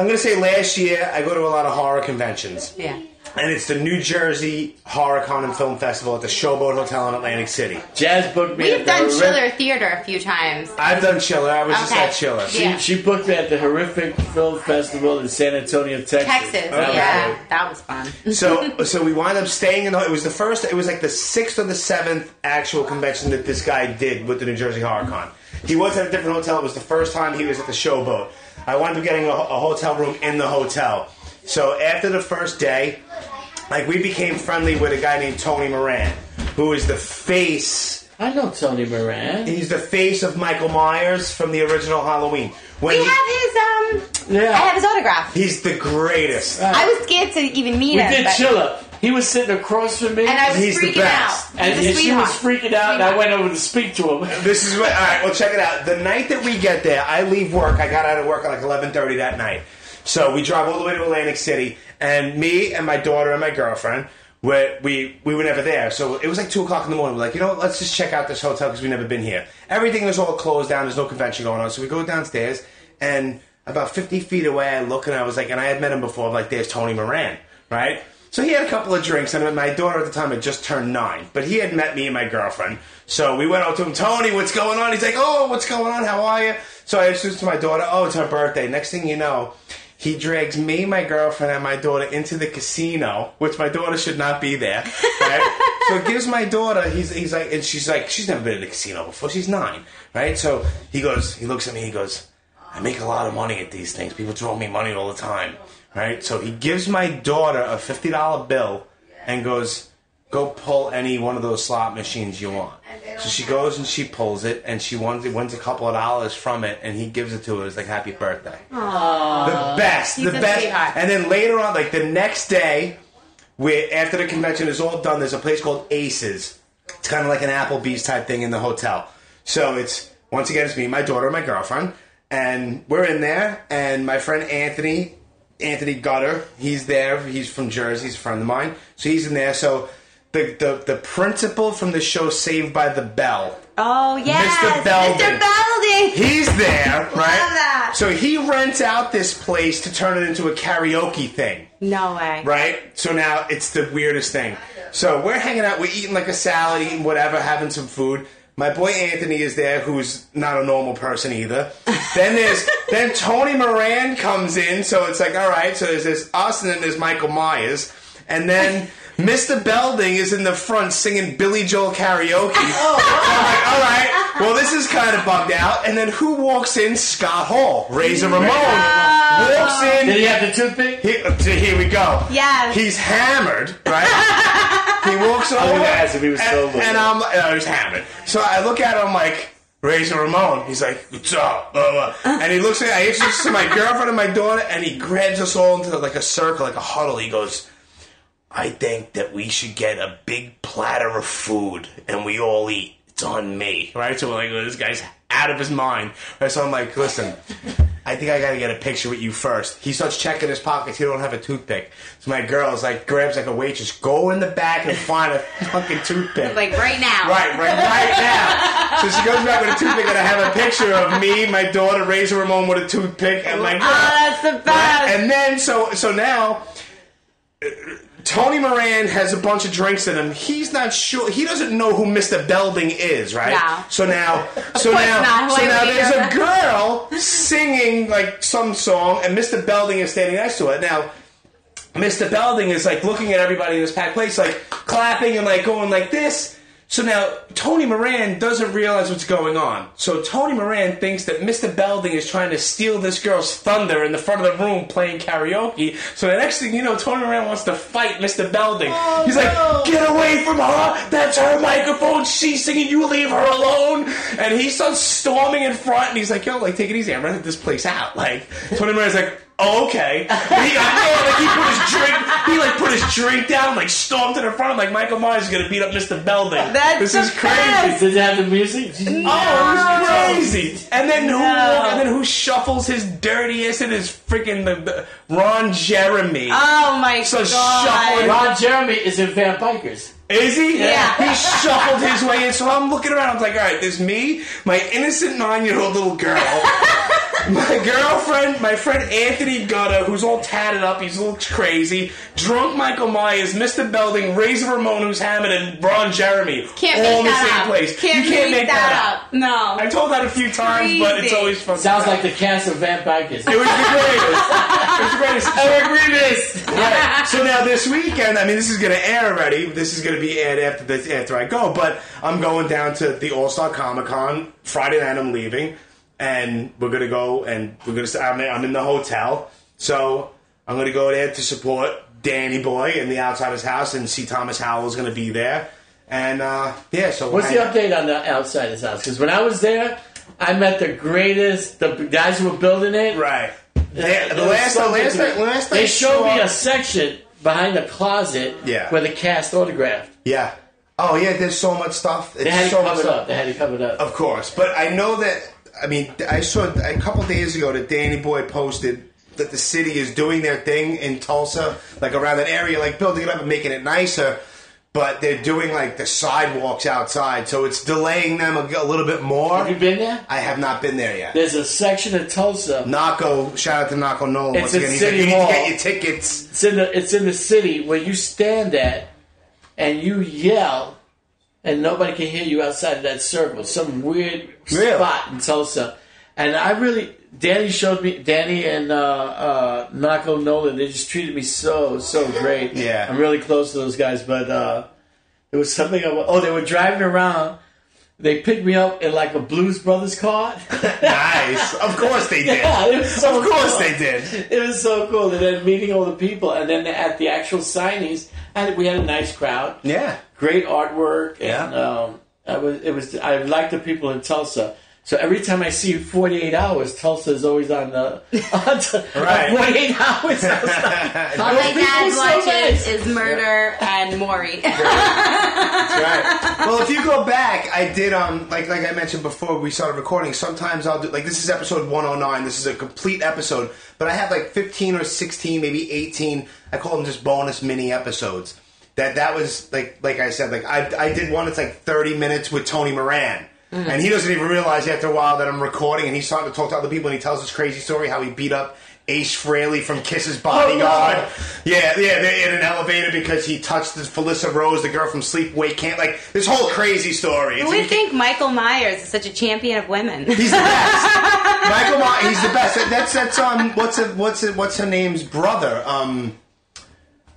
I'm gonna say last year I go to a lot of horror conventions.
yeah.
and it's the New Jersey Horror Con and Film Festival at the Showboat Hotel in Atlantic City.
Jaz booked me.
We've
at
done
the horrific-
Chiller Theater a few times.
I've done Chiller. I was just
Okay.
at Chiller.
She,
Yeah.
she booked me at the horrific film festival in San Antonio, Texas.
Texas,
Okay.
yeah, that was fun.
So, so we wind up staying in the. It was the first. It was like the sixth or the seventh actual convention that this guy did with the New Jersey Horror Con. He was at a different hotel. It was the first time he was at the Showboat. I wound up getting a, a hotel room in the hotel. So after the first day, like we became friendly with a guy named Tony Moran, who is the face
I know Tony Moran.
He's the face of Michael Myers from the original Halloween. When
We
he-
have his um.
Yeah.
I have his autograph.
he's the greatest.
I was scared to even meet
We
him.
did
chill
Chiller. He was sitting across from me.
and I was
He's the
freaking
best.
out.
and
He's a
she was
sweetheart.
freaking out, and I went over to speak to him.
This is what. All right, well, check it out. The night that we get there, I leave work. I got out of work at like eleven thirty that night. So we drive all the way to Atlantic City, and me and my daughter and my girlfriend. We, we we were never there, so it was like two o'clock in the morning. We're like, you know, what, let's just check out this hotel because we've never been here. Everything was all closed down. There's no convention going on, so we go downstairs, and about fifty feet away, I look and I was like, and I had met him before. I'm like, there's Tony Moran, right? So he had a couple of drinks, and my daughter at the time had just turned nine. But he had met me and my girlfriend. So we went out to him, Tony, what's going on? He's like, oh, what's going on? How are you? So I introduced to my daughter, oh, it's her birthday. Next thing you know, he drags me, my girlfriend, and my daughter into the casino, which my daughter should not be there. Right? so it gives my daughter, he's, he's like, and she's like, she's never been in a casino before. She's nine, right? So he goes, he looks at me, he goes, I make a lot of money at these things. People throw me money all the time, right? So he gives my daughter a fifty dollar bill and goes, "Go pull any one of those slot machines you want." So she goes and she pulls it, and she wins, wins a couple of dollars from it, and he gives it to her It's like happy birthday. The best,
He's
the
a
best.
sweetheart.
And then later on, like the next day, we after the convention is all done, there's a place called Aces. It's kind of like an Applebee's type thing in the hotel. So it's once again, it's me, my daughter, and my girlfriend, and we're in there. And my friend Anthony, Anthony Gutter, he's there. He's from Jersey. He's a friend of mine. So he's in there. So the the the principal from the show Saved by the Bell.
Oh yes,
Mr. Belding.
Mr. Belding.
He's there, right?
that.
So he rents out this place to turn it into a karaoke thing.
No way.
Right? So now it's the weirdest thing. So we're hanging out, we're eating like a salad, eating whatever, having some food. My boy Anthony is there, who's not a normal person either. then there's then Tony Moran comes in, so it's like, all right, so there's this us and then there's Michael Myers. And then Mr. Belding is in the front singing Billy Joel karaoke. I'm like, all right, well this is kind of bugged out. And then who walks in? Scott Hall, Razor Ramon, walks in.
Did he have the toothpick?
He- uh, here we go.
Yes.
He's hammered, right? he walks over.
gonna ask if he was
and,
sober.
And I'm like, oh, he's hammered. So I look at him like, Razor Ramon. He's like, what's up? Blah, blah. And he looks at I introduce to my girlfriend and my daughter, and he grabs us all into like a circle, like a huddle. He goes, I think that we should get a big platter of food and we all eat. It's on me. Right? So we're like, this guy's out of his mind. Right? So I'm like, listen, I think I gotta get a picture with you first. He starts checking his pockets. He don't have a toothpick. So my girl's like, grabs like a waitress, go in the back and find a fucking toothpick.
Like right now.
Right, right, right now. So she goes back with a toothpick, and I have a picture of me, my daughter, Razor Ramon with a toothpick, and my oh, girl.
Oh, that's the best.
And then so so now Tony Moran has a bunch of drinks in him. He's not sure. He doesn't know who Mr. Belding is, right?
No.
So now, so now,
not.
so
Why
now there's a girl singing like some song, and Mr. Belding is standing next to it. Now, Mr. Belding is like looking at everybody in this packed place, like clapping and like going like this. So now Tony Moran doesn't realize what's going on. So Tony Moran thinks that Mr. Belding is trying to steal this girl's thunder in the front of the room playing karaoke. So the next thing you know, Tony Moran wants to fight Mr. Belding. Oh, he's like, "Get away from her! That's her microphone. She's singing. You leave her alone!" And he starts storming in front, and he's like, "Yo, like take it easy. I'm renting this place out." Like Tony Moran's like. Oh, okay. But he, yeah, like he put his drink, he like put his drink down, like stormed to the front, like Michael Myers is gonna beat up Mr. Belding.
That's
this
the
is crazy.
best.
Did it have the music?
Oh, it was crazy. And then who?
No.
And then who shuffles his dirtiest and his freaking the, the Ron Jeremy?
Oh my
So
god.
shuffling-
Ron Jeremy is in Vampikers.
Is he?
Yeah.
He shuffled his way in. So I'm looking around. I'm like, all right, there's me, my innocent nine year old little girl, my girlfriend, my friend Anthony Gutta, who's all tatted up. He's a little crazy. Drunk Michael Myers, Mr. Belding, Razor Ramon, who's hammered, and Ron Jeremy.
Can't
all
make
in the
that
same
up.
place.
Can't,
you can't
make,
make
that, up. No.
I told that a few times, but it's always fun.
Sounds like the cast of Van Vampikers.
It was the greatest. It was the greatest.
Eric Remus.
Right. So now this weekend, I mean, this is going to air already. This is going to be aired after this, after I go. But I'm going down to the All Star Comic Con Friday night. I'm leaving, and we're to go and we're to. I'm, I'm in the hotel, so I'm to go there to support Danny Boy in the Outsiders House, and see Thomas Howell is to be there. And uh, yeah, so
What's
I-
the update on the Outsiders House? Because when I was there, I met the greatest, the guys who were building it.
Right.
It
the last, the last, night, last
They showed me a section behind the closet
Yeah.
where the cast autographed.
Yeah. Oh yeah, there's so much stuff. It's
They had it
so much
covered up. They had it covered up.
Of course, but I know that. I mean, I saw a couple days ago that Danny Boy posted that the city is doing their thing in Tulsa, like around that area, like building it up and making it nicer. But they're doing like the sidewalks outside, so it's delaying them a, a little bit more.
Have you been there?
I have not been there yet.
There's a section of Tulsa.
Naco, shout out to Naco Nolan
It's
once again. He's
City
like, you need to get your tickets.
It's in the it's in the city where you stand at and you yell and nobody can hear you outside of that circle. Some weird
Really?
spot in Tulsa. And I really Danny showed me Danny and uh uh Nolan, they just treated me so, so great.
Yeah.
I'm really close to those guys, but uh there was something I, oh they were driving around they picked me up in like a Blues Brothers car.
Nice. of course they did.
Yeah, so
of course
cool.
they did.
It was so cool. And then meeting all the people, and then at the actual signings, and we had a nice crowd,
Yeah.
great artwork,
Yeah.
um, I was it was I like the people in Tulsa. So every time I see 48 hours, Tulsa is always on the on the,
Right.
48 hours. I was like,
All my
people
dad
so nice.
is Murder and Maury.
right. Well, if you go back, I did um like like I mentioned before we started recording. Sometimes I'll do like this is episode 109. This is a complete episode, but I have like 15 or 16, maybe 18. I call them just bonus mini episodes. That that was like like I said like I I did one that's like 30 minutes with Tony Moran. And he doesn't even realize after a while that I'm recording, and he's starting to talk to other people, and he tells this crazy story how he beat up Ace Frehley from Kiss's bodyguard.
no.
Yeah, yeah, they're in an elevator because he touched this Felissa Rose, the girl from Sleepaway Camp. Like this whole crazy story.
Who would think Michael Myers is such a champion of women?
He's the best. Michael Myers, he's the best. That's that's um what's it, what's it, what's her name's brother? Um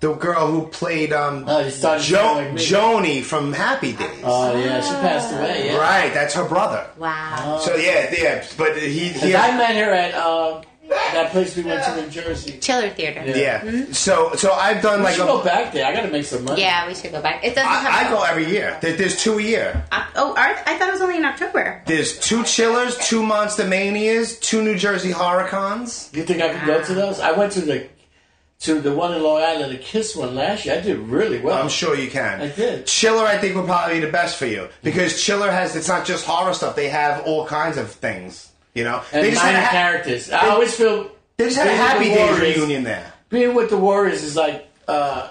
the girl who played um,
Oh,
jo-
like.
Joanie from Happy Days.
Oh yeah, she passed away. Yeah.
Right, that's her brother.
Wow.
So yeah, yeah, but he, he
'Cause I met her at uh, that place we went to in Jersey.
Chiller theater.
Yeah.
yeah. So so I've done
We
like
should
a,
go back there. I gotta make some money.
Yeah, we should go back. It doesn't have.
I, I go every year. There's two a year.
Oc- oh, Art, I thought it was only in October.
There's two Chillers, two Monster Manias, two New Jersey Horrorcons.
You think I could go to those? I went to the to the one in Long Island, the Kiss one last year. I did really well.
I'm sure you can.
I did.
Chiller, I think, would probably be the best for you because Chiller has. It's not just horror stuff. They have all kinds of things. You know,
And
they just had
minor
a, ha-
characters. I always feel
they just had a Happy
Warriors-
reunion there.
Being with the Warriors is like uh,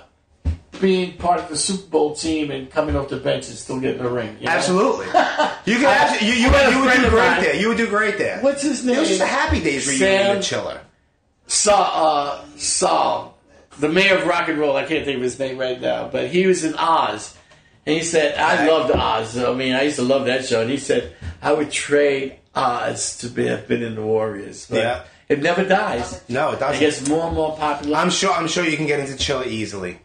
being part of the Super Bowl team and coming off the bench and still getting a ring. you know?
Absolutely. You actually, you, you, would, you would do great there. You would do great there.
What's his name?
It was just a Happy Days reunion
Sam-
with Chiller.
Saul, uh, Saul, the mayor of rock and roll. I can't think of his name right now, but he was in Oz, and he said, "I
Right.
loved Oz. I mean, I used to love that show." And he said, "I would trade Oz to be have been in the Warriors." But
Yeah.
it never dies.
No, it
It
doesn't.
gets more and more popular.
I'm sure. I'm sure you can get into Chiller easily.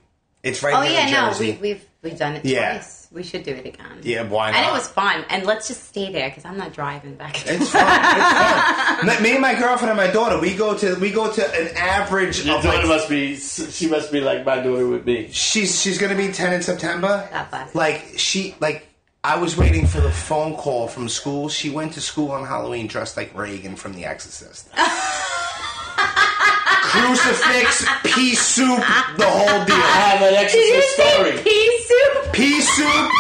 It's right
Oh
here
yeah,
in
no,
Jersey.
we, we've we've done it
Yeah.
twice. We should do it again.
yeah, why not?
And it was fun. And let's just stay there because I'm not driving back.
It's fun. It's fun. Me and my girlfriend and my daughter, we go to we go to an average
Your
of
daughter
like,
must be. She must be like my daughter would be.
she's she's gonna be ten in September.
God bless.
Like she like I was waiting for the phone call from school. She went to school on Halloween dressed like Regan from The Exorcist. Crucifix, pea soup, the whole
I
deal.
have an
Did you
exorcist
say
story.
pea soup?
Pea soup,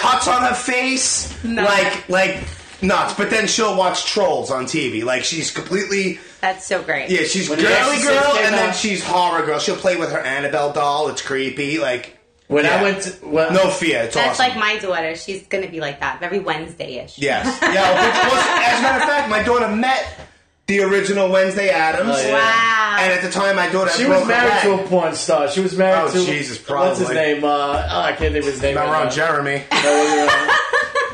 cuts on her face,
No.
like like nuts. But then she'll watch Trolls on TV. Like she's completely
That's so great.
Yeah, she's
When The
girly
Exorcist
girl,
came
and then
out-
she's horror girl. She'll play with her Annabelle doll. It's creepy. Like
When
Yeah.
I went to well,
no fear. It's
That's
awesome.
like my daughter. She's gonna be like that. every Wednesday-ish.
yes. Yeah. Which was, as a matter of fact, my daughter met the original Wednesday Addams.
Oh, yeah.
Wow.
And at the time, my daughter
She was married
her
to
leg.
a porn star. She was married
Oh,
to
Jesus,
What's his name? Uh, oh, I can't think of his name.
Not
right
wrong. Jeremy.
No, it wasn't wrong.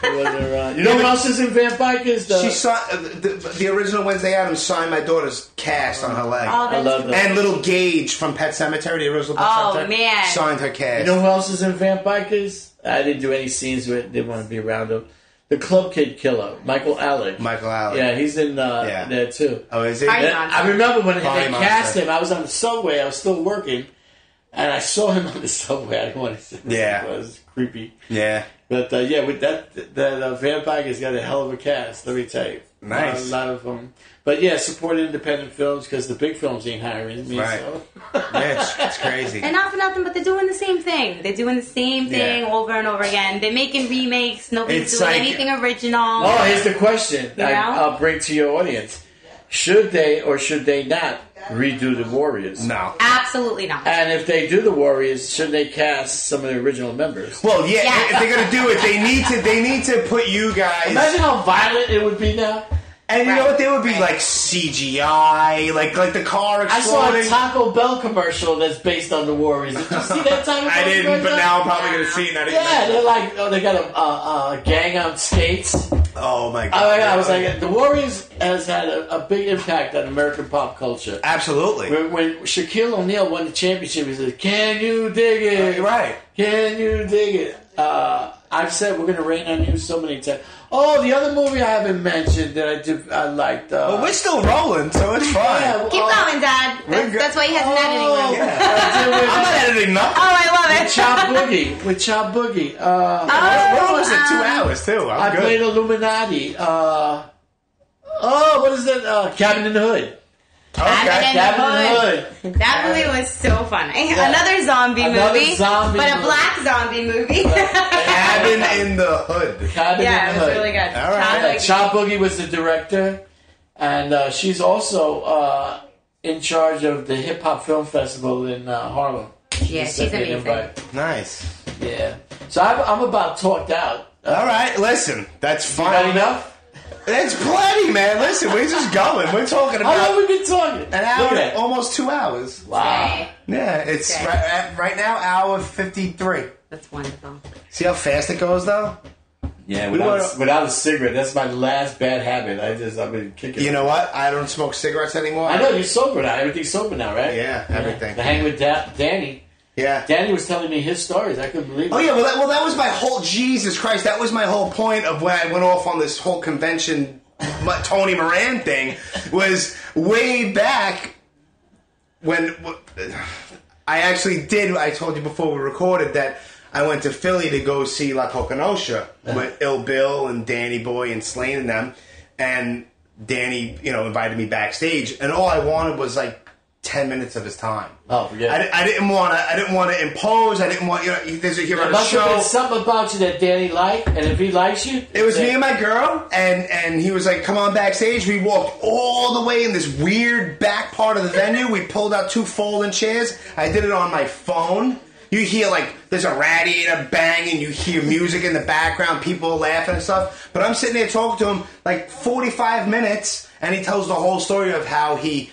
It wasn't wrong. You know who else is in Vampikers? The,
She signed uh, the, the original Wednesday Addams signed my daughter's cast on her leg.
Oh,
I love that.
and little Gage from Pet Sematary, the original Pet
Oh,
Sematary,
man.
signed her cast.
You know who else is in Vampikers? I didn't do any scenes with. Didn't want to be around him. The Club Kid Killer, Michael Alig.
Michael Allen.
Yeah, he's in uh,
Yeah.
there too.
Oh, is he?
Party
And
Monster.
I remember when
Party
they
Monster.
cast him. I was on the subway. I was still working, and I saw him on the subway. I didn't want to say who
Yeah.
it was creepy.
Yeah.
But uh, yeah, with that that uh, Vampires got a hell of a cast. Let me tell you,
Nice.
a lot, of them. But yeah, support independent films because the big films ain't hiring me.
Right.
So.
Bitch, it's crazy.
And not for nothing, but they're doing the same thing. They're doing the same thing
Yeah.
over and over again. They're making remakes. Nobody's
It's
doing
like-
anything original.
Oh, here's the question I, I'll bring to your audience: Should they or should they not redo the Warriors?
No.
Absolutely not.
And if they do the Warriors, should they cast some of the original members?
Well, yeah,
Yes.
if they're gonna do it, they need to. They need to put you guys.
Imagine how violent it would be now.
And you know what? They would be
Right.
like CGI, like like the car
I saw a. Taco Bell commercial that's based on the Warriors. Did you see that Taco Bell
I didn't, but now I'm probably gonna see it. and I didn't
Yeah, they're like, oh, they got a, a, a gang on skates.
Oh my god!
Oh my god! I was like, the Warriors has had a, a big impact on American pop culture.
absolutely
When, when Shaquille O'Neal won the championship, he said, "Can you dig it?
right.
Can you dig it?" Uh, I've said we're going to rain on you so many times. Oh, the other movie I haven't mentioned that I did, I liked. Uh,
But we're still rolling, so it's fine.
yeah,
Keep
uh,
going, Dad. That's,
good.
that's why he has an editing
Oh,
room.
Yeah.
I'm not editing nothing.
Oh, I love it.
Chop Boogie with Chop Boogie. Uh,
What was it? Two
um,
hours too. I'm
I
good.
played Illuminati. Uh, oh, what is that? Uh, Cabin in the Hood.
Cabin
okay.
in
Cabin in the
Hood.
Hood.
That movie was so funny. Another zombie
Another
movie,
zombie
but a black zombie movie.
Cabin in the Hood.
Cabin
yeah,
in
it was
Hood.
really good.
All right.
Chop Boogie.
Boogie was the director, and uh, she's also uh, in charge of the Hip Hop Film Festival in uh, Harlem.
Yeah, she's amazing.
invite.
Nice.
Yeah, so I'm, I'm about talked out.
All right, listen. That's
Got
fine.
enough?
It's plenty, man. Listen, we're just going. We're talking about
How long
about
we been talking?
an
Look
hour,
at that.
almost two hours.
Wow.
Yeah, it's
Okay.
right, at- right now hour fifty three.
that's wonderful.
See how fast it goes, though.
Yeah,
We
without,
were-
without a cigarette, that's my last bad habit. I just, I've been kicking.
You know what? I don't smoke cigarettes anymore.
I know you're sober now. Everything's sober now, right?
Yeah, everything.
The hang with da- Danny.
Yeah.
Danny was telling me his stories. I couldn't believe oh, it.
Oh yeah, well that, well that was my whole Jesus Christ. That was my whole point of when I went off on this whole convention Tony Moran thing was way back when I actually did. I told you before we recorded that I went to Philly to go see La Coka Nostra with Ill Bill and Danny Boy and Slaine and them, and Danny, you know, invited me backstage, and all I wanted was like ten minutes of his time.
Oh, yeah.
I, I didn't want to. I didn't want to impose. I didn't want you know. There's a here
There
on a
must have
show.
something about you that Danny liked, and if he likes you,
It was me and my girl, and and he was like, "Come on backstage." We walked all the way in this weird back part of the venue. We pulled out two folding chairs. I did it on my phone. You hear like there's a radiator banging. You hear music in the background, people laughing and stuff. But I'm sitting there talking to him like 45 minutes, and he tells the whole story of how he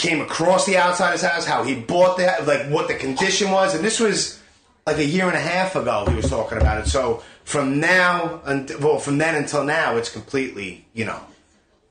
came across the outside of his house, how he bought that, like what the condition was, and this was like a year and a half ago. He was talking about it. So from now, and well, from then until now, it's completely you know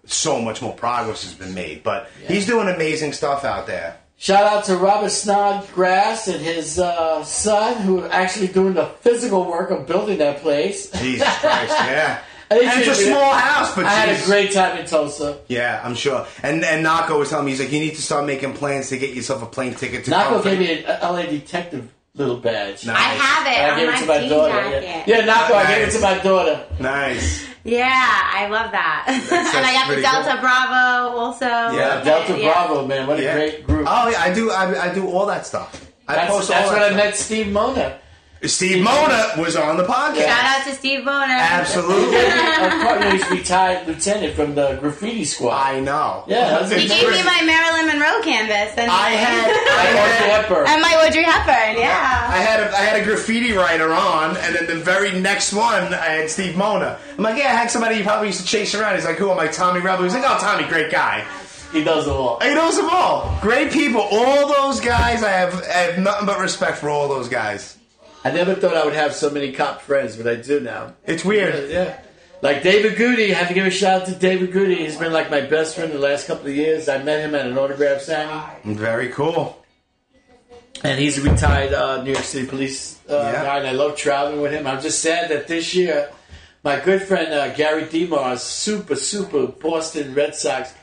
so much more progress has been made. But he's doing amazing stuff out there.
Shout out to Robert Snodgrass and his uh, son, who are actually doing the physical work of building that place.
Jesus Christ, yeah.
And
And it's a small house, but
I had a great time in Tulsa.
Yeah, I'm sure. And and Nako was telling me he's like, you need to start making plans to get yourself a plane ticket to.
Nako
come."
gave me an LA detective little badge.
Nice.
I have it
And I gave it to my daughter.
jacket.
Yeah, yeah Nako, I gave it to my daughter.
Nice.
Yeah, I love that. and I got the Delta
cool.
Bravo also.
Yeah,
Delta
Yeah.
Bravo, man, what a
Yeah.
great group.
Oh, yeah, I do. I, I do all that stuff. I
that's
post
that's
all
when
that
I met Steve Mona.
Stuff. Steve Mona was on the podcast.
Shout out to Steve Mona.
Absolutely.
Our partner, he's retired lieutenant from the graffiti squad.
I know.
Yeah, that's
He
It's
gave me my Marilyn Monroe canvas. And
I had. I
Like Audrey Hepburn.
and my Audrey Hepburn, yeah.
I had a, I had a graffiti writer on, and then the very next one, I had Steve Mona. I'm like, yeah, I had somebody you probably used to chase around. He's like, who? I'm like, Tommy Rebel. He's like, oh, Tommy, great guy.
He does it all.
He knows them all. Great people. All those guys, I have, I have nothing but respect for all those guys.
I never thought I would have so many cop friends, but I do now.
It's weird.
yeah. Like David Goody, I have to give a shout out to David Goody. He's been like my best friend the last couple of years. I met him at an autograph signing,
Very cool.
and he's a retired uh, New York City police uh,
Yeah.
guy, and I love traveling with him. I'm just sad that this year, my good friend uh, Gary Demars, super super Boston Red Sox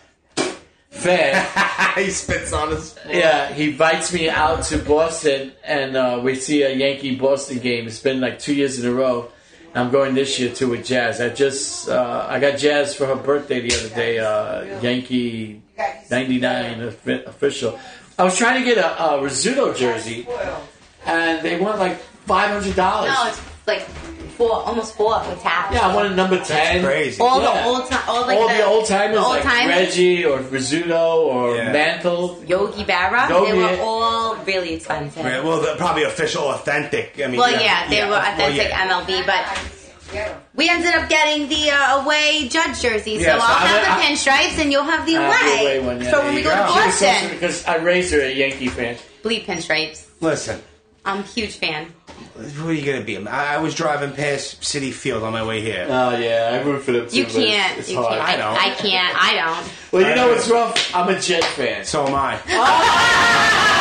fan.
he spits on his.
Yeah, he invites me out to Boston, and uh, we see a Yankee Boston game. It's been like two years in a row. I'm going this year too with Jaz. I just uh, I got Jaz for her birthday the other day. Uh, Yankee '99 official. I was trying to get a, a Rizzuto jersey, and they want like five hundred dollars.
No, it's like four, almost four with tabs.
yeah, I wanted number ten.
Crazy.
all
Yeah.
the old time, all like
All the, old timers
the old
like
timers.
Reggie or Rizzuto or
Yeah.
Mantle.
Yogi Berra.
Yogi.
They were all really expensive.
Right, well, the, probably official, authentic. I mean,
Well, yeah, they were
Well,
authentic
yeah.
MLB, but we ended up getting the uh, away judge jersey. So
Yeah, so
I'll
I'm
have
gonna-
the pinstripes and you'll have the
I the
away.
away one, yeah.
so when we
you
go to
go.
She was so-
Boston,
because I raised her a Yankee fan.
bleep pinstripes.
Listen,
I'm a huge fan.
Who are you going to be? I, I was driving past Citi Field on my way here.
Oh yeah, I root for them too.
You can't.
It's, it's
you
hard.
can't.
I know.
I can't. I don't.
Well, you know what's rough? I'm a Jet fan.
so am I.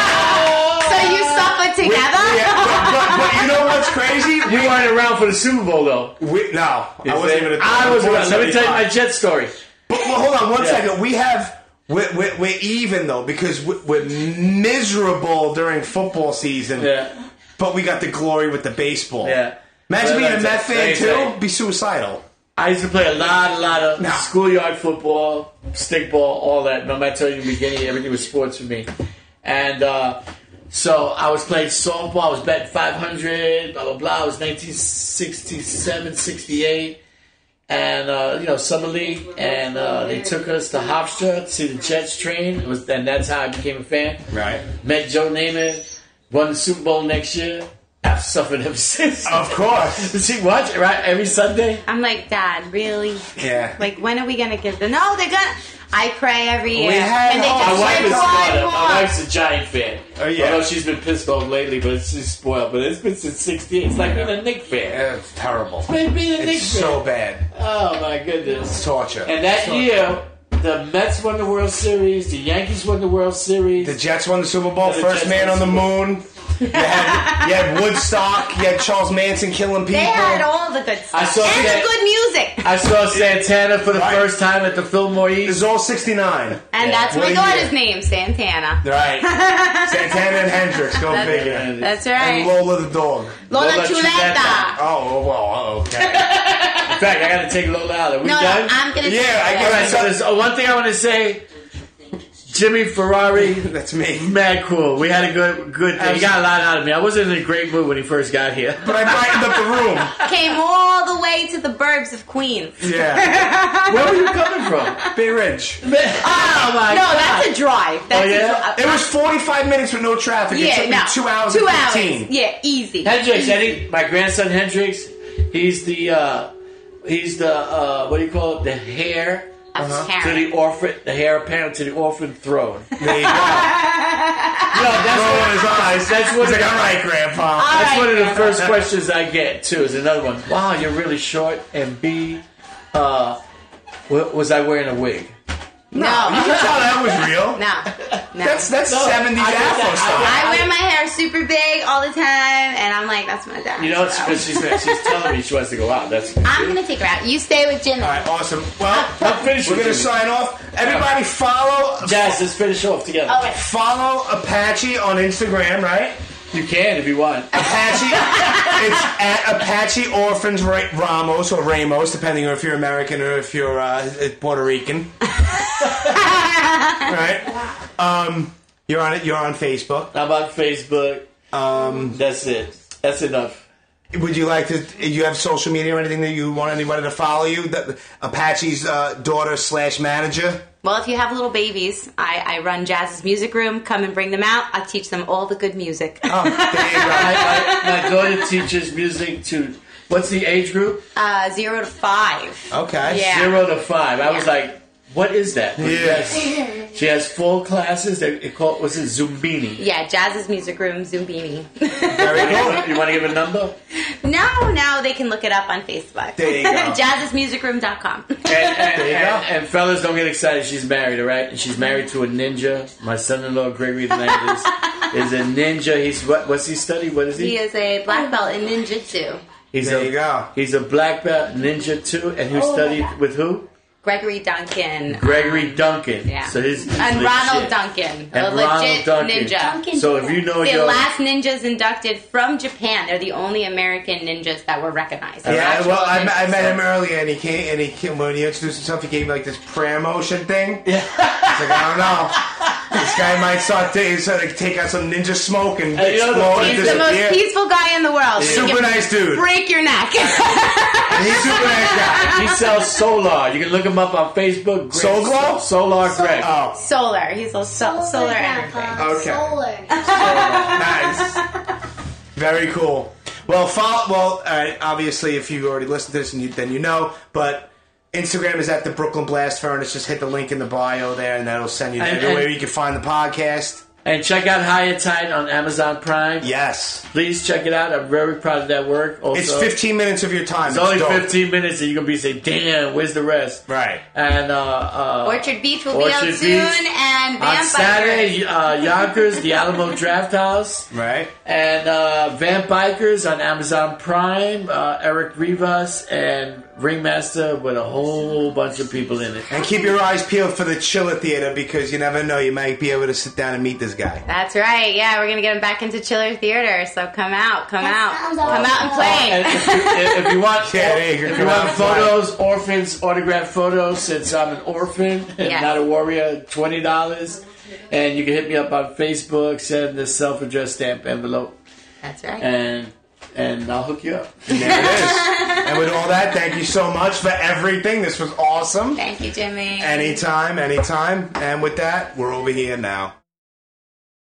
So you suffer together?
Yeah, but, but, but you know what's crazy?
You weren't around for the Super Bowl though.
We, no, I wasn't even. A,
I was around. Let me tell you my Jet story.
But well, hold on one
Yeah.
second. We have we're, we're, we're even though because we're, we're miserable during football season.
Yeah,
But we got the glory with the baseball.
yeah.
Imagine being a Met fan too. Be suicidal.
I used to play a lot, a lot of
No.
schoolyard football, stickball, all that. Remember I told you in the beginning, everything was sports for me. And uh, so I was playing softball. I was betting 500, blah, blah, blah. It was 1967, 68. And, uh, you know, Summer League. And uh, they took us to Hofstra to see the Jets train. It was, and that's how I became a fan.
Right.
Met Joe Namath, won the Super Bowl next year. I've suffered ever since.
Of course.
Does he watch it, right? Every Sunday?
I'm like, Dad, really?
Yeah.
Like, when are we gonna give them? No, they're gonna. I pray every year.
We had
and they
hope.
just
My wife
went
is spoiled. My wife's a giant fan.
Oh, yeah.
Although she's been pissed off lately, but she's spoiled. But it's been since '68. It's like being a Knick fan.
Yeah, It's terrible.
Being being a Knick
It's
fan.
so bad.
Oh my goodness.
Torture.
And that
Torture.
year, the Mets won the World Series. The Yankees won the World Series.
The Jets won the Super Bowl.
The
First
Jets
man on the
the
moon. You had, you had Woodstock. You had Charles Manson killing people.
They had all the good stuff.
I saw
and
that-
the good music.
I saw Santana for the
Right.
first time at the Fillmore
This
East.
is all 69.
And
Yeah.
that's
What
my daughter's
year.
name, Santana.
Right. Santana and Hendrix. Go
That's-
figure.
That's
And
right.
Lola the dog.
Lola
Lola
Chuleta.
Chuleta.
Oh, well, okay.
In fact, I got to take Lola out. Are we
No, no,
done?
I'm gonna.
Yeah, I
take
guess
All right, so there's uh, one thing I want to say. Jimmy Ferrari,
That's me.
mad cool. We had a good, good thing. He got a lot out of me. I wasn't in a great mood when he first got here.
But I brightened up the room.
Came all the way to the burbs of Queens.
Yeah.
Where were you coming from?
Bay Ridge.
Oh my
No,
god!
that's a drive. That's
Oh, yeah?
a drive.
It was 45 minutes with no traffic. it
yeah,
took me two hours
Two
and
hours. Yeah, easy.
Hendrix, Eddie, my grandson Hendrix. He's the, uh, he's the, uh, what do you call it? The heir
That's
Uh-huh.
To the orphan, the heir apparent to the orphan throne.
There you go.
No, that's
Roll
what
in his eyes.
That's what
He's like, all right, Grandpa.
That's
All
one of the
right,
first questions I get too. Is another one. Wow, you're really short. And B, uh, was I wearing a wig?
You
No.
can tell that was real.
No. No.
That's that's
No,
70s
I
Afro
that.
style.
I wear my hair super big all the time, and I'm like, that's my dad.
You know, it's
so.
she's, she's telling me she wants to go out. That's
I'm gonna take her out. You stay with Jimmy.
All right, awesome. Well,
I'm finished
we're gonna sign off. Everybody, follow
Jaz, let's finish off together.
All right.
follow Apache on Instagram, right?
You can if you want.
Apache. it's at Apache Orphans Ra- Ramos or Ramos, depending on if you're American or if you're uh, Puerto Rican. right. Um, you're on it. You're on Facebook.
I'm on Facebook.
Um,
That's it. That's enough.
Would you like to? You have social media or anything that you want anybody to follow you? That Apache's uh, daughter slash manager.
Well, if you have little babies, I, I run Jaz's music room. Come and bring them out. I teach them all the good music.
Oh, there you go.
My, my, my daughter teaches music to. What's the age group?
Uh, zero to five.
Okay.
Yeah.
Zero to five. I was like, what is that? But
Yes.
yes, She has full classes. They it call was it Zumbini?
Yeah, Jaz's music room, Zumbini.
Very cool.
You want to give a number?
no, no, they can look it up on Facebook.
There you go.
Jazz'sMusicRoom.com.
And, and,
There you go.
and, and fellas, don't get excited. She's married, all right? And she's married to a ninja. My son-in-law, Gregory Landis, is a ninja. He's what? What's he study? What is he?
He is a black belt in ninjutsu.
He's
There
a,
you go.
He's a black belt ninja too, and who oh. studied with who?
Gregory Duncan.
Gregory um, Duncan.
Yeah.
So his
And
legit.
Ronald Duncan, a
And
legit
Ronald Duncan.
ninja.
Duncan.
So if you know
The
your
last ninjas inducted from Japan. They're the only American ninjas that were recognized. They're
Yeah, well, I, met- I met him earlier, and he came, and he came, when he introduced himself, he gave me like this prayer motion thing.
Yeah.
It's like I don't know, this guy might start to sort of take out some ninja smoke and
Hey, you know,
explode and
He's the most peaceful guy in the world. He
Super nice dude.
Break your neck.
He's super nice guy.
he sells solar. You can look him up on Facebook. Greg-
Soul Glow?
Solar Greg.
Oh,
solar. He's a so- solar energy.
Okay.
Solar.
nice. Very cool. Well, follow. Well, all right. Obviously, if you already listened to this, and you, then you know. But Instagram is at the Brooklyn Blast Furnace. Just hit the link in the bio there, and that'll send you
And-
everywhere
and-
you can find the podcast.
And check out High and Tight on Amazon Prime.
Yes,
Please check it out. I'm very proud of that work. Also,
it's 15 minutes of your time.
It's only
dope.
15 minutes, and you're gonna be saying, "Damn, where's the rest?"
Right.
And uh, uh,
Orchard Beach will be out
Orchard
soon,
Beach.
and
on Saturday, uh, Yonkers, the Alamo Drafthouse.
Right.
And uh, Vamp Bikers on Amazon Prime, uh, Eric Rivas and Ringmaster with a whole bunch of people in it.
And keep your eyes peeled for the Chiller Theater because you never know. You might be able to sit down and meet this guy.
That's right. Yeah, we're gonna get him back into Chiller Theater. So come out, come
That
out,
sounds
come out and
awesome.
play.
And if you, if you want,
Yeah, there you go.
if
Come
you want
out play.
photos, orphans, autographed photos, since I'm an orphan and
Yes.
not a warrior, twenty dollars. And you can hit me up on Facebook, send the self-addressed stamp envelope,
That's right.
and and I'll hook you up.
There it is. and with all that, thank you so much for everything. This was awesome.
Thank you, Jimmy.
Anytime, anytime. And with that, we're over here now.